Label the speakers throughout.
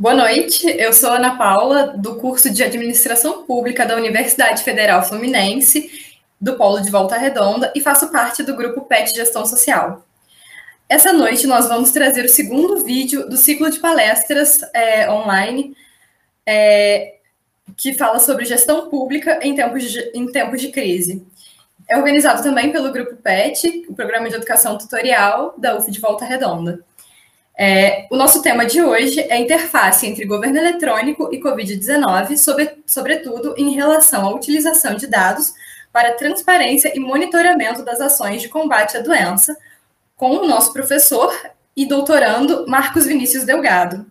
Speaker 1: Boa noite, eu sou Ana Paula, do curso de Administração Pública da Universidade Federal Fluminense, do Polo de Volta Redonda, e faço parte do grupo PET Gestão Social. Essa noite nós vamos trazer o segundo vídeo do ciclo de palestras é, online, é, que fala sobre gestão pública em tempos de, em tempos de crise. É organizado também pelo Grupo PET, o Programa de Educação Tutorial da UF de Volta Redonda. É, o nosso tema de hoje é interface entre governo eletrônico e Covid-19, sobre, sobretudo em relação à utilização de dados para transparência e monitoramento das ações de combate à doença, com o nosso professor e doutorando Marcos Vinícius Delgado.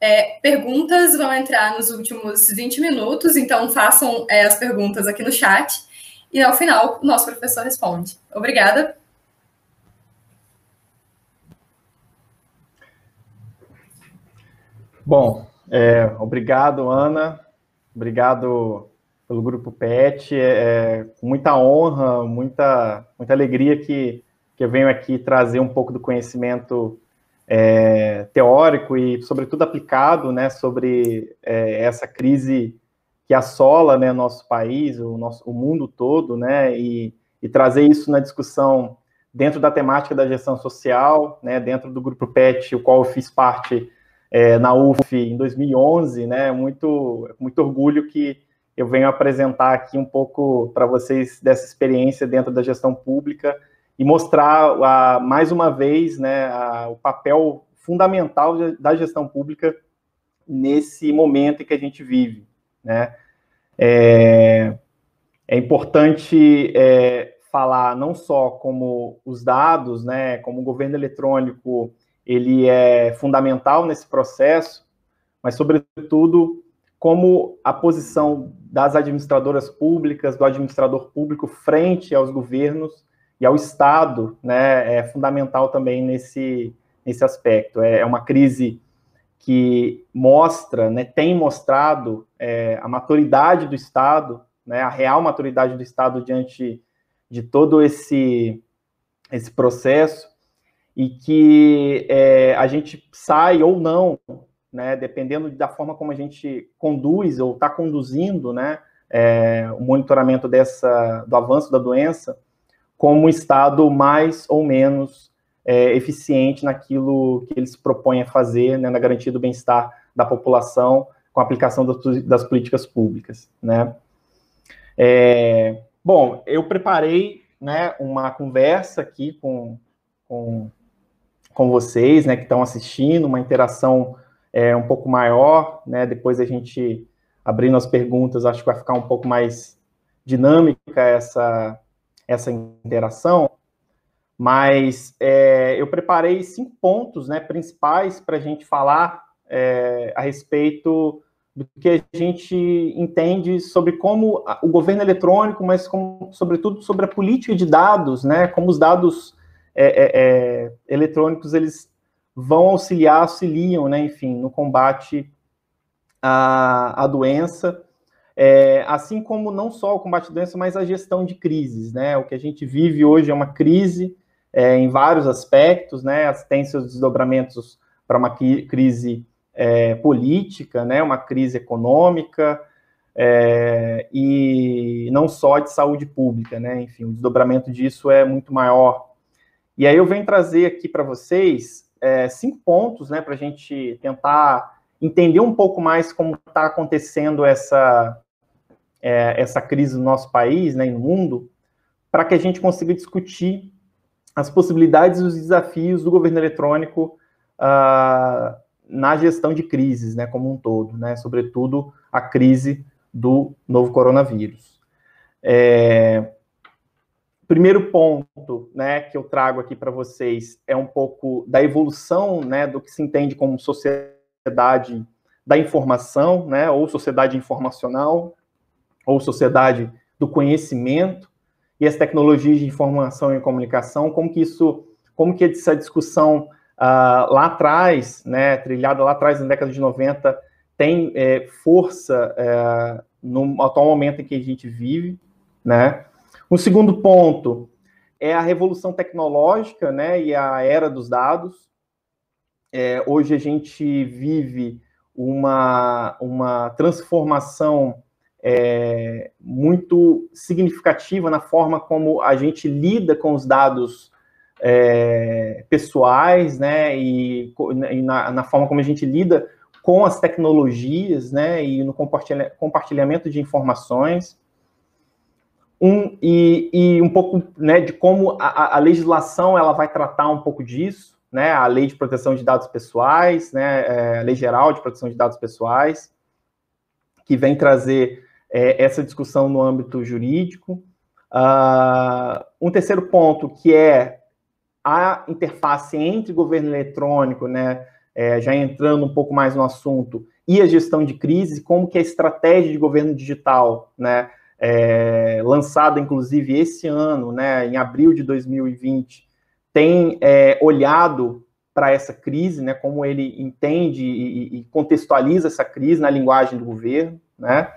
Speaker 1: É, perguntas vão entrar nos últimos 20 minutos, então façam é, as perguntas aqui no chat e ao final o nosso professor responde. Obrigada
Speaker 2: Bom, é, obrigado, Ana. Obrigado pelo Grupo PET. É, é, muita honra, muita, muita alegria que, que eu venho aqui trazer um pouco do conhecimento é, teórico e, sobretudo, aplicado né, sobre é, essa crise que assola né, nosso país, o, nosso, o mundo todo, né, e, e trazer isso na discussão dentro da temática da gestão social, né, dentro do Grupo PET, o qual eu fiz parte é, na UF em 2011, né? Muito, muito orgulho que eu venho apresentar aqui um pouco para vocês dessa experiência dentro da gestão pública e mostrar a, mais uma vez, né, a, o papel fundamental da gestão pública nesse momento em que a gente vive, né? É, é importante é, falar não só como os dados, né, como o governo eletrônico ele é fundamental nesse processo, mas, sobretudo, como a posição das administradoras públicas, do administrador público frente aos governos e ao Estado, né, é fundamental também nesse, nesse aspecto. É, é uma crise que mostra, né, tem mostrado é, a maturidade do Estado, né, a real maturidade do Estado diante de todo esse, esse processo, e que é, a gente sai ou não, né, dependendo da forma como a gente conduz ou está conduzindo, né, é, o monitoramento dessa, do avanço da doença, como um estado mais ou menos é, eficiente naquilo que eles propõem a fazer, né, na garantia do bem-estar da população com a aplicação das, das políticas públicas, né. É, bom, eu preparei, né, uma conversa aqui com, com com vocês, né, que estão assistindo, uma interação é, um pouco maior, né, depois a gente abrindo as perguntas, acho que vai ficar um pouco mais dinâmica essa, essa interação, mas é, eu preparei cinco pontos, né, principais para a gente falar é, a respeito do que a gente entende sobre como o governo eletrônico, mas como, sobretudo sobre a política de dados, né, como os dados é, é, é, eletrônicos eles vão auxiliar, auxiliam, né, enfim, no combate à, à doença, é, assim como não só o combate à doença, mas a gestão de crises, né, o que a gente vive hoje é uma crise é, em vários aspectos, né, tem seus desdobramentos para uma crise é, política, né, uma crise econômica, é, e não só de saúde pública, né? Enfim, o desdobramento disso é muito maior e aí eu venho trazer aqui para vocês é, cinco pontos, né, para a gente tentar entender um pouco mais como está acontecendo essa, é, essa crise no nosso país, né, e no mundo, para que a gente consiga discutir as possibilidades e os desafios do governo eletrônico uh, na gestão de crises, né, como um todo, né, sobretudo a crise do novo coronavírus. É, primeiro ponto, né, que eu trago aqui para vocês é um pouco da evolução, né, do que se entende como sociedade da informação, né, ou sociedade informacional, ou sociedade do conhecimento e as tecnologias de informação e comunicação, como que isso, como que essa discussão uh, lá atrás, né, trilhada lá atrás na década de 90, tem é, força é, no atual momento em que a gente vive, né? Um segundo ponto é a revolução tecnológica, né, e a era dos dados. É, hoje a gente vive uma, uma transformação é, muito significativa na forma como a gente lida com os dados é, pessoais, né, e, e na, na, forma como a gente lida com as tecnologias, né, e no compartilha, compartilhamento de informações, um, e, e um pouco, né, de como a, a, legislação ela vai tratar um pouco disso, né, a lei de proteção de dados pessoais, né, é, a lei geral de proteção de dados pessoais, que vem trazer é, essa discussão no âmbito jurídico. Uh, um terceiro ponto, que é a interface entre governo eletrônico, né, é, já entrando um pouco mais no assunto, e a gestão de crise, como que a estratégia de governo digital, né, é, lançada inclusive esse ano, né, em abril de 2020, tem é, olhado para essa crise, né, como ele entende e, e, contextualiza essa crise na linguagem do governo, né,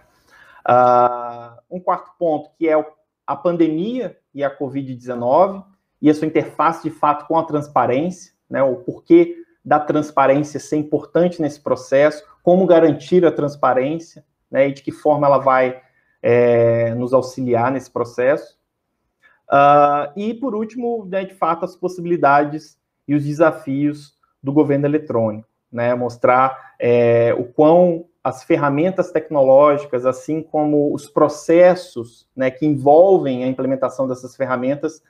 Speaker 2: Uh, um quarto ponto, que é a pandemia e a Covid-19, e a sua interface, de fato, com a transparência, né, o porquê da transparência ser importante nesse processo, como garantir a transparência, né, e de que forma ela vai é, nos auxiliar nesse processo. Uh, e, por último, né, de fato, as possibilidades e os desafios do governo eletrônico, né, mostrar é, o quão as ferramentas tecnológicas, assim como os processos né, que envolvem a implementação dessas ferramentas,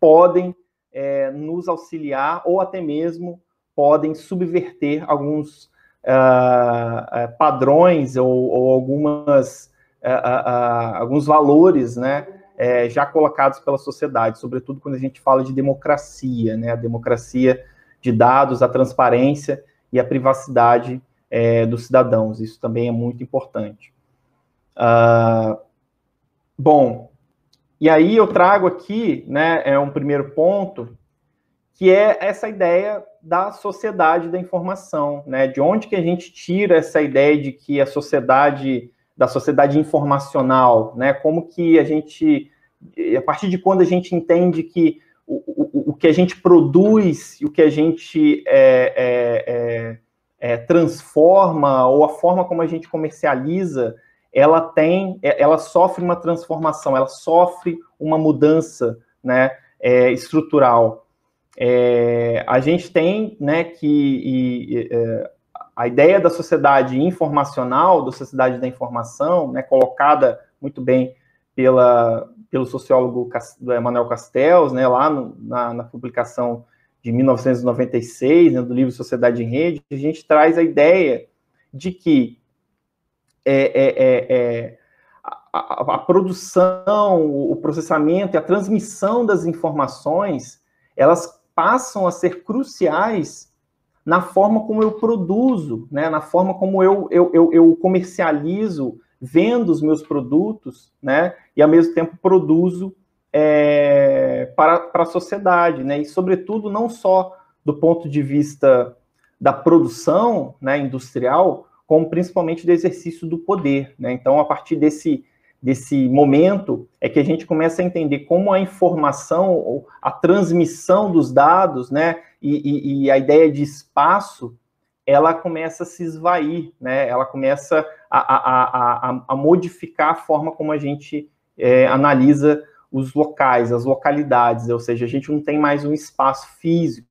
Speaker 2: podem é, nos auxiliar ou até mesmo podem subverter alguns uh, padrões ou, ou algumas, alguns valores né, é, já colocados pela sociedade, sobretudo quando a gente fala de democracia, né, a democracia de dados, a transparência e a privacidade é, dos cidadãos. Isso também é muito importante. Uh, bom, e aí eu trago aqui, né, é um primeiro ponto, que é essa ideia da sociedade da informação, né? De onde que a gente tira essa ideia de que a sociedade da sociedade informacional, né? Como que a gente, a partir de quando a gente entende que o, o, o que a gente produz e o que a gente é, é, é é, transforma ou a forma como a gente comercializa, ela tem, é, ela sofre uma transformação, ela sofre uma mudança, né, é, estrutural. É, a gente tem, né, que e, é, a ideia da sociedade informacional, da sociedade da informação, né, colocada muito bem pela, pelo sociólogo Manuel Castells, né, lá no, na, na publicação de 1996, né, do livro Sociedade em Rede, a gente traz a ideia de que é, é, é, é a, a, produção, o processamento e a transmissão das informações, elas passam a ser cruciais na forma como eu produzo, né, na forma como eu, eu, eu, eu comercializo, vendo os meus produtos, né, e ao mesmo tempo produzo é, para, para a sociedade, né? E, sobretudo, não só do ponto de vista da produção né, industrial, como principalmente do exercício do poder. Né? Então, a partir desse, desse momento, é que a gente começa a entender como a informação, a transmissão dos dados, né, e, e, e a ideia de espaço, ela começa a se esvair, né? ela começa a, a, a, a modificar a forma como a gente é, analisa os locais, as localidades, ou seja, a gente não tem mais um espaço físico,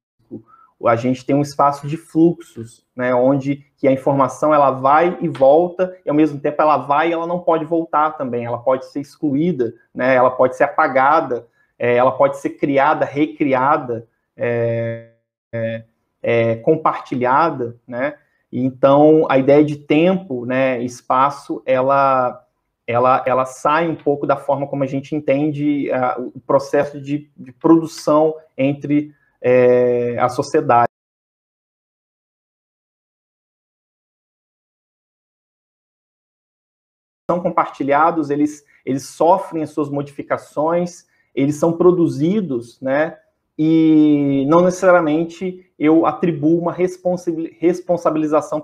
Speaker 2: a gente tem um espaço de fluxos, né, onde que a informação ela vai e volta, e ao mesmo tempo ela vai e ela não pode voltar também, ela pode ser excluída, né, ela pode ser apagada, é, ela pode ser criada, recriada, é, é, é compartilhada, né, então a ideia de tempo, né, espaço, ela ela, ela sai um pouco da forma como a gente entende uh, o processo de, de produção entre é, a sociedade. São compartilhados, eles, eles sofrem as suas modificações, eles são produzidos, né? E não necessariamente eu atribuo uma responsabilização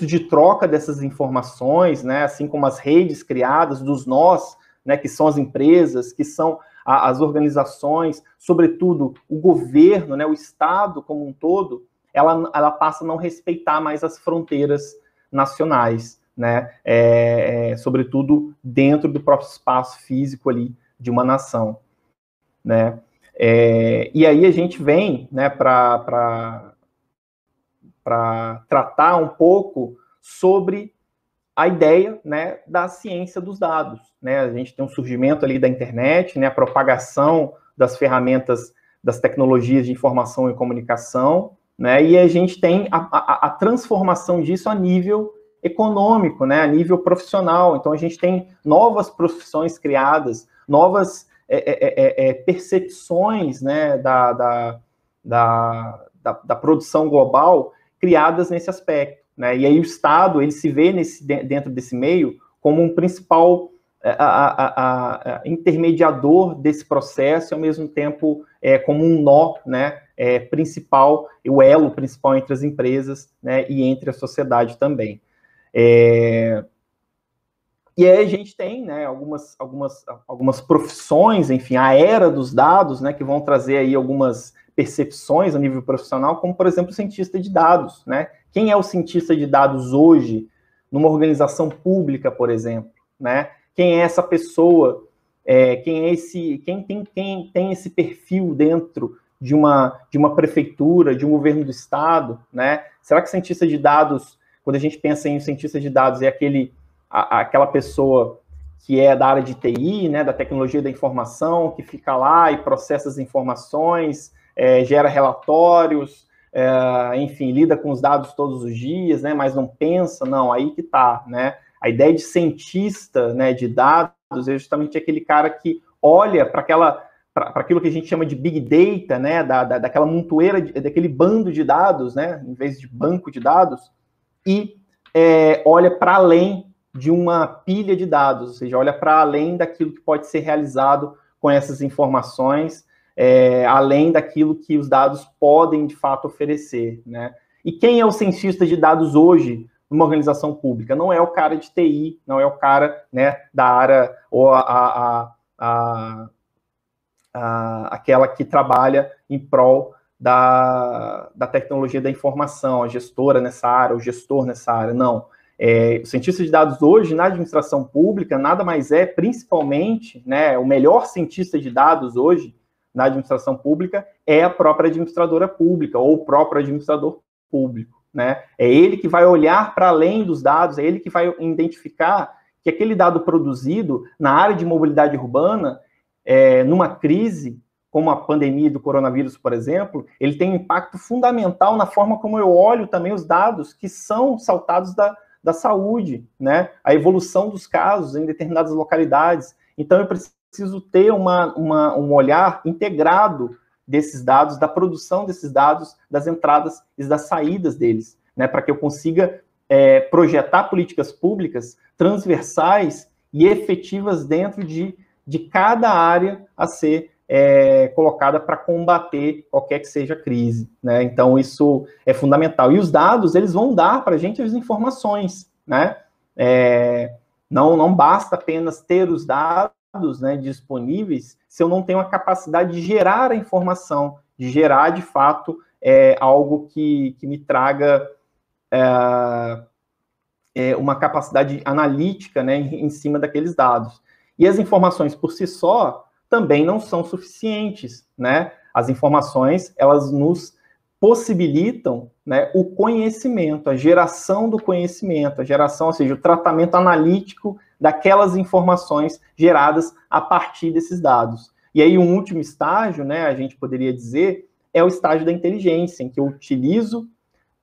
Speaker 2: fluxo de troca dessas informações, né, assim como as redes criadas dos nós, né, que são as empresas, que são a, as organizações, sobretudo o governo, né, o Estado como um todo, ela, ela passa a não respeitar mais as fronteiras nacionais, né, é, é, sobretudo dentro do próprio espaço físico ali de uma nação, né. É, e aí a gente vem, né, para tratar um pouco sobre a ideia né, da ciência dos dados. Né? A gente tem um surgimento ali da internet, né, a propagação das ferramentas das tecnologias de informação e comunicação, né, e a gente tem a, a, a transformação disso a nível econômico, né, a nível profissional. Então a gente tem novas profissões criadas, novas é, é, é, é percepções né, da, da, da, da, da produção global criadas nesse aspecto. Né? E aí o Estado ele se vê nesse, dentro desse meio como um principal é, a, a, a, intermediador desse processo e ao mesmo tempo é, como um nó né, é, principal, o elo principal entre as empresas né, e entre a sociedade também. É, e aí a gente tem né, algumas, algumas, algumas profissões, enfim, a era dos dados, né, que vão trazer aí algumas percepções a nível profissional, como, por exemplo, o cientista de dados, né? Quem é o cientista de dados hoje numa organização pública, por exemplo, né? Quem é essa pessoa? É, quem é esse? Quem tem quem tem esse perfil dentro de uma de uma prefeitura, de um governo do estado, né? Será que cientista de dados, quando a gente pensa em cientista de dados, é aquele a, aquela pessoa que é da área de TI, né, da tecnologia da informação, que fica lá e processa as informações, é, gera relatórios, é, enfim, lida com os dados todos os dias, né, mas não pensa, não, aí que tá, né? A ideia de cientista, né, de dados é justamente aquele cara que olha para aquela para aquilo que a gente chama de big data, né, da, da, daquela montoeira, de, daquele bando de dados, né, em vez de banco de dados, e é, olha para além de uma pilha de dados, ou seja, olha para além daquilo que pode ser realizado com essas informações é, além daquilo que os dados podem de fato oferecer, né? E quem é o cientista de dados hoje numa organização pública? Não é o cara de TI, não é o cara né, da área ou a, a, a, a aquela que trabalha em prol da, da tecnologia da informação, a gestora nessa área, o gestor nessa área, não. É, o cientista de dados hoje na administração pública nada mais é, principalmente, né, o melhor cientista de dados hoje na administração pública é a própria administradora pública ou o próprio administrador público, né? É ele que vai olhar para além dos dados, é ele que vai identificar que aquele dado produzido na área de mobilidade urbana, é, numa crise como a pandemia do coronavírus, por exemplo, ele tem um impacto fundamental na forma como eu olho também os dados que são saltados da, da saúde, né? A evolução dos casos em determinadas localidades. Então, eu preciso ter uma, uma, um olhar integrado desses dados, da produção desses dados, das entradas e das saídas deles, né, para que eu consiga é, projetar políticas públicas transversais e efetivas dentro de, de cada área a ser é, colocada para combater qualquer que seja a crise. Né? Então, isso é fundamental. E os dados, eles vão dar para a gente as informações. Né? É, não, não basta apenas ter os dados, né, disponíveis se eu não tenho a capacidade de gerar a informação, de gerar de fato é, algo que, que me traga é, é, uma capacidade analítica né, em cima daqueles dados. E as informações por si só também não são suficientes, né? As informações, elas nos possibilitam né, o conhecimento, a geração do conhecimento, a geração, ou seja, o tratamento analítico daquelas informações geradas a partir desses dados. E aí, um último estágio, né, a gente poderia dizer, é o estágio da inteligência, em que eu utilizo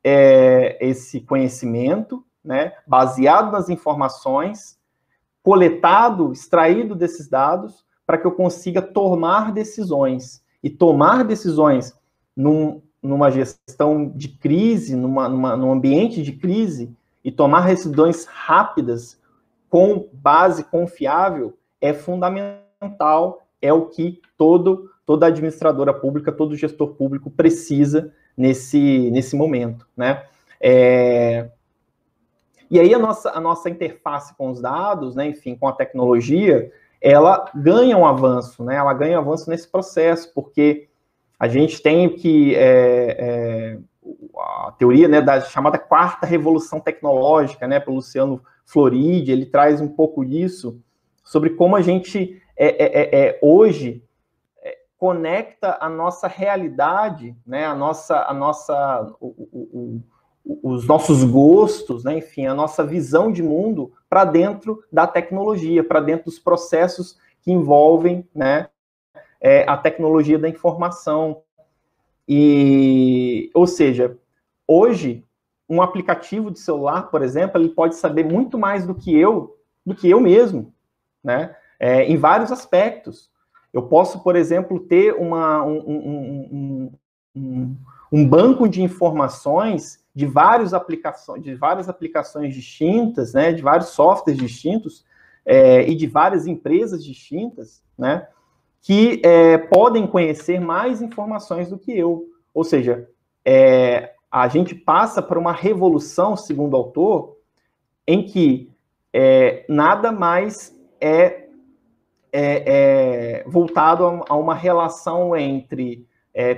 Speaker 2: é, esse conhecimento, né, baseado nas informações, coletado, extraído desses dados, para que eu consiga tomar decisões. E tomar decisões num, numa gestão de crise, numa, numa, num ambiente de crise, e tomar decisões rápidas, com base confiável é fundamental, é o que todo toda administradora pública, todo gestor público precisa nesse, nesse momento, né? É... E aí a nossa, a nossa interface com os dados, né, enfim, com a tecnologia, ela ganha um avanço, né? Ela ganha um avanço nesse processo, porque a gente tem que é, é, a teoria né, da chamada quarta revolução tecnológica, né, pelo Luciano Floride, ele traz um pouco disso sobre como a gente é, é, é, é hoje conecta a nossa realidade, né, a nossa, a nossa, o, o, o, os nossos gostos, né, enfim, a nossa visão de mundo para dentro da tecnologia, para dentro dos processos que envolvem, né, é, a tecnologia da informação. E, ou seja, hoje um aplicativo de celular, por exemplo, ele pode saber muito mais do que eu, do que eu mesmo, né? É, em vários aspectos. Eu posso, por exemplo, ter uma, um, um, um, um, banco de informações de várias aplicações, de várias aplicações distintas, né, de vários softwares distintos é, e de várias empresas distintas, né, que é, podem conhecer mais informações do que eu. Ou seja, é, a gente passa por uma revolução, segundo o autor, em que é, nada mais é é, é voltado a, uma relação entre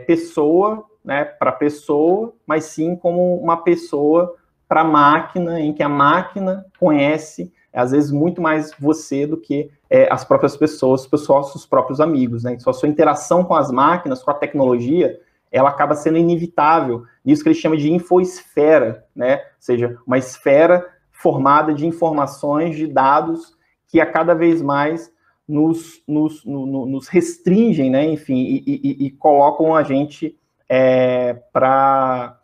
Speaker 2: pessoa né, para pessoa, mas sim como uma pessoa para máquina, em que a máquina conhece, às vezes, muito mais você do que é, as próprias pessoas, os seus próprios amigos. Né? A sua interação com as máquinas, com a tecnologia, ela acaba sendo inevitável. Isso que ele chama de infosfera, né? ou seja, uma esfera formada de informações, de dados, que a cada vez mais nos, nos, no, nos restringem, né, enfim, e, e, e colocam a gente é, para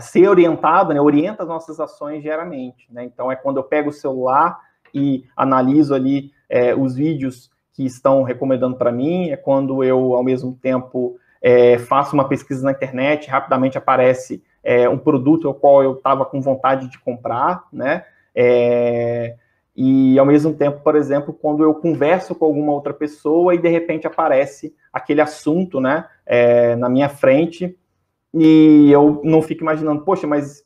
Speaker 2: ser orientado, né, orienta as nossas ações diariamente. Né? Então, é quando eu pego o celular e analiso ali é, os vídeos que estão recomendando para mim, é quando eu, ao mesmo tempo, é, faço uma pesquisa na internet, rapidamente aparece é, um produto ao qual eu estava com vontade de comprar, né? É, e ao mesmo tempo, por exemplo, quando eu converso com alguma outra pessoa e de repente aparece aquele assunto, né, é, na minha frente e eu não fico imaginando, poxa, mas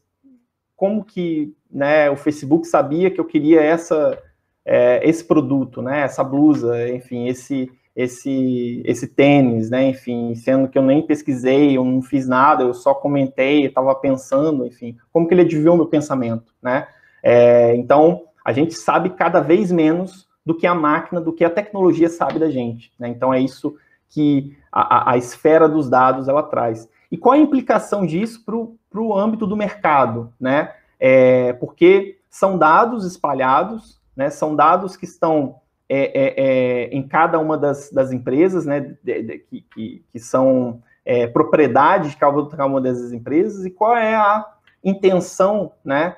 Speaker 2: como que, né, o Facebook sabia que eu queria essa, é, esse produto, né, essa blusa, enfim, esse, esse, esse tênis, né, enfim, sendo que eu nem pesquisei, eu não fiz nada, eu só comentei, estava pensando, enfim, como que ele adivinhou meu pensamento, né? É, então a gente sabe cada vez menos do que a máquina, do que a tecnologia sabe da gente. Né? Então é isso que a, a, esfera dos dados ela traz. E qual a implicação disso para o âmbito do mercado? Né? É, porque são dados espalhados, né? são dados que estão é, é, é em cada uma das, das empresas, né? De, de, que, que, que, são é, propriedade de cada uma dessas empresas, e qual é a intenção né?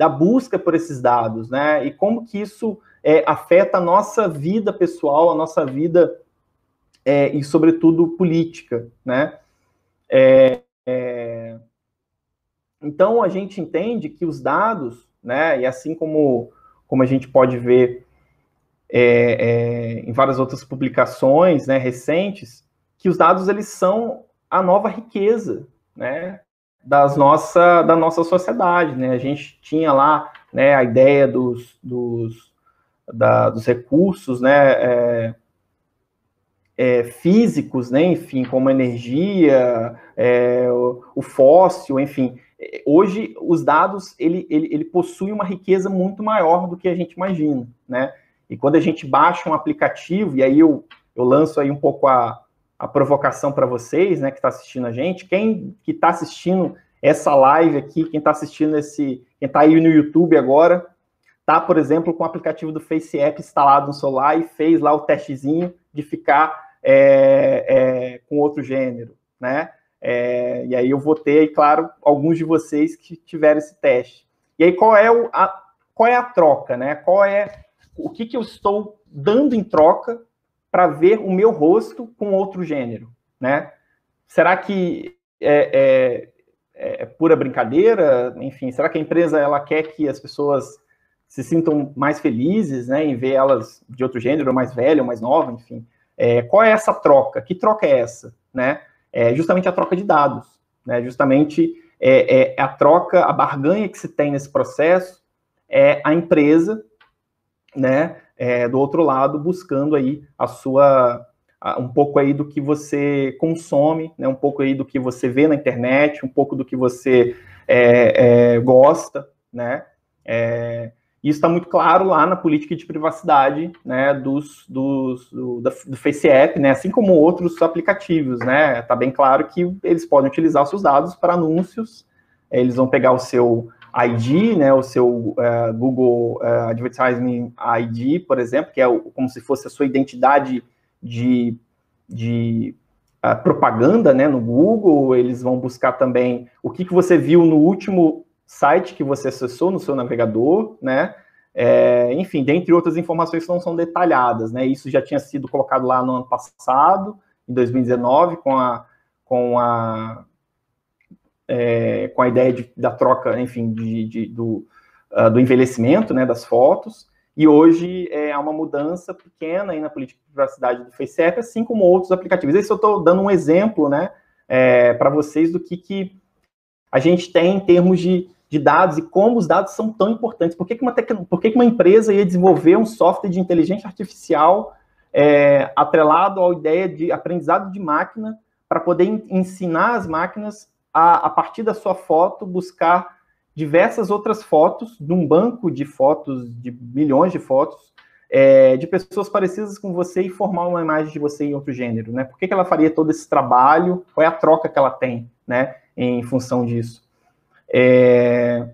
Speaker 2: Da busca por esses dados, né? E como que isso é, afeta a nossa vida pessoal, a nossa vida é, e, sobretudo, política, né? É, é, então, a gente entende que os dados, né? E assim como, como a gente pode ver é, é, em várias outras publicações, né, recentes, que os dados eles são a nova riqueza, né? Das nossa, da nossa sociedade, né? A gente tinha lá né, a ideia dos, dos, da, dos recursos, né? É, é, físicos, né? Enfim, como energia, é, o, o, fóssil, enfim. Hoje, os dados, ele, ele, ele possui uma riqueza muito maior do que a gente imagina, né? E quando a gente baixa um aplicativo, e aí eu, eu lanço aí um pouco a, a provocação para vocês, né, que está assistindo a gente. Quem que está assistindo essa live aqui, quem está assistindo esse, quem está aí no YouTube agora, tá, por exemplo, com o aplicativo do Face App instalado no celular e fez lá o testezinho de ficar é, é, com outro gênero, né? É, e aí eu vou ter, claro, alguns de vocês que tiveram esse teste. E aí qual é o, a, qual é a troca, né? Qual é o que, que eu estou dando em troca para ver o meu rosto com outro gênero, né? Será que é, é, é, pura brincadeira? Enfim, será que a empresa ela quer que as pessoas se sintam mais felizes, né, em ver elas de outro gênero, mais velha mais nova, enfim? É, qual é essa troca? Que troca é essa, né? É justamente a troca de dados, né? Justamente é, é a troca, a barganha que se tem nesse processo é a empresa né, é, do outro lado, buscando aí a sua um pouco aí do que você consome, né, um pouco aí do que você vê na internet, um pouco do que você é, é, gosta, né? É, isso está muito claro lá na política de privacidade, né, dos, dos do, do FaceApp, né, assim como outros aplicativos, né? Está bem claro que eles podem utilizar os seus dados para anúncios. Eles vão pegar o seu ID, né, o seu uh, Google uh, Advertising ID, por exemplo, que é o, como se fosse a sua identidade de, de uh, propaganda, né, no Google. Eles vão buscar também o que, que você viu no último site que você acessou no seu navegador, né? É, enfim, dentre outras informações que não são detalhadas, né? Isso já tinha sido colocado lá no ano passado, em 2019, com a, com a é, com a ideia de, da troca, enfim, de, de do, uh, do envelhecimento né, das fotos, e hoje é, há uma mudança pequena aí na política de privacidade do FaceApp, assim como outros aplicativos. Esse eu estou dando um exemplo né, é, para vocês do que, que a gente tem em termos de, de dados e como os dados são tão importantes. Por que, que, uma, por que, que uma empresa ia desenvolver um software de inteligência artificial é, atrelado à ideia de aprendizado de máquina para poder ensinar as máquinas a, a partir da sua foto, buscar diversas outras fotos de um banco de fotos, de milhões de fotos, é, de pessoas parecidas com você e formar uma imagem de você em outro gênero, né? Por que, que ela faria todo esse trabalho? Qual é a troca que ela tem, né? Em função disso. É...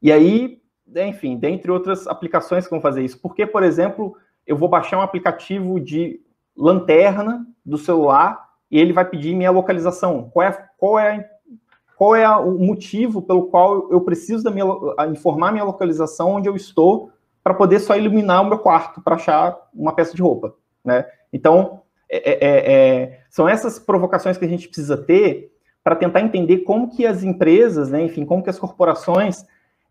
Speaker 2: E aí, enfim, dentre outras aplicações que vão fazer isso. Porque, por exemplo, eu vou baixar um aplicativo de lanterna do celular e ele vai pedir minha localização. Qual é, qual é, qual é o motivo pelo qual eu preciso da minha, informar minha localização onde eu estou para poder só iluminar o meu quarto para achar uma peça de roupa, né? Então, é, é, é, é, são essas provocações que a gente precisa ter para tentar entender como que as empresas, né, enfim, como que as corporações,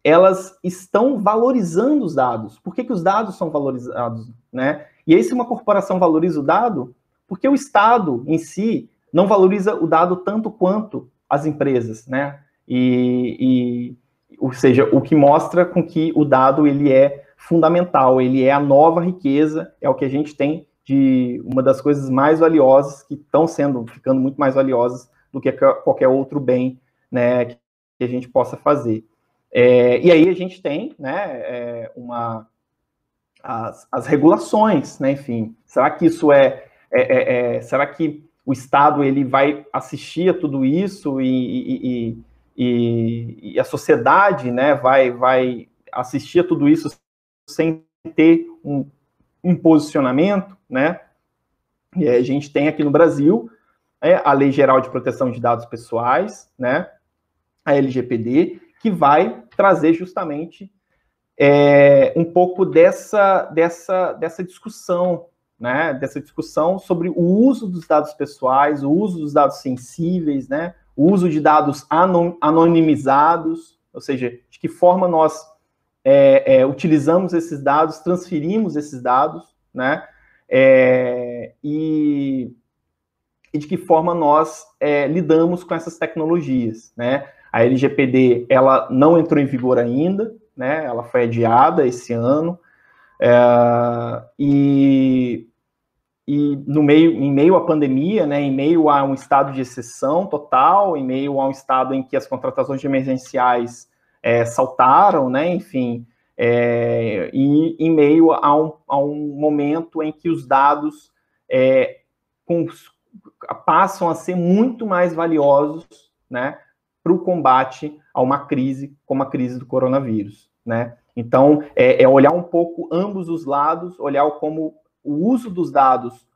Speaker 2: elas estão valorizando os dados. Por que, que os dados são valorizados, né? E aí, se uma corporação valoriza o dado, porque o Estado em si não valoriza o dado tanto quanto as empresas, né? E, e, ou seja, o que mostra com que o dado ele é fundamental, ele é a nova riqueza, é o que a gente tem de uma das coisas mais valiosas que estão sendo ficando muito mais valiosas do que qualquer outro bem, né, que a gente possa fazer. É, e aí a gente tem, né, é, uma as, as regulações, né, enfim, será que isso é é, é, é, será que o Estado ele vai assistir a tudo isso e, e, e, e, a sociedade né, vai, vai assistir a tudo isso sem ter um, um posicionamento? Né? E a gente tem aqui no Brasil é, a Lei Geral de Proteção de Dados Pessoais, né, a LGPD, que vai trazer justamente é, um pouco dessa, dessa, dessa discussão né, dessa discussão sobre o uso dos dados pessoais, o uso dos dados sensíveis, né, o uso de dados anonimizados, ou seja, de que forma nós é, é, utilizamos esses dados, transferimos esses dados, né, é, e, e, de que forma nós é, lidamos com essas tecnologias, né. A LGPD, ela não entrou em vigor ainda, né, ela foi adiada esse ano, é, e, e no meio, em meio à pandemia, né, em meio a um estado de exceção total, em meio a um estado em que as contratações emergenciais é, saltaram, né, enfim, é, e em meio a um, a um, momento em que os dados é, com, passam a ser muito mais valiosos, né, para o combate a uma crise como a crise do coronavírus, né? Então, é, é olhar um pouco ambos os lados, olhar como o uso dos dados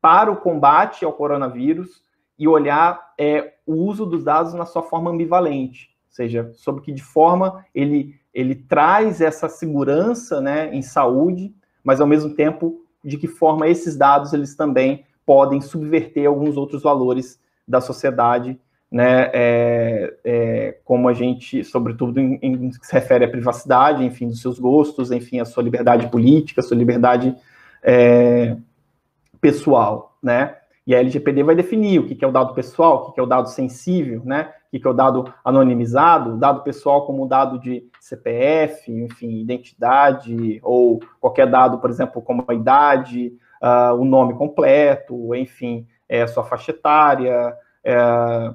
Speaker 2: para o combate ao coronavírus e olhar é, o uso dos dados na sua forma ambivalente, ou seja, sobre que de forma ele, ele traz essa segurança né, em saúde, mas ao mesmo tempo de que forma esses dados eles também podem subverter alguns outros valores da sociedade né, é, é, como a gente, sobretudo em, em que se refere à privacidade, enfim, dos seus gostos, enfim, a sua liberdade política, a sua liberdade é, pessoal, né? E a LGPD vai definir o que é o dado pessoal, o que é o dado sensível, né? O que é o dado anonimizado, o dado pessoal como dado de CPF, enfim, identidade, ou qualquer dado, por exemplo, como a idade, uh, o nome completo, enfim, é, sua faixa etária, é,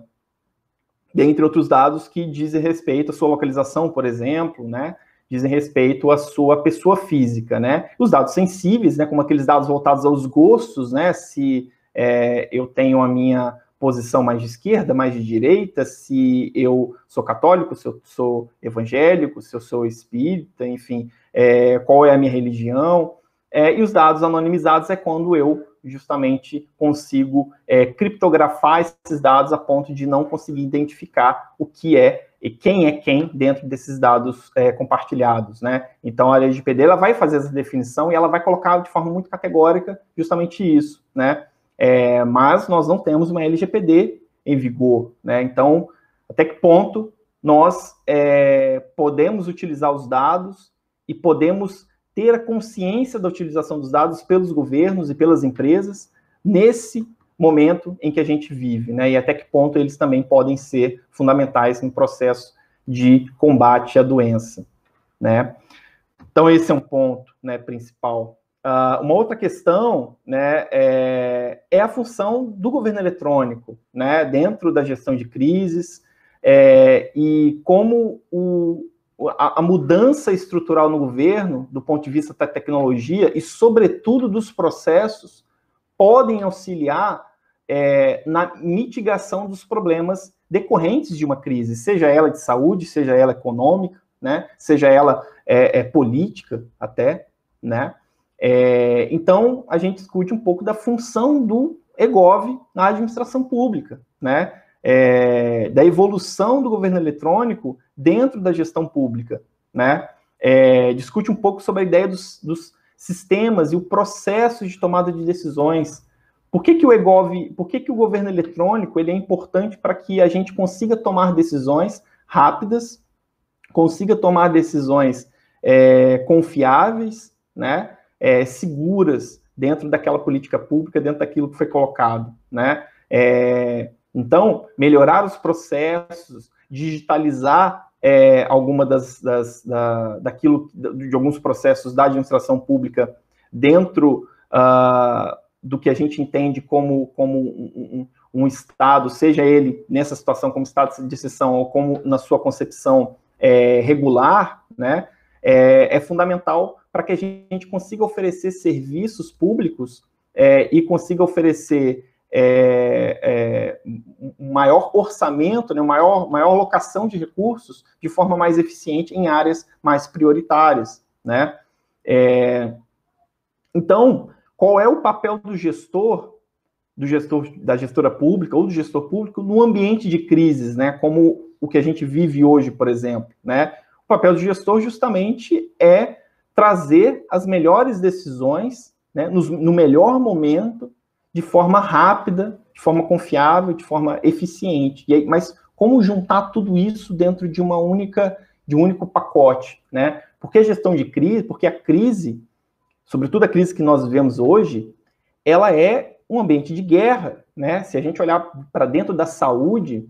Speaker 2: dentre outros dados que dizem respeito à sua localização, por exemplo, né? Dizem respeito à sua pessoa física, né? Os dados sensíveis, né? Como aqueles dados voltados aos gostos, né? Se é, eu tenho a minha posição mais de esquerda, mais de direita, se eu sou católico, se eu sou evangélico, se eu sou espírita, enfim, é, qual é a minha religião. É, e os dados anonimizados é quando eu justamente consigo é, criptografar esses dados a ponto de não conseguir identificar o que é e quem é quem dentro desses dados é, compartilhados, né? Então a LGPD ela vai fazer essa definição e ela vai colocar de forma muito categórica justamente isso, né? É, mas nós não temos uma LGPD em vigor, né? Então até que ponto nós é, podemos utilizar os dados e podemos ter a consciência da utilização dos dados pelos governos e pelas empresas nesse momento em que a gente vive, né? E até que ponto eles também podem ser fundamentais no processo de combate à doença, né? Então esse é um ponto, né, principal. Uh, uma outra questão, né, é, é, a função do governo eletrônico, né, dentro da gestão de crises é, e como o, a, a, mudança estrutural no governo, do ponto de vista da tecnologia e, sobretudo, dos processos, podem auxiliar é, na mitigação dos problemas decorrentes de uma crise, seja ela de saúde, seja ela econômica, né, seja ela é, é, política até, né. É, então, a gente discute um pouco da função do EGOV na administração pública, né, é, da evolução do governo eletrônico dentro da gestão pública, né? É, discute um pouco sobre a ideia dos, dos, sistemas e o processo de tomada de decisões. Por que, que o EGOV, por que, que o governo eletrônico ele é importante para que a gente consiga tomar decisões rápidas, consiga tomar decisões é, confiáveis, né? É, seguras dentro daquela política pública, dentro daquilo que foi colocado, né? É, então, melhorar os processos, digitalizar é, alguma das, das da, daquilo de alguns processos da administração pública dentro uh, do que a gente entende como, como um, um, um, Estado, seja ele nessa situação como Estado de exceção ou como na sua concepção é, regular, né, é, é fundamental para que a gente consiga oferecer serviços públicos é, e consiga oferecer é, é, um maior orçamento, né, maior, maior locação de recursos de forma mais eficiente em áreas mais prioritárias, né? É, então, qual é o papel do gestor, do gestor da gestora pública ou do gestor público no ambiente de crises, né? Como o que a gente vive hoje, por exemplo, né? O papel do gestor justamente é trazer as melhores decisões, né, no, no melhor momento de forma rápida, de forma confiável, de forma eficiente. E aí, mas como juntar tudo isso dentro de uma única, de um único pacote, né? Porque a gestão de crise, porque a crise, sobretudo a crise que nós vivemos hoje, ela é um ambiente de guerra, né? Se a gente olhar para dentro da saúde,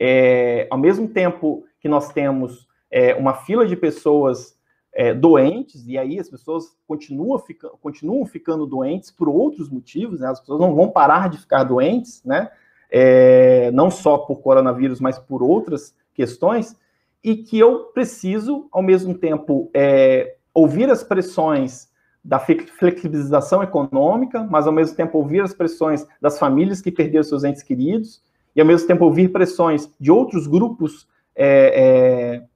Speaker 2: é, ao mesmo tempo que nós temos é, uma fila de pessoas é, doentes, e aí as pessoas continuam, fica, continuam ficando doentes por outros motivos, né? as pessoas não vão parar de ficar doentes, né? É, não só por coronavírus, mas por outras questões, e que eu preciso, ao mesmo tempo, é, ouvir as pressões da flexibilização econômica, mas ao mesmo tempo ouvir as pressões das famílias que perderam seus entes queridos, e ao mesmo tempo ouvir pressões de outros grupos é, é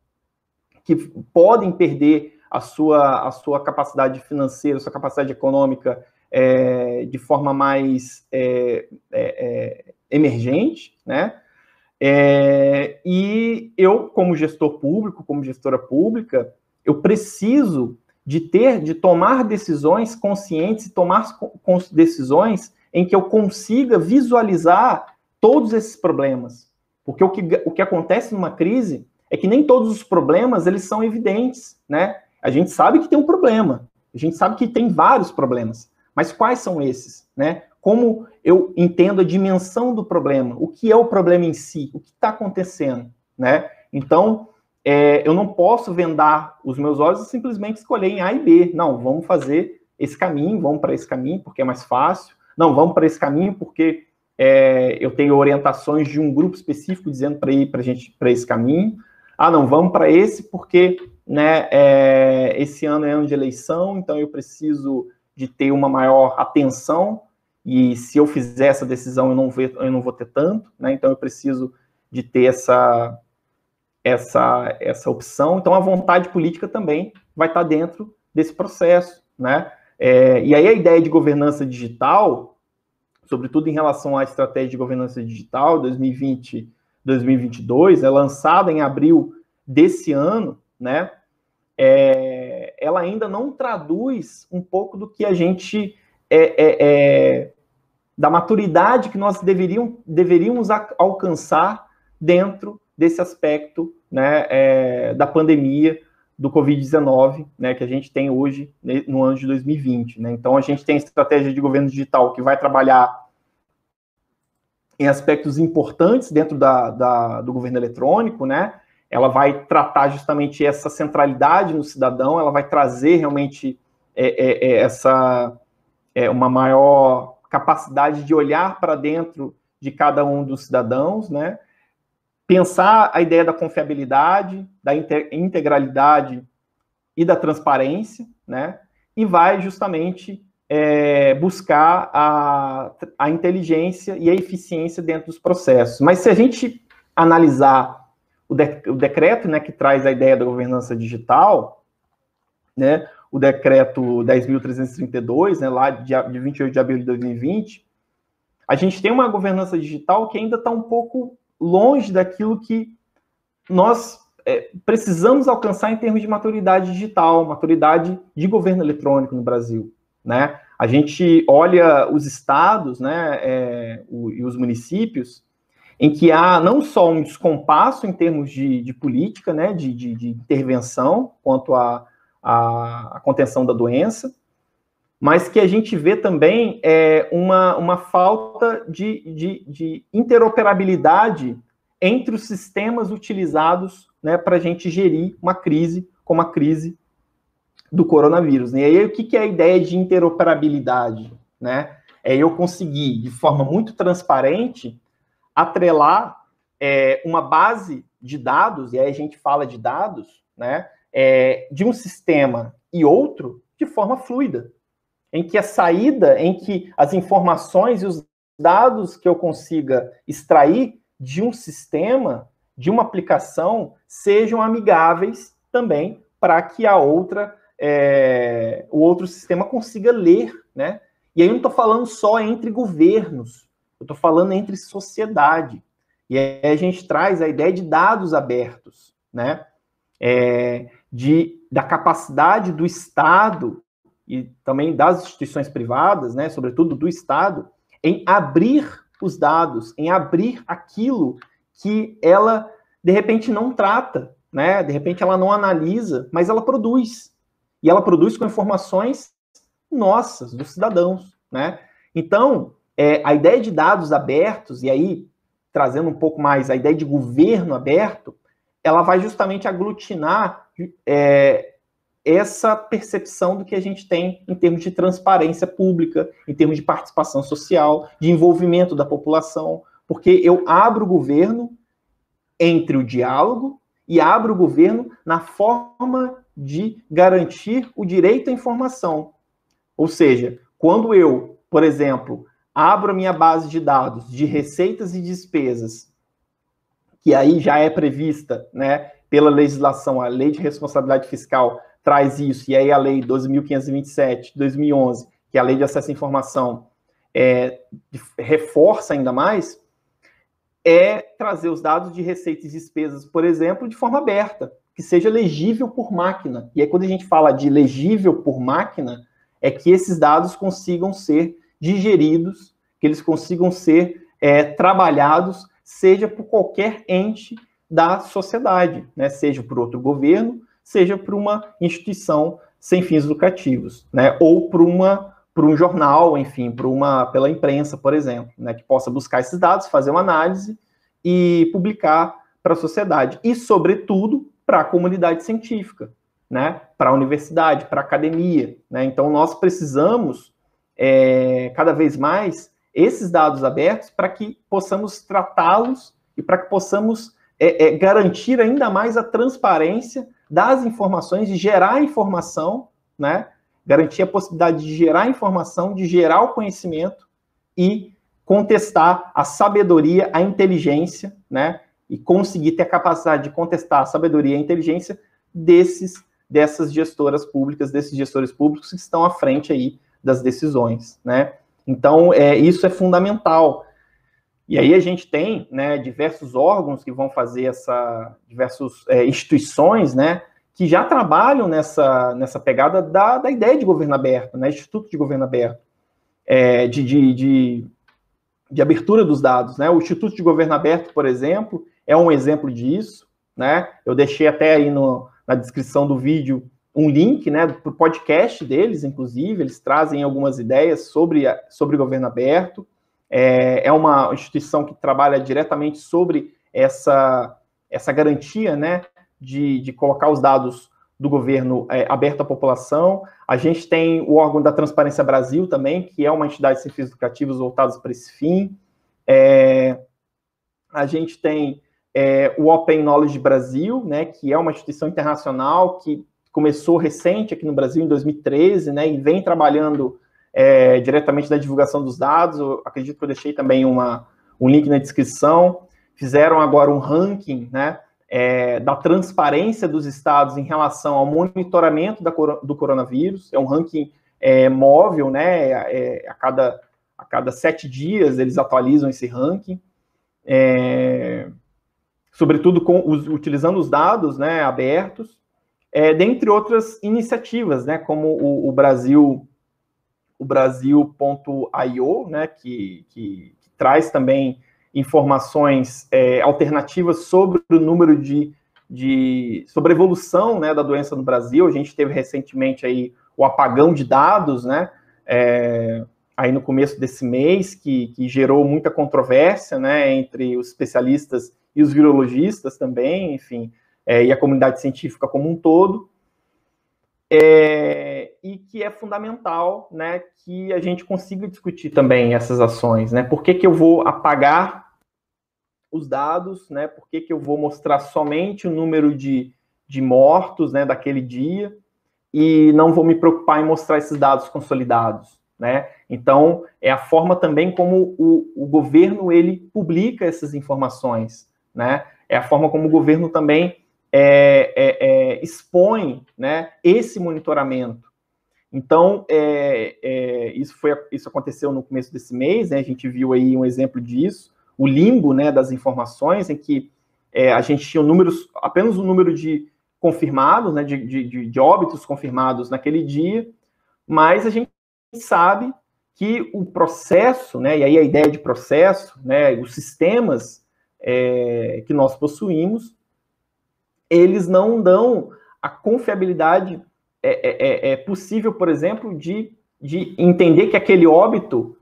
Speaker 2: que podem perder a sua, a sua capacidade financeira, a sua capacidade econômica é, de forma mais é, é, é emergente, né? E eu, como gestor público, como gestora pública, eu preciso de ter, de tomar decisões conscientes tomar decisões em que eu consiga visualizar todos esses problemas. Porque o que, o que acontece numa crise é que nem todos os problemas eles são evidentes, né? A gente sabe que tem um problema, a gente sabe que tem vários problemas, mas quais são esses, né? como eu entendo a dimensão do problema, o que é o problema em si, o que está acontecendo, né? Então, é, eu não posso vendar os meus olhos e simplesmente escolher em A e B. Não, vamos fazer esse caminho, vamos para esse caminho porque é mais fácil. Não, vamos para esse caminho porque é, eu tenho orientações de um grupo específico dizendo para ir para gente para esse caminho. Ah, não, vamos para esse porque né, é, esse ano é ano de eleição, então eu preciso de ter uma maior atenção e se eu fizer essa decisão eu não, vou, eu não vou ter tanto, né? Então eu preciso de ter essa essa, essa opção. Então, a vontade política também vai estar dentro desse processo, né? É, e aí a ideia de governança digital, sobretudo em relação à estratégia de governança digital 2020-2022, é lançada em abril desse ano, né? É, ela ainda não traduz um pouco do que a gente é, é, é da maturidade que nós deveriam, deveríamos alcançar dentro desse aspecto né, é, da pandemia do Covid-19, né, que a gente tem hoje no ano de 2020. Né? Então, a gente tem estratégia de governo digital que vai trabalhar em aspectos importantes dentro da, da, do governo eletrônico, né? Ela vai tratar justamente essa centralidade no cidadão, ela vai trazer realmente é, é, é essa é, uma maior capacidade de olhar para dentro de cada um dos cidadãos, né? Pensar a ideia da confiabilidade, da integralidade e da transparência, né? E vai justamente é, buscar a, a inteligência e a eficiência dentro dos processos. Mas se a gente analisar o, de, o decreto, né, que traz a ideia da governança digital, né, o decreto 10.332, né, lá de, de 28 de abril de 2020, a gente tem uma governança digital que ainda está um pouco longe daquilo que nós é, precisamos alcançar em termos de maturidade digital, maturidade de governo eletrônico no Brasil, né? A gente olha os estados, né, é, o, e os municípios, em que há não só um descompasso em termos de, de política, né, de, de, de intervenção quanto à contenção da doença, mas que a gente vê também é, uma, uma falta de, de, de interoperabilidade entre os sistemas utilizados né, para a gente gerir uma crise como a crise do coronavírus. Né? E aí, o que, que é a ideia de interoperabilidade? Né? É eu conseguir, de forma muito transparente, atrelar é, uma base de dados, e aí a gente fala de dados, né, é, de um sistema e outro de forma fluida em que a saída, em que as informações e os dados que eu consiga extrair de um sistema, de uma aplicação, sejam amigáveis também para que a outra, é, o outro sistema consiga ler, né? E aí eu não estou falando só entre governos, eu estou falando entre sociedade. E aí a gente traz a ideia de dados abertos, né? É, de, da capacidade do Estado e também das instituições privadas, né, sobretudo do Estado, em abrir os dados, em abrir aquilo que ela de repente não trata, né? De repente ela não analisa, mas ela produz. E ela produz com informações nossas, dos cidadãos, né? Então, é, a ideia de dados abertos, e aí trazendo um pouco mais a ideia de governo aberto, ela vai justamente aglutinar é, essa percepção do que a gente tem em termos de transparência pública, em termos de participação social, de envolvimento da população, porque eu abro o governo entre o diálogo e abro o governo na forma de garantir o direito à informação. Ou seja, quando eu, por exemplo, abro a minha base de dados de receitas e despesas, que aí já é prevista, né, pela legislação, a Lei de Responsabilidade Fiscal traz isso, e aí a Lei 12.527 de 2011, que é a Lei de Acesso à Informação, é, reforça ainda mais, é trazer os dados de receitas e despesas, por exemplo, de forma aberta, que seja legível por máquina. E aí, quando a gente fala de legível por máquina, é que esses dados consigam ser digeridos, que eles consigam ser é, trabalhados, seja por qualquer ente da sociedade, né? seja por outro governo, seja para uma instituição sem fins lucrativos, né? Ou para uma para um jornal, enfim, para uma pela imprensa, por exemplo, né, que possa buscar esses dados, fazer uma análise e publicar para a sociedade e, sobretudo, para a comunidade científica, né, para a universidade, para a academia, né. Então nós precisamos é, cada vez mais esses dados abertos para que possamos tratá-los e para que possamos é, é, garantir ainda mais a transparência das informações e gerar informação, né, garantir a possibilidade de gerar informação, de gerar o conhecimento e contestar a sabedoria, a inteligência, né? E conseguir ter a capacidade de contestar a sabedoria e a inteligência desses dessas gestoras públicas, desses gestores públicos que estão à frente aí das decisões, né? Então, é, isso é fundamental. E aí a gente tem, né, diversos órgãos que vão fazer essa, diversas é, instituições, né, que já trabalham nessa, nessa pegada da, da ideia de governo aberto, né, Instituto de Governo Aberto, é, de, de, de, de, abertura dos dados, né, o Instituto de Governo Aberto, por exemplo, é um exemplo disso, né, eu deixei até aí no, na descrição do vídeo um link, né, para o podcast deles, inclusive, eles trazem algumas ideias sobre, sobre governo aberto, é, é uma instituição que trabalha diretamente sobre essa, essa garantia, né, de, de colocar os dados do governo é, aberto à população. A gente tem o órgão da Transparência Brasil também, que é uma entidade de sem fins lucrativos voltados para esse fim. É, a gente tem é, o Open Knowledge Brasil, né, que é uma instituição internacional que começou recente aqui no Brasil, em 2013, né, e vem trabalhando é, diretamente na divulgação dos dados. Eu acredito que eu deixei também uma, um link na descrição. Fizeram agora um ranking, né, é, da transparência dos estados em relação ao monitoramento da, do coronavírus. É um ranking é, móvel, né? É, a, cada, a cada sete dias eles atualizam esse ranking. É, sobretudo com, os, utilizando os dados né, abertos, é, dentre outras iniciativas, né, como o, o Brasil o Brasil.io, né, que, que, que traz também informações é, alternativas sobre o número de, de sobre a evolução né, da doença no Brasil. A gente teve recentemente aí o apagão de dados, né? É, aí no começo desse mês, que, que gerou muita controvérsia né, entre os especialistas e os virologistas também, enfim, é, e a comunidade científica como um todo. É, e que é fundamental né, que a gente consiga discutir também essas ações. Né? Por que, que eu vou apagar os dados, né? Por que, que eu vou mostrar somente o número de, de mortos né, daquele dia e não vou me preocupar em mostrar esses dados consolidados, né? Então, é a forma também como o, o governo ele publica essas informações, né? É a forma como o governo também é, é, é, expõe né, esse monitoramento. Então, é, é, isso, foi, isso aconteceu no começo desse mês, né, a gente viu aí um exemplo disso, o limbo né, das informações, em que é, a gente tinha números, apenas o número de confirmados, né, de, de, de óbitos confirmados naquele dia, mas a gente sabe que o processo, né, e aí a ideia de processo, né, os sistemas é, que nós possuímos, eles não dão a confiabilidade é, é, é, é possível, por exemplo, de, de entender que aquele óbito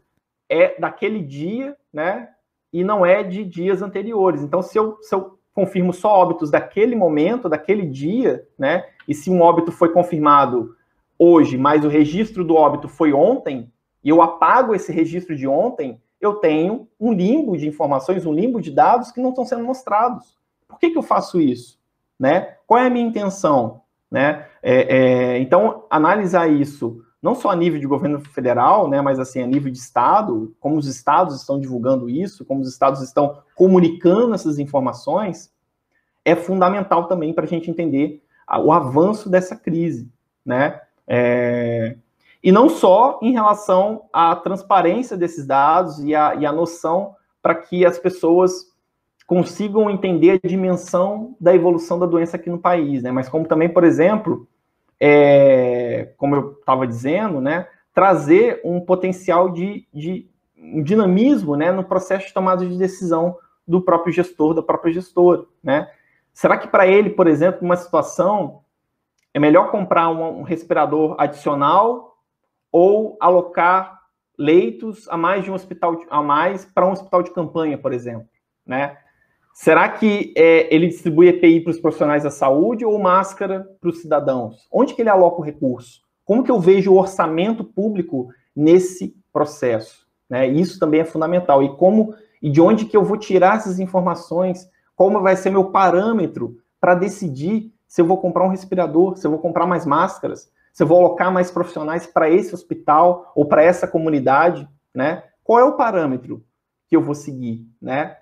Speaker 2: é daquele dia, né, e não é de dias anteriores. Então, se eu, se eu confirmo só óbitos daquele momento, daquele dia, né? E se um óbito foi confirmado hoje, mas o registro do óbito foi ontem, e eu apago esse registro de ontem, eu tenho um limbo de informações, um limbo de dados que não estão sendo mostrados. Por que, que eu faço isso? Né? Qual é a minha intenção? Né? É, é, então, analisar isso não só a nível de governo federal, né, mas assim a nível de estado, como os estados estão divulgando isso, como os estados estão comunicando essas informações, é fundamental também para a gente entender o avanço dessa crise, né? É... E não só em relação à transparência desses dados e a, e noção para que as pessoas consigam entender a dimensão da evolução da doença aqui no país, né? Mas como também, por exemplo, é, como eu estava dizendo, né, trazer um potencial de, de um dinamismo né, no processo de tomada de decisão do próprio gestor, da própria gestora. Né? Será que para ele, por exemplo, uma situação, é melhor comprar um, um respirador adicional ou alocar leitos a mais de um hospital a mais para um hospital de campanha, por exemplo, né? Será que é, ele distribui EPI para os profissionais da saúde ou máscara para os cidadãos? Onde que ele aloca o recurso? Como que eu vejo o orçamento público nesse processo? Né? Isso também é fundamental. E como e de onde que eu vou tirar essas informações? Como vai ser meu parâmetro para decidir se eu vou comprar um respirador, se eu vou comprar mais máscaras, se eu vou alocar mais profissionais para esse hospital ou para essa comunidade, né? Qual é o parâmetro que eu vou seguir, né?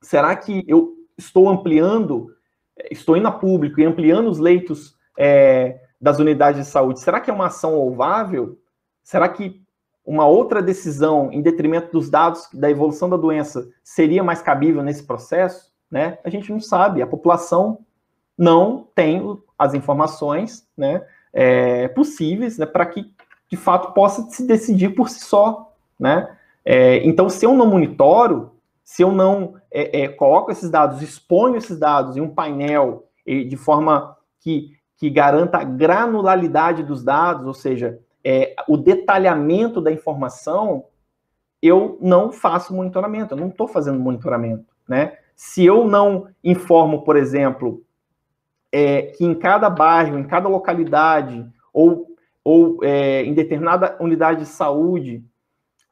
Speaker 2: Será que eu estou ampliando, estou indo a público e ampliando os leitos é, das unidades de saúde? Será que é uma ação louvável? Será que uma outra decisão em detrimento dos dados da evolução da doença seria mais cabível nesse processo? Né? A gente não sabe, a população não tem as informações né, é, possíveis né, para que, de fato, possa se decidir por si só. Né? É, então, se eu não monitoro, se eu não é, é, coloco esses dados, exponho esses dados em um painel de forma que, que garanta a granularidade dos dados, ou seja, é, o detalhamento da informação, eu não faço monitoramento, eu não estou fazendo monitoramento. Né? Se eu não informo, por exemplo, é, que em cada bairro, em cada localidade, ou, ou é, em determinada unidade de saúde,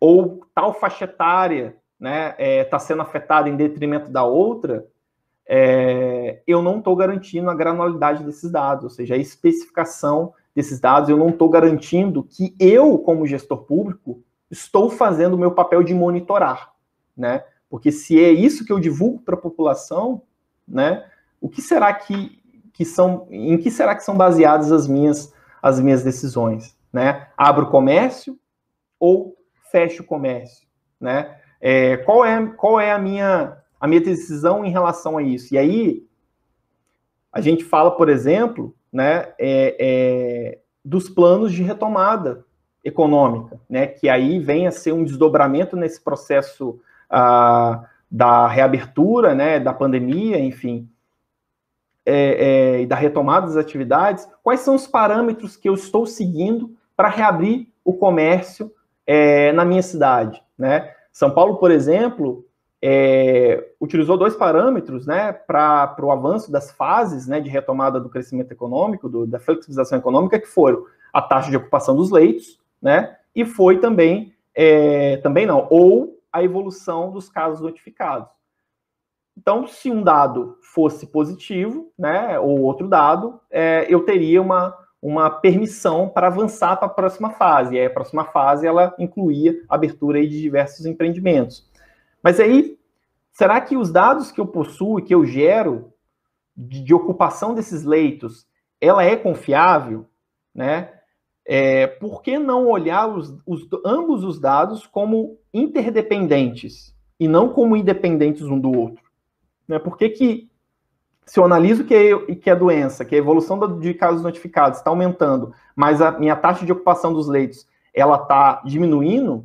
Speaker 2: ou tal faixa etária, né, está é, tá sendo afetada em detrimento da outra, é, eu não estou garantindo a granularidade desses dados, ou seja, a especificação desses dados, eu não estou garantindo que eu, como gestor público, estou fazendo o meu papel de monitorar, né? Porque se é isso que eu divulgo para a população, né, o que será que, que são, em que será que são baseadas as minhas, as minhas decisões, né? Abro o comércio ou fecho o comércio, né? É, qual é, qual é a, minha, a minha decisão em relação a isso? E aí, a gente fala, por exemplo, né, é, é, dos planos de retomada econômica, né, que aí vem a ser um desdobramento nesse processo ah, da reabertura, né, da pandemia, enfim, é, é, da retomada das atividades, quais são os parâmetros que eu estou seguindo para reabrir o comércio é, na minha cidade, né? São Paulo, por exemplo, é, utilizou dois parâmetros né, para o avanço das fases né, de retomada do crescimento econômico, do, da flexibilização econômica, que foram a taxa de ocupação dos leitos, né, e foi também, é, também não, ou a evolução dos casos notificados. Então, se um dado fosse positivo, né, ou outro dado, é, eu teria uma, uma permissão para avançar para a próxima fase. E aí, a próxima fase ela incluía a abertura de diversos empreendimentos. Mas aí, será que os dados que eu possuo que eu gero de, de ocupação desses leitos, ela é confiável, né? É, por que não olhar os, os, ambos os dados como interdependentes e não como independentes um do outro? Né? Por que, que se eu analiso que é, que é doença, que a evolução de casos notificados está aumentando, mas a minha taxa de ocupação dos leitos ela está diminuindo,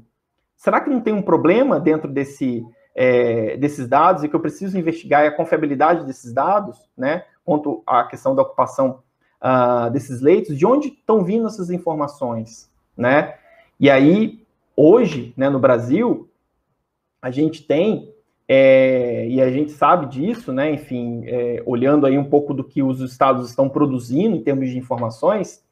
Speaker 2: será que não tem um problema dentro desse, é, desses dados e que eu preciso investigar a confiabilidade desses dados, né, quanto à questão da ocupação uh, desses leitos, de onde estão vindo essas informações, né? E aí, hoje, né, no Brasil, a gente tem é, e a gente sabe disso, né? Enfim, é, olhando aí um pouco do que os estados estão produzindo em termos de informações,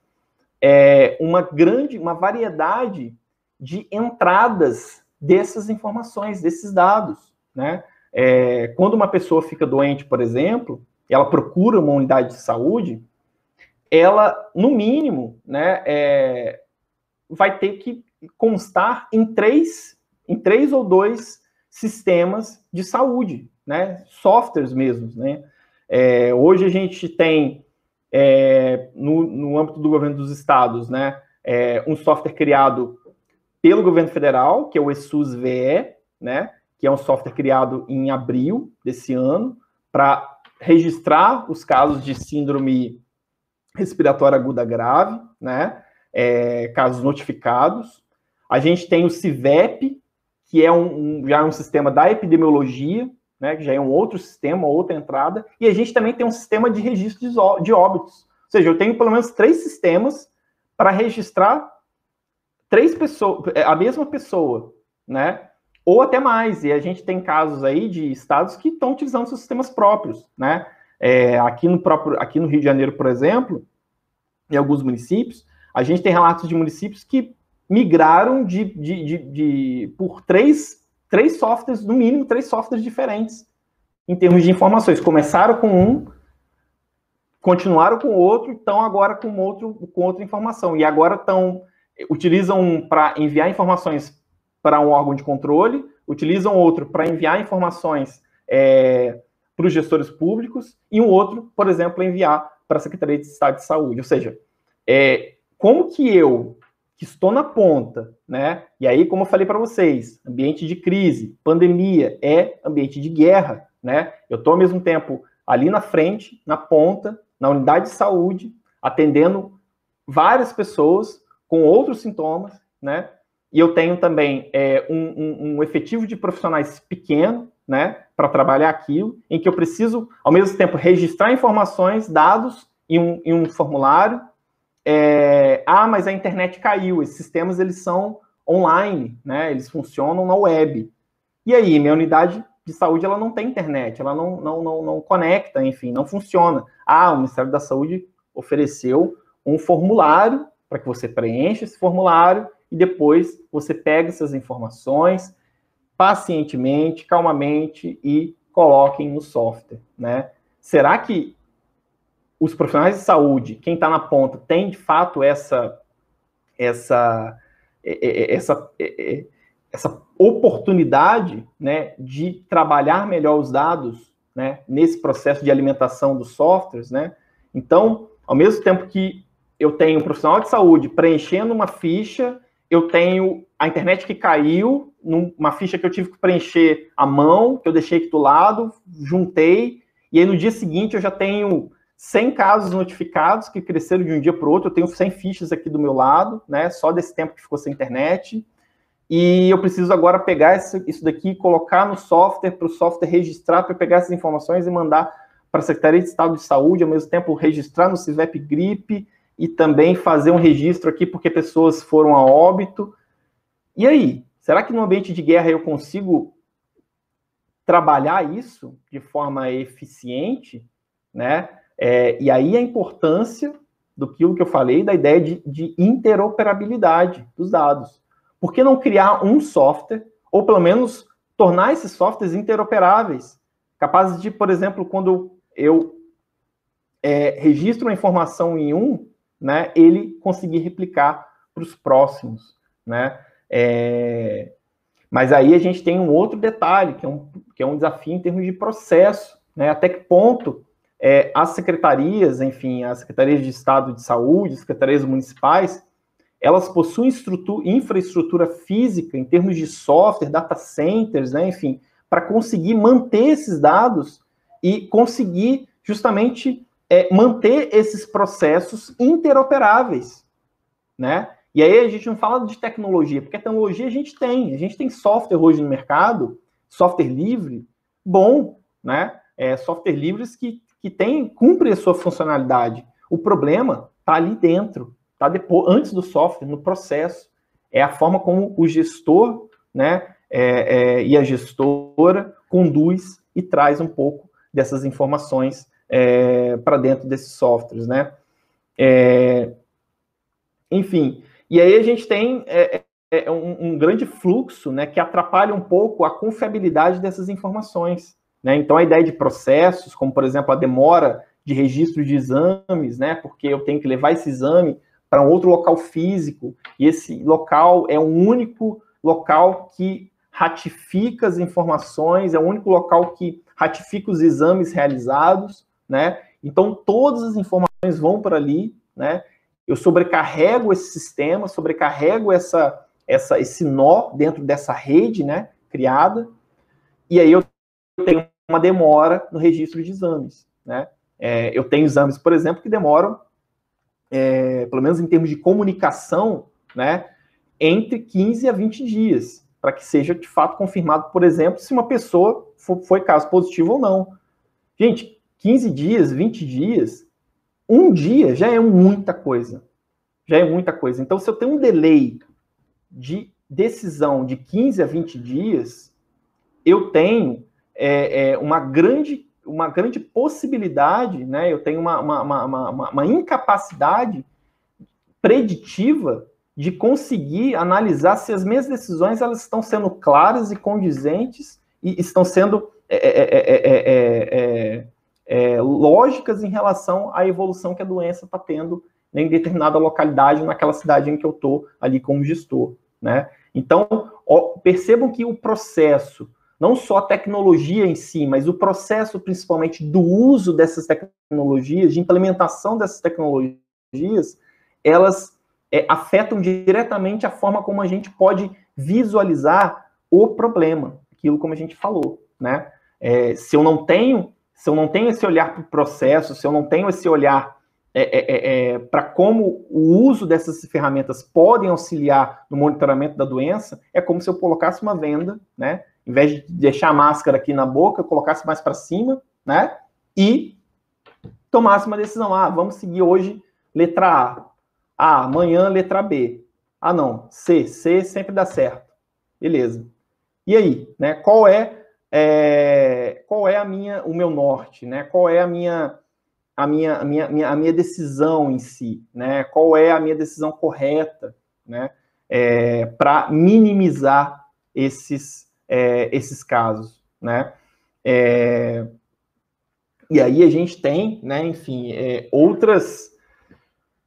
Speaker 2: é uma grande, uma variedade de entradas dessas informações, desses dados, né? É, quando uma pessoa fica doente, por exemplo, ela procura uma unidade de saúde, ela, no mínimo, né, é, vai ter que constar em três, em três ou dois sistemas de saúde, né? Softwares mesmos, né? É, hoje a gente tem é, no, no, âmbito do governo dos estados, né? É, um software criado pelo governo federal, que é o ESUS-VE, né? Que é um software criado em abril desse ano para registrar os casos de síndrome respiratória aguda grave, né? É, casos notificados. A gente tem o CIVEP, que é um, um, já é um sistema da epidemiologia, né, que já é um outro sistema, outra entrada, e a gente também tem um sistema de registro de óbitos. Ou seja, eu tenho pelo menos três sistemas para registrar três pessoas, é, a mesma pessoa, né? Ou até mais. E a gente tem casos aí de estados que estão utilizando seus sistemas próprios, né? É, aqui no próprio, aqui no Rio de Janeiro, por exemplo, em alguns municípios, a gente tem relatos de municípios que migraram de, de, de, de por três, três softwares, no mínimo três softwares diferentes em termos de informações. Começaram com um, continuaram com outro, estão agora com outro, com outra informação. E agora estão utilizam para enviar informações para um órgão de controle, utilizam outro para enviar informações é, para os gestores públicos e um outro, por exemplo, enviar para a Secretaria de Estado de Saúde. Ou seja, é, como que eu, que estou na ponta, né? E aí, como eu falei para vocês, ambiente de crise, pandemia é ambiente de guerra, né? Eu estou ao mesmo tempo ali na frente, na ponta, na unidade de saúde, atendendo várias pessoas com outros sintomas, né? E eu tenho também é, um, um, um, efetivo de profissionais pequeno, né, para trabalhar aquilo, em que eu preciso, ao mesmo tempo, registrar informações, dados em um, em um formulário. É, ah, mas a internet caiu. Esses sistemas eles são online, né? Eles funcionam na web. E aí, minha unidade de saúde ela não tem internet, ela não, não, não, não conecta, enfim, não funciona. Ah, o Ministério da Saúde ofereceu um formulário para que você preencha esse formulário e depois você pega essas informações pacientemente, calmamente e coloquem no software, né? Será que os profissionais de saúde, quem está na ponta, tem de fato essa essa essa essa oportunidade, né, de trabalhar melhor os dados, né, nesse processo de alimentação dos softwares, né? Então, ao mesmo tempo que eu tenho um profissional de saúde preenchendo uma ficha, eu tenho a internet que caiu, numa ficha que eu tive que preencher à mão, que eu deixei aqui do lado, juntei, e aí no dia seguinte eu já tenho 100 casos notificados que cresceram de um dia para o outro, eu tenho 100 fichas aqui do meu lado, né, só desse tempo que ficou sem internet, e eu preciso agora pegar isso daqui, colocar no software, para o software registrar, para pegar essas informações e mandar para a Secretaria de Estado de Saúde, ao mesmo tempo registrar no CISVEP GRIP, e também fazer um registro aqui porque pessoas foram a óbito. E aí, será que no ambiente de guerra eu consigo trabalhar isso de forma eficiente, né? É, e aí a importância do que eu falei, da ideia de, de interoperabilidade dos dados. Por que não criar um software, ou pelo menos tornar esses softwares interoperáveis, capazes de, por exemplo, quando eu é, registro uma informação em um, né, ele conseguir replicar para os próximos, né? É... Mas aí a gente tem um outro detalhe, que é um, que é um desafio em termos de processo, né? Até que ponto é, as secretarias, enfim, as secretarias de Estado de Saúde, as secretarias municipais, elas possuem infraestrutura física em termos de software, data centers, né? Enfim, para conseguir manter esses dados e conseguir justamente é, manter esses processos interoperáveis, né? E aí a gente não fala de tecnologia, porque a tecnologia a gente tem, a gente tem software hoje no mercado, software livre, bom, né? É, software livres que, que tem, cumpre a sua funcionalidade. O problema está ali dentro, está depois, antes do software, no processo. É a forma como o gestor, né, é, é, e a gestora conduz e traz um pouco dessas informações é, para dentro desses softwares, né? É, enfim, e aí a gente tem é, é, um, um, grande fluxo, né, que atrapalha um pouco a confiabilidade dessas informações, né? Então a ideia de processos, como por exemplo a demora de registro de exames, né, porque eu tenho que levar esse exame para um outro local físico, e esse local é o único local que ratifica as informações, é o único local que ratifica os exames realizados, né? Então todas as informações vão para ali, né? Eu sobrecarrego esse sistema, sobrecarrego essa, essa, esse nó dentro dessa rede, né? Criada, e aí eu tenho uma demora no registro de exames, né? É, eu tenho exames, por exemplo, que demoram, é, pelo menos em termos de comunicação, né? Entre 15 a 20 dias, para que seja de fato confirmado, por exemplo, se uma pessoa foi caso positivo ou não. Gente, 15 dias, 20 dias, um dia já é muita coisa. já é muita coisa. Então, se eu tenho um delay de decisão de 15 a 20 dias, eu tenho é, é, uma, grande, uma grande possibilidade, né? eu tenho uma, uma, uma, uma incapacidade preditiva de conseguir analisar se as minhas decisões elas estão sendo claras e condizentes e estão sendo é, é, lógicas em relação à evolução que a doença está tendo em determinada localidade, naquela cidade em que eu estou ali como gestor. Né? Então, ó, percebam que o processo, não só a tecnologia em si, mas o processo principalmente do uso dessas tecnologias, de implementação dessas tecnologias, elas é, afetam diretamente a forma como a gente pode visualizar o problema, aquilo como a gente falou, né? É, se eu não tenho, se eu não tenho esse olhar para o processo, se eu não tenho esse olhar é, é, é, é para como o uso dessas ferramentas podem auxiliar no monitoramento da doença, é como se eu colocasse uma venda, né? Em vez de deixar a máscara aqui na boca, colocasse mais para cima, né? E tomasse uma decisão. Ah, vamos seguir hoje letra A. Ah, amanhã letra B. Ah, não, C. C sempre dá certo. Beleza. E aí, né? Qual é, é qual é a minha, o meu norte, né? Qual é a minha a minha, a minha, a minha decisão em si, né? Qual é a minha decisão correta, né? É, para minimizar esses, é, esses casos, né? É, e aí a gente tem, né, enfim, é, outras,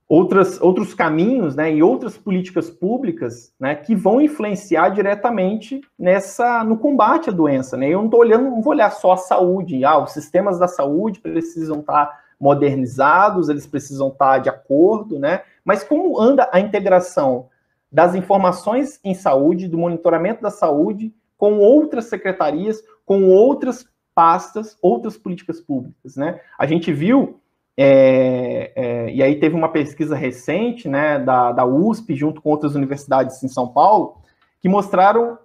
Speaker 2: outras, outros caminhos, né, e outras políticas públicas, né, que vão influenciar diretamente nessa, no combate à doença, né? Eu não estou olhando, não vou olhar só a saúde, ah, os sistemas da saúde precisam estar tá modernizados, eles precisam estar de acordo, né? Mas como anda a integração das informações em saúde, do monitoramento da saúde, com outras secretarias, com outras pastas, outras políticas públicas, né? A gente viu, é, é, e aí teve uma pesquisa recente, né, da, da USP, junto com outras universidades em São Paulo, que mostraram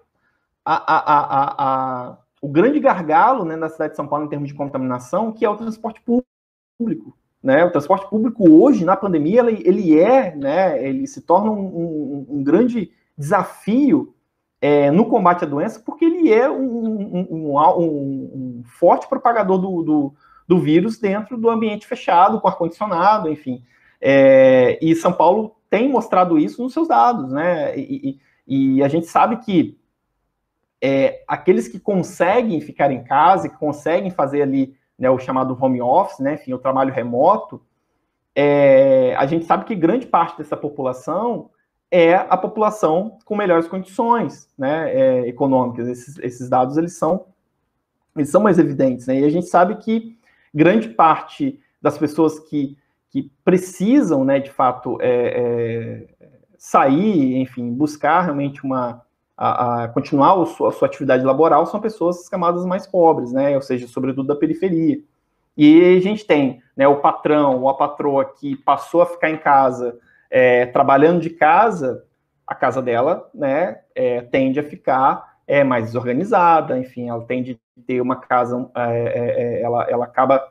Speaker 2: a, a, a, o grande gargalo né, na cidade de São Paulo em termos de contaminação, que é o transporte público público. Né? O transporte público hoje, na pandemia, ele, ele é, né, ele se torna um, um, um grande desafio é, no combate à doença, porque ele é um, um forte propagador do, do, do, vírus dentro do ambiente fechado, com ar-condicionado, enfim. É, e São Paulo tem mostrado isso nos seus dados, né? E, e, e a gente sabe que é, aqueles que conseguem ficar em casa, que conseguem fazer ali né, o chamado home office, né, enfim, o trabalho remoto, é, a gente sabe que grande parte dessa população é a população com melhores condições né, é, econômicas. Esses, esses, dados eles são, eles são mais evidentes. Né, e a gente sabe que grande parte das pessoas que, que precisam, né, de fato, é, é sair, enfim, buscar realmente uma, a, a continuar a sua, a sua, atividade laboral são pessoas das camadas mais pobres, né? Ou seja, sobretudo da periferia. E a gente tem né, o patrão ou a patroa que passou a ficar em casa, é, trabalhando de casa, a casa dela né, é, tende a ficar é, mais desorganizada, enfim, ela tende a ter uma casa, é, é, é, ela, ela acaba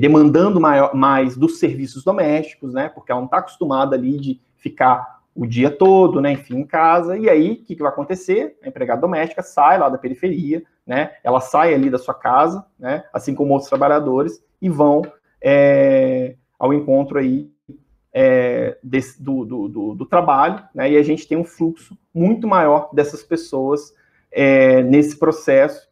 Speaker 2: demandando maior, mais dos serviços domésticos, né? Porque ela não está acostumada ali de ficar o dia todo, né, enfim, em casa, e aí, o que, que vai acontecer? A empregada doméstica sai lá da periferia, né, ela sai ali da sua casa, né, assim como outros trabalhadores, e vão é, ao encontro aí é, desse, do, do, do, do, trabalho, né, e a gente tem um fluxo muito maior dessas pessoas é, nesse processo,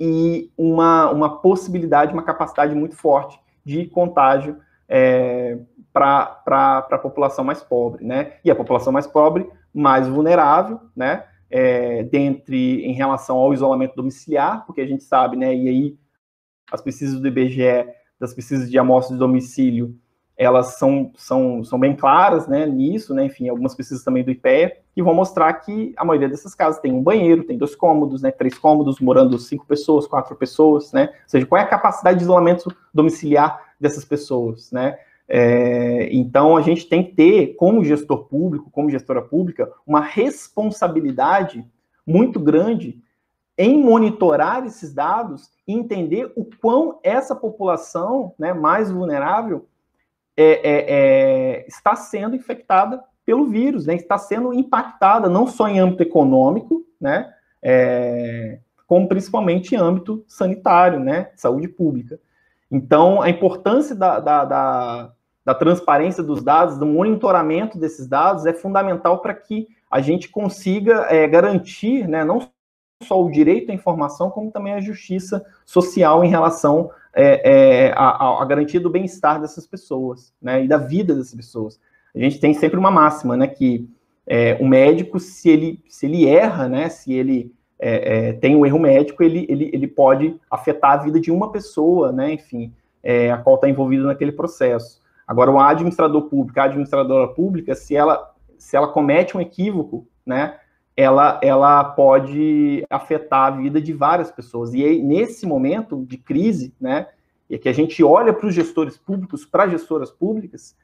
Speaker 2: e uma, uma possibilidade, uma capacidade muito forte de contágio é, para a população mais pobre, né? E a população mais pobre, mais vulnerável, né? É, dentre em relação ao isolamento domiciliar, porque a gente sabe, né? E aí as pesquisas do IBGE, das pesquisas de amostras de domicílio, elas são, são, são bem claras, né? Nisso, né? Enfim, algumas pesquisas também do IPEA, que vão mostrar que a maioria dessas casas tem um banheiro, tem dois cômodos, né? Três cômodos, morando cinco pessoas, quatro pessoas, né? Ou seja, qual é a capacidade de isolamento domiciliar dessas pessoas, né? É, então, a gente tem que ter, como gestor público, como gestora pública, uma responsabilidade muito grande em monitorar esses dados e entender o quão essa população né, mais vulnerável é, é, é, está sendo infectada pelo vírus, né? está sendo impactada não só em âmbito econômico, né? É, como principalmente em âmbito sanitário, né? Saúde pública. Então, a importância da, da, da, da transparência dos dados, do monitoramento desses dados é fundamental para que a gente consiga é, garantir, né, não só o direito à informação, como também a justiça social em relação é, é, à, à, garantia do bem-estar dessas pessoas, né, e da vida dessas pessoas. A gente tem sempre uma máxima, né, que é, o médico, se ele, se ele erra, né, se ele é, é, tem um erro médico, ele, ele, ele pode afetar a vida de uma pessoa, né, enfim, é, a qual está envolvida naquele processo. Agora, o administrador público, a administradora pública, se ela, se ela comete um equívoco, né, ela, ela pode afetar a vida de várias pessoas. E aí, nesse momento de crise, né, e que a gente olha para os gestores públicos, para as gestoras públicas,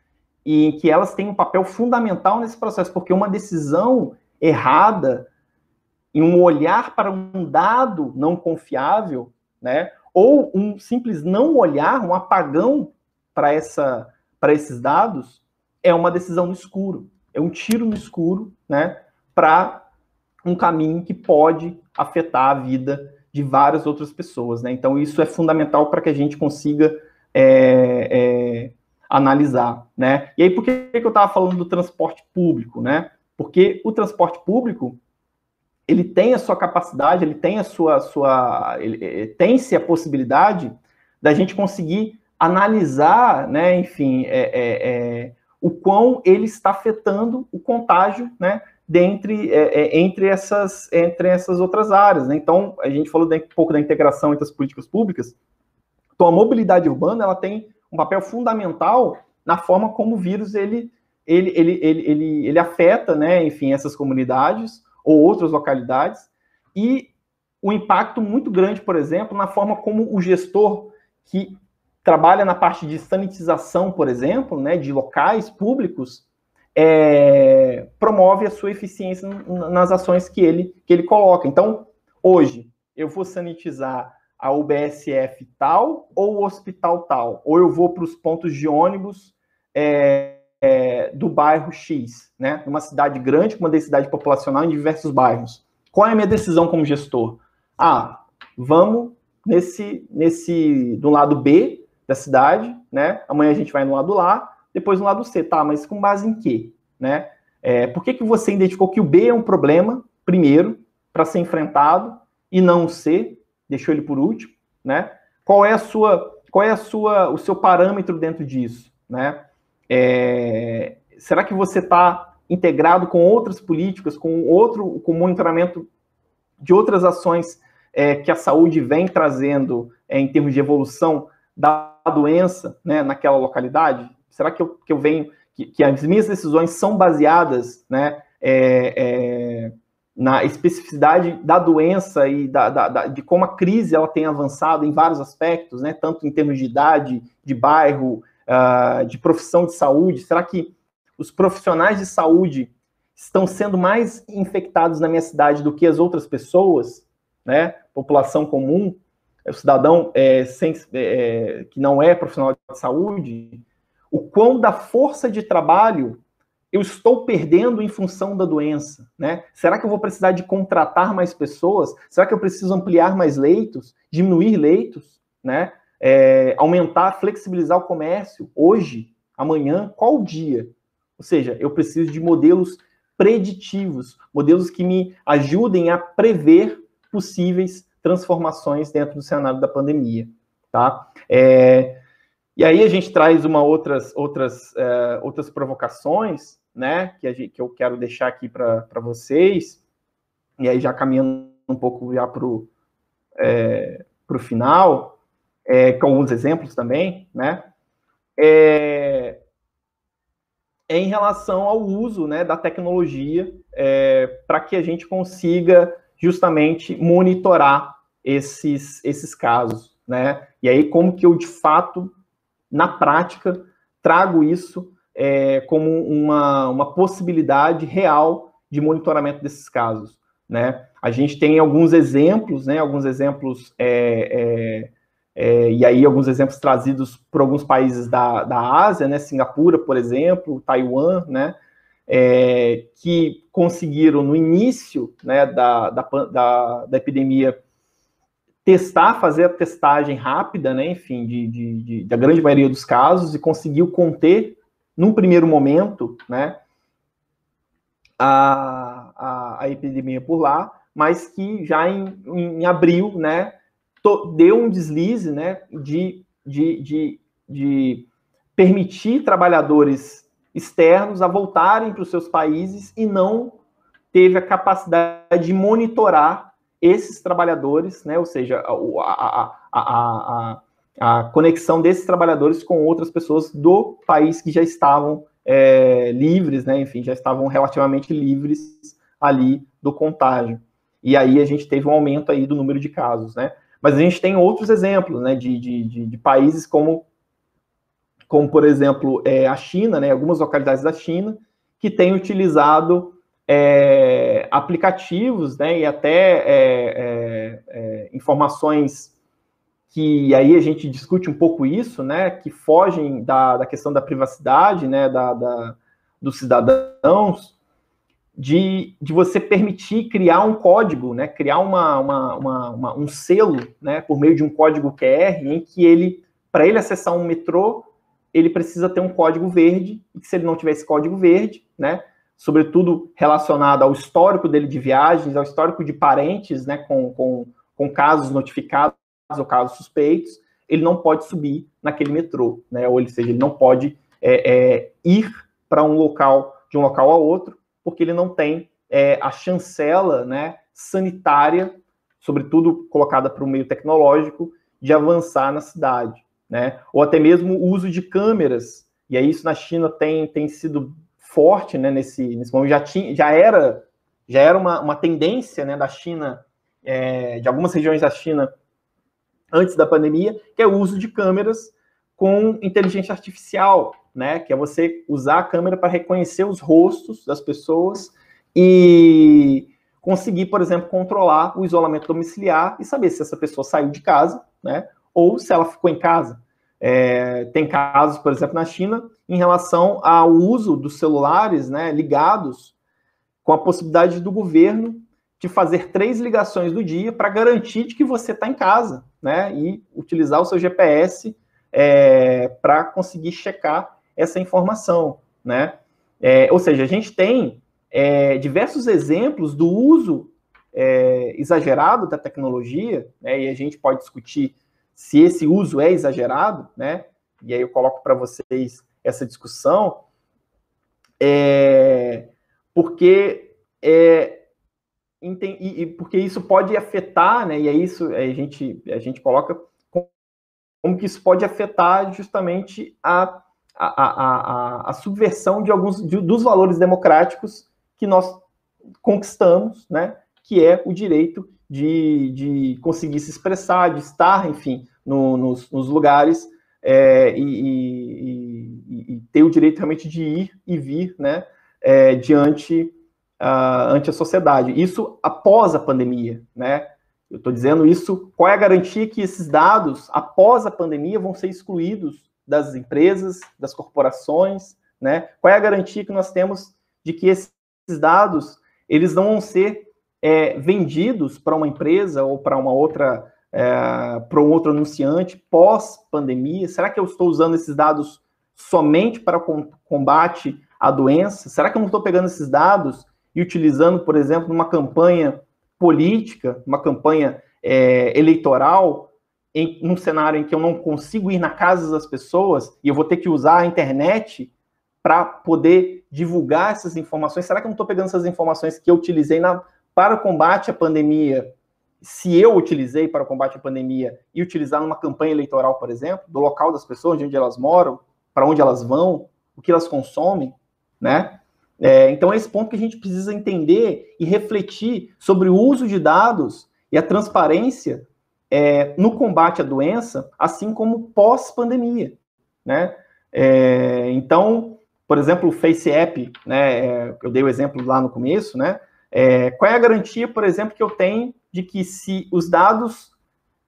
Speaker 2: e que elas têm um papel fundamental nesse processo, porque uma decisão errada, em um olhar para um dado não confiável, né, ou um simples não olhar, um apagão para essa para esses dados, é uma decisão no escuro, é um tiro no escuro, né, para um caminho que pode afetar a vida de várias outras pessoas, né? Então isso é fundamental para que a gente consiga é, é, analisar, né? E aí por que, que eu estava falando do transporte público, né? Porque o transporte público ele tem a sua capacidade, ele tem a sua, sua ele, tem-se a possibilidade da gente conseguir analisar, né, enfim, é, é, é, o quão ele está afetando o contágio, né, dentre, é, é, entre, essas, entre essas outras áreas. Né? Então, a gente falou um pouco da integração entre as políticas públicas. Então, a mobilidade urbana ela tem um papel fundamental na forma como o vírus ele, ele, ele, ele, ele, ele afeta, né, enfim, essas comunidades ou outras localidades, e o impacto muito grande, por exemplo, na forma como o gestor que trabalha na parte de sanitização, por exemplo, né, de locais públicos, é, promove a sua eficiência nas ações que ele, que ele coloca. Então, hoje, eu vou sanitizar a UBSF tal ou o hospital tal, ou eu vou para os pontos de ônibus é, é, do bairro X, né? Uma cidade grande com uma densidade populacional em diversos bairros. Qual é a minha decisão como gestor? Ah, vamos nesse, nesse do lado B da cidade, né? Amanhã a gente vai no lado lá, depois no lado C, tá? Mas com base em quê, né? É, por que, que você identificou que o B é um problema, primeiro, para ser enfrentado, e não o C, deixou ele por último, né? Qual é a sua, qual é a sua, o seu parâmetro dentro disso, né? É, será que você está integrado com outras políticas, com outro, com monitoramento de outras ações é, que a saúde vem trazendo é, em termos de evolução da doença né, naquela localidade? Será que eu, que eu venho, que, que as minhas decisões são baseadas né, é, é, na especificidade da doença e da, da, da, de como a crise ela tem avançado em vários aspectos, né, tanto em termos de idade, de bairro, uh, de profissão de saúde? Será que os profissionais de saúde estão sendo mais infectados na minha cidade do que as outras pessoas, né? População comum, o cidadão é, sem, é, que não é profissional de saúde, o quão da força de trabalho eu estou perdendo em função da doença, né? Será que eu vou precisar de contratar mais pessoas? Será que eu preciso ampliar mais leitos, diminuir leitos, né? É, aumentar, flexibilizar o comércio hoje, amanhã, qual dia? Ou seja, eu preciso de modelos preditivos, modelos que me ajudem a prever possíveis transformações dentro do cenário da pandemia, tá? É, e aí a gente traz uma outras outras é, outras provocações, né? Que, gente, que eu quero deixar aqui para vocês. E aí já caminhando um pouco já para o é, final, é, com alguns exemplos também, né? É, é em relação ao uso né, da tecnologia é, para que a gente consiga justamente monitorar esses, esses casos, né? E aí, como que eu, de fato, na prática, trago isso é, como uma, uma possibilidade real de monitoramento desses casos, né? A gente tem alguns exemplos, né? Alguns exemplos é, é, é, e aí alguns exemplos trazidos por alguns países da, da Ásia, né, Singapura, por exemplo, Taiwan, né, é, que conseguiram no início né, da, da, da, da, epidemia testar, fazer a testagem rápida, né, enfim, de, de, de, da grande maioria dos casos e conseguiu conter, num primeiro momento, né, a, a, a epidemia por lá, mas que já em, em abril, né, to, deu um deslize, né, de, de, de, de permitir trabalhadores externos a voltarem para os seus países e não teve a capacidade de monitorar esses trabalhadores, né, ou seja, a, a, a, a, conexão desses trabalhadores com outras pessoas do país que já estavam é, livres, né, enfim, já estavam relativamente livres ali do contágio. E aí a gente teve um aumento aí do número de casos, né? Mas a gente tem outros exemplos, né, de, de, de, de países como, como por exemplo, é, a China, né, algumas localidades da China, que têm utilizado é, aplicativos, né, e até é, é, é, informações que aí a gente discute um pouco isso, né, que fogem da, da questão da privacidade, né, da, da dos cidadãos, de, de você permitir criar um código, né, criar uma, uma, uma, uma, um selo, né, por meio de um código QR, em que ele, para ele acessar um metrô, ele precisa ter um código verde, e se ele não tiver esse código verde, né, sobretudo relacionado ao histórico dele de viagens, ao histórico de parentes, né, com, com, com casos notificados ou casos suspeitos, ele não pode subir naquele metrô, né, ou seja, ele não pode é, é, ir para um local, de um local a outro, porque ele não tem é, a chancela né, sanitária, sobretudo colocada para o meio tecnológico, de avançar na cidade. Né? Ou até mesmo o uso de câmeras. E aí isso na China tem, tem sido forte né, nesse, nesse momento. Já, tinha, já era, já era uma, uma tendência né, da China, é, de algumas regiões da China, antes da pandemia, que é o uso de câmeras com inteligência artificial, né? Que é você usar a câmera para reconhecer os rostos das pessoas e conseguir, por exemplo, controlar o isolamento domiciliar e saber se essa pessoa saiu de casa, né? Ou se ela ficou em casa. É, tem casos, por exemplo, na China, em relação ao uso dos celulares, né, ligados, com a possibilidade do governo de fazer três ligações do dia para garantir de que você está em casa, né, e utilizar o seu GPS é, para conseguir checar essa informação, né? É, ou seja, a gente tem é, diversos exemplos do uso é, exagerado da tecnologia, né? E a gente pode discutir se esse uso é exagerado, né? E aí eu coloco para vocês essa discussão, é, porque é, e, porque isso pode afetar, né? E é isso a gente a gente coloca como que isso pode afetar justamente a a, a, a, subversão de alguns de, dos valores democráticos que nós conquistamos, né? Que é o direito de, de conseguir se expressar, de estar, enfim, no, nos, nos, lugares é, e, e, e, ter o direito realmente de ir e vir, né? É, diante uh, ante a sociedade. Isso após a pandemia, né? Eu estou dizendo isso. Qual é a garantia que esses dados após a pandemia vão ser excluídos das empresas, das corporações, né? Qual é a garantia que nós temos de que esses dados eles não vão ser é, vendidos para uma empresa ou para uma outra é, para um outro anunciante pós pandemia? Será que eu estou usando esses dados somente para combate à doença? Será que eu não estou pegando esses dados e utilizando, por exemplo, numa campanha política, uma campanha é, eleitoral em um cenário em que eu não consigo ir na casa das pessoas e eu vou ter que usar a internet para poder divulgar essas informações? Será que eu não estou pegando essas informações que eu utilizei na, para o combate à pandemia? Se eu utilizei para o combate à pandemia e utilizar numa campanha eleitoral, por exemplo, do local das pessoas, de onde elas moram, para onde elas vão, o que elas consomem, né? É, então, é esse ponto que a gente precisa entender e refletir sobre o uso de dados e a transparência é, no combate à doença, assim como pós-pandemia, né? É, então, por exemplo, o Face App, né? É, eu dei o exemplo lá no começo, né? É, qual é a garantia, por exemplo, que eu tenho de que se os dados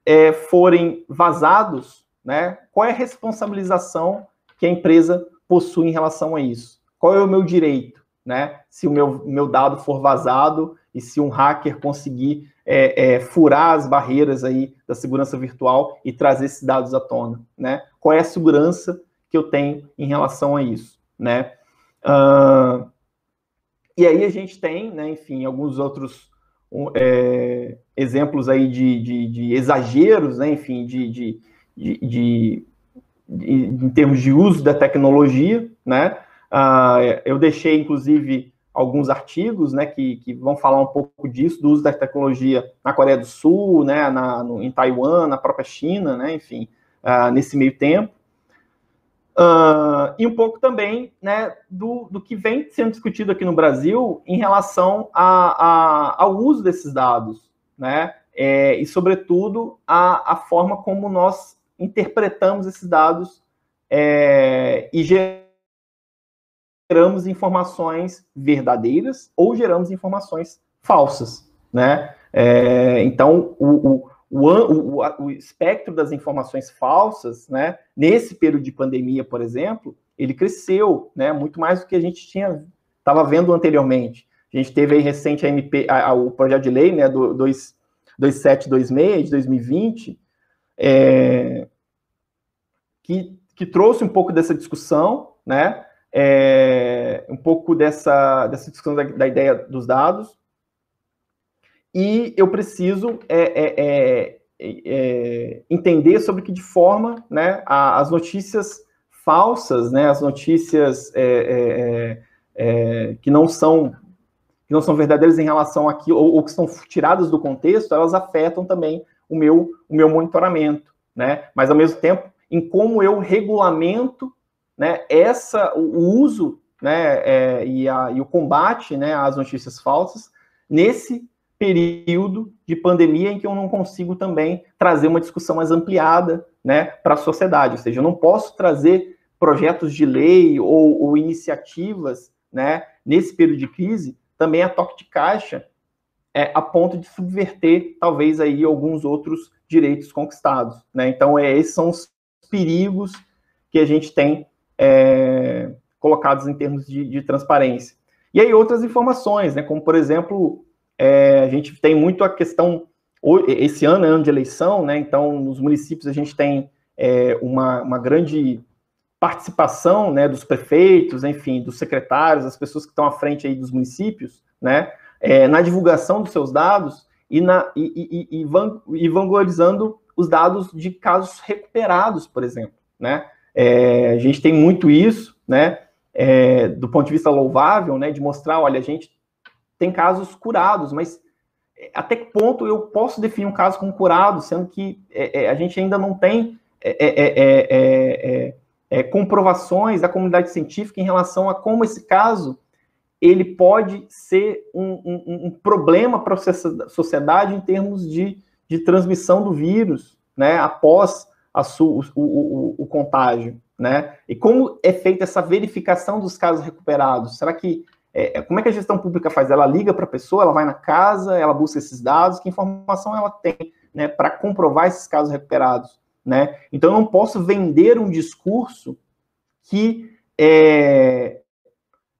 Speaker 2: é, forem vazados, né, qual é a responsabilização que a empresa possui em relação a isso? Qual é o meu direito, né? Se o meu, meu dado for vazado e se um hacker conseguir é, é, furar as barreiras aí da segurança virtual e trazer esses dados à tona, né? Qual é a segurança que eu tenho em relação a isso, né? Uh, e aí a gente tem, né, enfim, alguns outros é, exemplos aí de, de, de, exageros, né, enfim, de, de, em termos de uso da tecnologia, né? Uh, eu deixei, inclusive, alguns artigos, né, que, que vão falar um pouco disso, do uso da tecnologia na Coreia do Sul, né, na, no, em Taiwan, na própria China, né, enfim, uh, nesse meio tempo. Uh, e um pouco também né, do, do que vem sendo discutido aqui no Brasil em relação a, a, ao uso desses dados, né? É, e, sobretudo, a, a forma como nós interpretamos esses dados é, e geramos informações verdadeiras ou geramos informações falsas, né? É, então, o, o o, o, o, espectro das informações falsas, né, nesse período de pandemia, por exemplo, ele cresceu, né, muito mais do que a gente tinha estava vendo anteriormente. A gente teve aí recente a MP, a, a, o projeto de lei, né, do 2726 de 2020, é, que, que trouxe um pouco dessa discussão, né, é, um pouco dessa, dessa discussão da, da ideia dos dados, e eu preciso é, é, é, é, entender sobre que de forma né, a, as notícias falsas, né, as notícias é, é, que não são que não são verdadeiras em relação aqui ou, ou, que são tiradas do contexto, elas afetam também o meu o meu monitoramento, né? Mas ao mesmo tempo em como eu regulamento, né, essa o uso, né, e, a, e o combate, né, às notícias falsas nesse período de pandemia em que eu não consigo também trazer uma discussão mais ampliada né, para a sociedade. Ou seja, eu não posso trazer projetos de lei ou, ou iniciativas né, nesse período de crise também a toque de caixa é, a ponto de subverter talvez aí alguns outros direitos conquistados. Né? Então, é, esses são os perigos que a gente tem é, colocados em termos de, de transparência. E aí outras informações, né, como por exemplo é, a gente tem muito a questão, esse ano é ano de eleição, né? Então, nos municípios a gente tem é, uma, uma grande participação né, dos prefeitos, enfim, dos secretários, das pessoas que estão à frente aí dos municípios, né, é, na divulgação dos seus dados e, na, e, e, e, van, e os dados de casos recuperados, por exemplo, né, é, a gente tem muito isso, né, é, do ponto de vista louvável, né, de mostrar, olha, a gente tem casos curados, mas é, até que ponto eu posso definir um caso como curado, sendo que é, é, a gente ainda não tem é, é, comprovações da comunidade científica em relação a como esse caso ele pode ser um, um, um problema para a sociedade em termos de, de transmissão do vírus, né, após a su, o, o, o, contágio, né? E como é feita essa verificação dos casos recuperados? Será que é, é, como é que a gestão pública faz? Ela liga para a pessoa, ela vai na casa, ela busca esses dados, que informação ela tem né, para comprovar esses casos recuperados? Né? Então, eu não posso vender um discurso que é,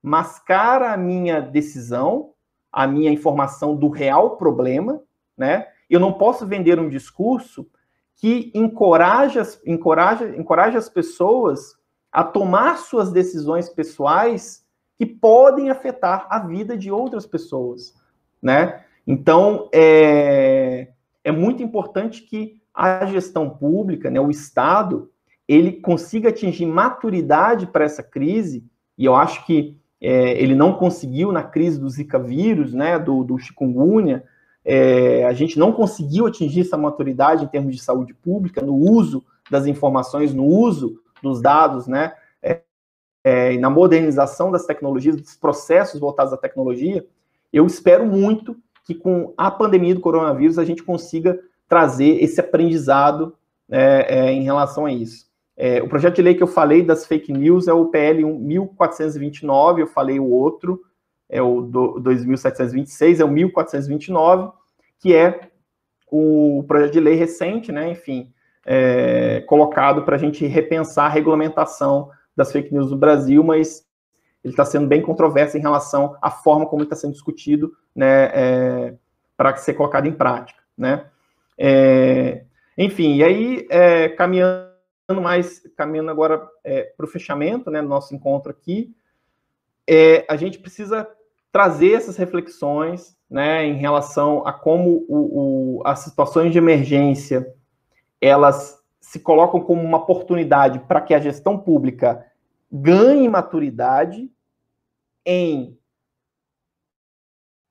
Speaker 2: mascara a minha decisão, a minha informação do real problema, né? Eu não posso vender um discurso que encoraja, encoraja, encoraja as pessoas a tomar suas decisões pessoais que podem afetar a vida de outras pessoas, né? Então, é, é muito importante que a gestão pública, né, o Estado, ele consiga atingir maturidade para essa crise, e eu acho que é, ele não conseguiu na crise do Zika vírus, né, do, do chikungunya, é, a gente não conseguiu atingir essa maturidade em termos de saúde pública, no uso das informações, no uso dos dados, né, é, na modernização das tecnologias, dos processos voltados à tecnologia, eu espero muito que com a pandemia do coronavírus a gente consiga trazer esse aprendizado é, é, em relação a isso. É, o projeto de lei que eu falei das fake news é o PL 1429, eu falei o outro, é o do, 2726, é o 1429, que é o projeto de lei recente, né, enfim, é, colocado para a gente repensar a regulamentação das fake news no Brasil, mas ele está sendo bem controverso em relação à forma como está sendo discutido, né, é, para ser colocado em prática, né. É, enfim, e aí, é, caminhando mais, caminhando agora é, para o fechamento, né, do nosso encontro aqui, é, a gente precisa trazer essas reflexões, né, em relação a como o, o, as situações de emergência elas se colocam como uma oportunidade para que a gestão pública ganhe maturidade em,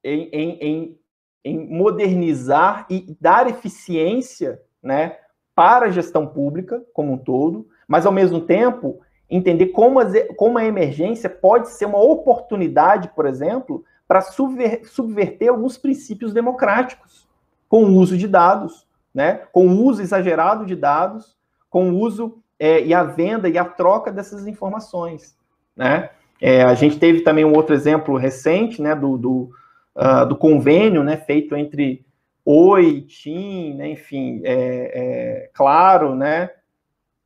Speaker 2: em, em, em, modernizar e dar eficiência né, para a gestão pública como um todo, mas ao mesmo tempo entender como a, como a emergência pode ser uma oportunidade, por exemplo, para subver, subverter alguns princípios democráticos com o uso de dados, né? com o uso exagerado de dados, com o uso é, e a venda e a troca dessas informações. Né? É, a gente teve também um outro exemplo recente né, do, do, uh, do convênio né, feito entre Oi, TIM, né, enfim, é, é, Claro, né,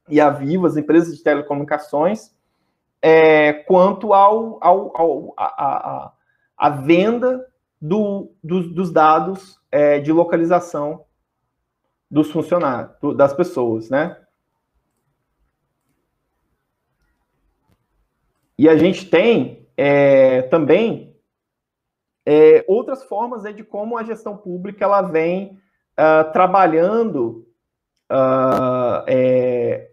Speaker 2: e a Vivo, as empresas de telecomunicações, é, quanto ao, ao, ao a, a, a, venda do, do, dos dados é, de localização dos funcionários, das pessoas, né? E a gente tem é, também é, outras formas né, de como a gestão pública ela vem uh, trabalhando uh, é,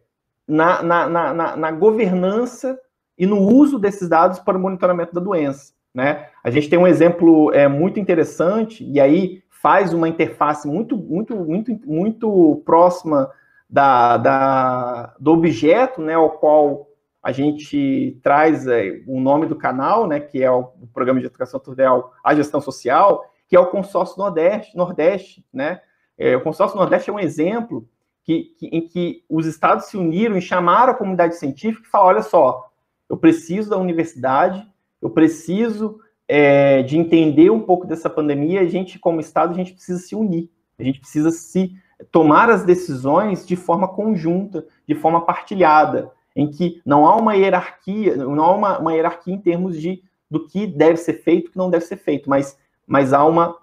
Speaker 2: na, na, na, na, governança e no uso desses dados para o monitoramento da doença. Né? A gente tem um exemplo é, muito interessante, e aí faz uma interface muito, muito, muito, muito próxima da, da, do objeto né, ao qual a gente traz é, o nome do canal, né, que é o, Programa de Educação Tutorial A Gestão Social, que é o Consórcio Nordeste, Nordeste né? É, o Consórcio Nordeste é um exemplo que, que, em que os estados se uniram e chamaram a comunidade científica e falaram: olha só, eu preciso da universidade, eu preciso é, de entender um pouco dessa pandemia, a gente, como estado, a gente precisa se unir, a gente precisa se tomar as decisões de forma conjunta, de forma partilhada, em que não há uma hierarquia, não há uma, uma hierarquia em termos de do que deve ser feito, que não deve ser feito, mas, mas há uma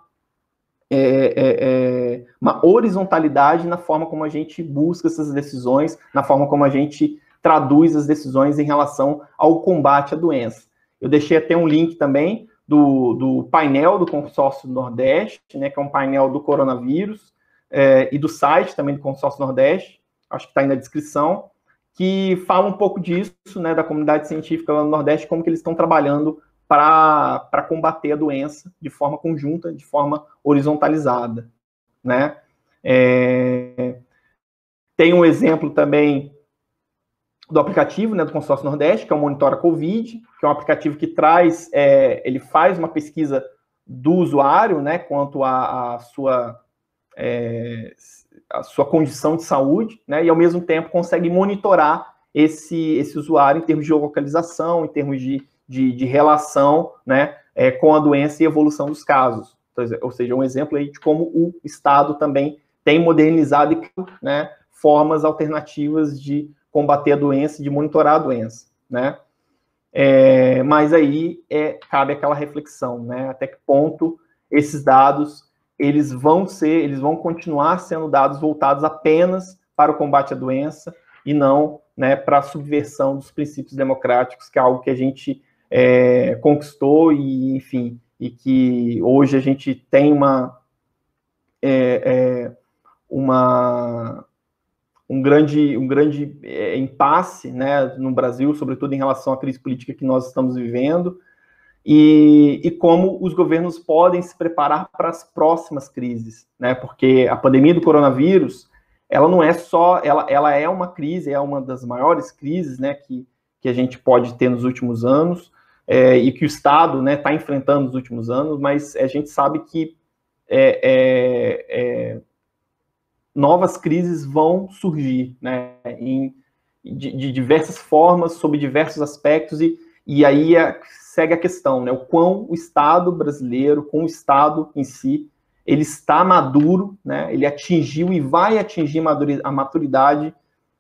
Speaker 2: é, é, é, uma horizontalidade na forma como a gente busca essas decisões, na forma como a gente traduz as decisões em relação ao combate à doença. Eu deixei até um link também do, do painel do consórcio Nordeste, né, que é um painel do coronavírus, é, e do site também do consórcio Nordeste, acho que está aí na descrição, que fala um pouco disso, né, da comunidade científica lá no Nordeste, como que eles estão trabalhando para combater a doença de forma conjunta, de forma horizontalizada, né? É, tem um exemplo também do aplicativo né, do Consórcio Nordeste, que é o Monitora Covid, que é um aplicativo que traz, é, ele faz uma pesquisa do usuário, né, quanto à sua, é, a sua condição de saúde, né, e ao mesmo tempo consegue monitorar esse, esse usuário em termos de localização, em termos de de, de relação né, é, com a doença e evolução dos casos. Ou seja, um exemplo aí de como o Estado também tem modernizado né, formas alternativas de combater a doença, de monitorar a doença, né? É, mas aí é, cabe aquela reflexão, né? Até que ponto esses dados eles vão ser, eles vão continuar sendo dados voltados apenas para o combate à doença e não, né, para a subversão dos princípios democráticos, que é algo que a gente é, conquistou e, enfim, e que hoje a gente tem uma, é, é, uma um grande, um grande é, impasse né, no Brasil, sobretudo em relação à crise política que nós estamos vivendo, e, e como os governos podem se preparar para as próximas crises, né? Porque a pandemia do coronavírus, ela não é só, ela, ela é uma crise, é uma das maiores crises, né, que, que a gente pode ter nos últimos anos, é, e que o Estado está né, tá enfrentando nos últimos anos, mas a gente sabe que é, é, é novas crises vão surgir né, em, de, de, diversas formas, sob diversos aspectos, e, e aí é, segue a questão, né, o quão o Estado brasileiro, com o Estado em si, ele está maduro, né? ele atingiu e vai atingir a maturidade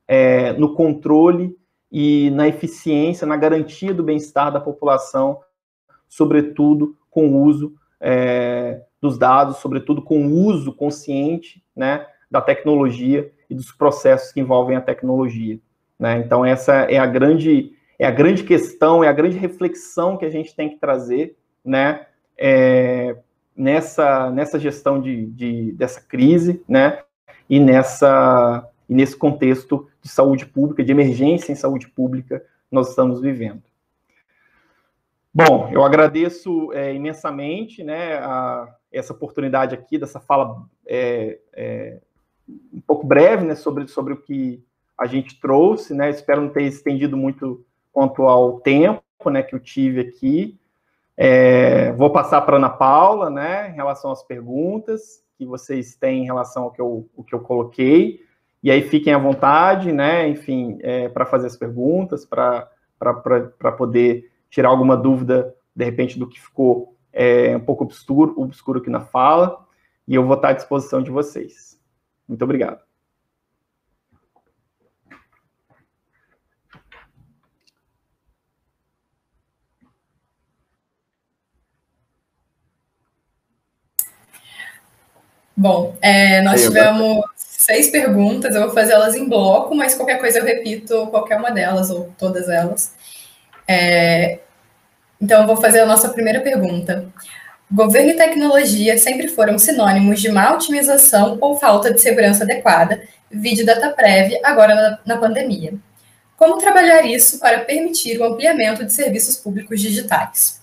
Speaker 2: é, no controle e na eficiência, na garantia do bem-estar da população, sobretudo com o uso é, dos dados, sobretudo com o uso consciente né, da tecnologia e dos processos que envolvem a tecnologia. Né? Então, essa é a grande é a grande questão, é a grande reflexão que a gente tem que trazer né, é, nessa, nessa gestão de, de, dessa crise né, e, nessa, e nesse contexto de saúde pública, de emergência em saúde pública nós estamos vivendo. Bom, eu agradeço é, imensamente né, a, essa oportunidade aqui, dessa fala é, é, um pouco breve né, sobre, sobre o que a gente trouxe. Né, espero não ter estendido muito quanto ao tempo né, que eu tive aqui. É, vou passar para Ana Paula, né, em relação às perguntas que vocês têm em relação ao que eu, o que eu coloquei. E aí fiquem à vontade, né, enfim, é, para fazer as perguntas, para poder tirar alguma dúvida, de repente, do que ficou é, um pouco obscuro, obscuro aqui na fala, e eu vou estar à disposição de vocês. Muito obrigado.
Speaker 1: Bom, é, nós tivemos seis perguntas, eu vou fazer elas em bloco, mas qualquer coisa eu repito qualquer uma delas, ou todas elas. É, então, eu vou fazer a nossa primeira pergunta. Governo e tecnologia sempre foram sinônimos de má otimização ou falta de segurança adequada, vídeo data prévia, agora na, na pandemia. Como trabalhar isso para permitir o ampliamento de serviços públicos digitais?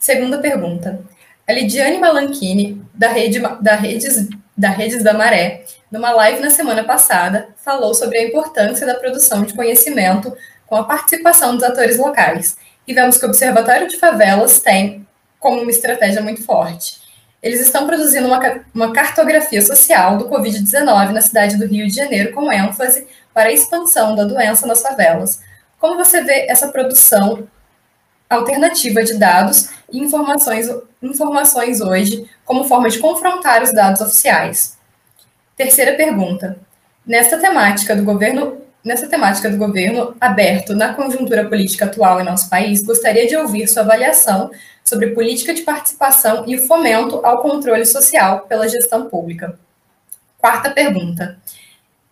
Speaker 1: Segunda pergunta. A Lidiane Malanchini, da, rede, da, Redes, da Redes da Maré, numa live na semana passada, falou sobre a importância da produção de conhecimento com a participação dos atores locais. E vemos que o Observatório de Favelas tem como uma estratégia muito forte. Eles estão produzindo uma, uma cartografia social do Covid-19 na cidade do Rio de Janeiro, com ênfase para a expansão da doença nas favelas. Como você vê essa produção alternativa de dados e informações, informações hoje como forma de confrontar os dados oficiais? Terceira pergunta. Nesta temática do governo Nessa temática do governo aberto na conjuntura política atual em nosso país, gostaria de ouvir sua avaliação sobre política de participação e o fomento ao controle social pela gestão pública. Quarta pergunta.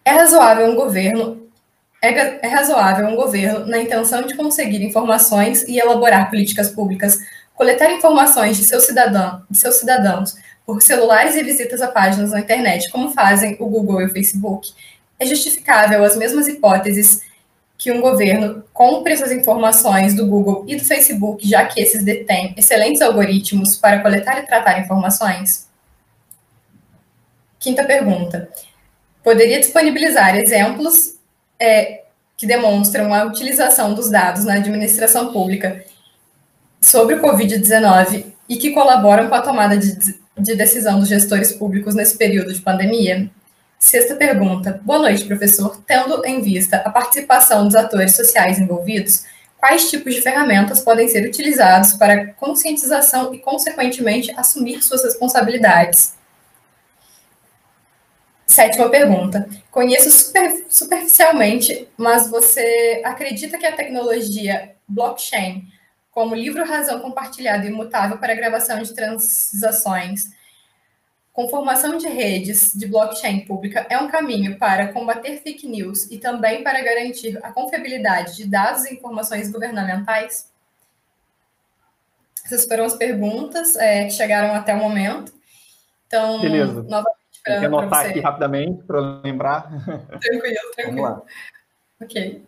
Speaker 1: É razoável um governo é, é razoável um governo, na intenção de conseguir informações e elaborar políticas públicas, coletar informações de, seu cidadão, de seus cidadãos por celulares e visitas a páginas na internet, como fazem o Google e o Facebook, é justificável as mesmas hipóteses que um governo compre essas informações do Google e do Facebook, já que esses detêm excelentes algoritmos para coletar e tratar informações? Quinta pergunta. Poderia disponibilizar exemplos é, que demonstram a utilização dos dados na administração pública sobre o Covid-19 e que colaboram com a tomada de, de decisão dos gestores públicos nesse período de pandemia? Sexta pergunta. Boa noite, professor. Tendo em vista a participação dos atores sociais envolvidos, quais tipos de ferramentas podem ser utilizados para conscientização e, consequentemente, assumir suas responsabilidades? Sétima pergunta. Conheço super, superficialmente, mas você acredita que a tecnologia blockchain, como livro razão compartilhado e imutável para gravação de transações, com formação de redes de blockchain pública é um caminho para combater fake news e também para garantir a confiabilidade de dados e informações governamentais? Essas foram as perguntas é, que chegaram até o momento. Então,
Speaker 2: Beleza. novamente, para você... anotar aqui rapidamente para lembrar.
Speaker 1: Tranquilo, tranquilo. Vamos lá. Ok.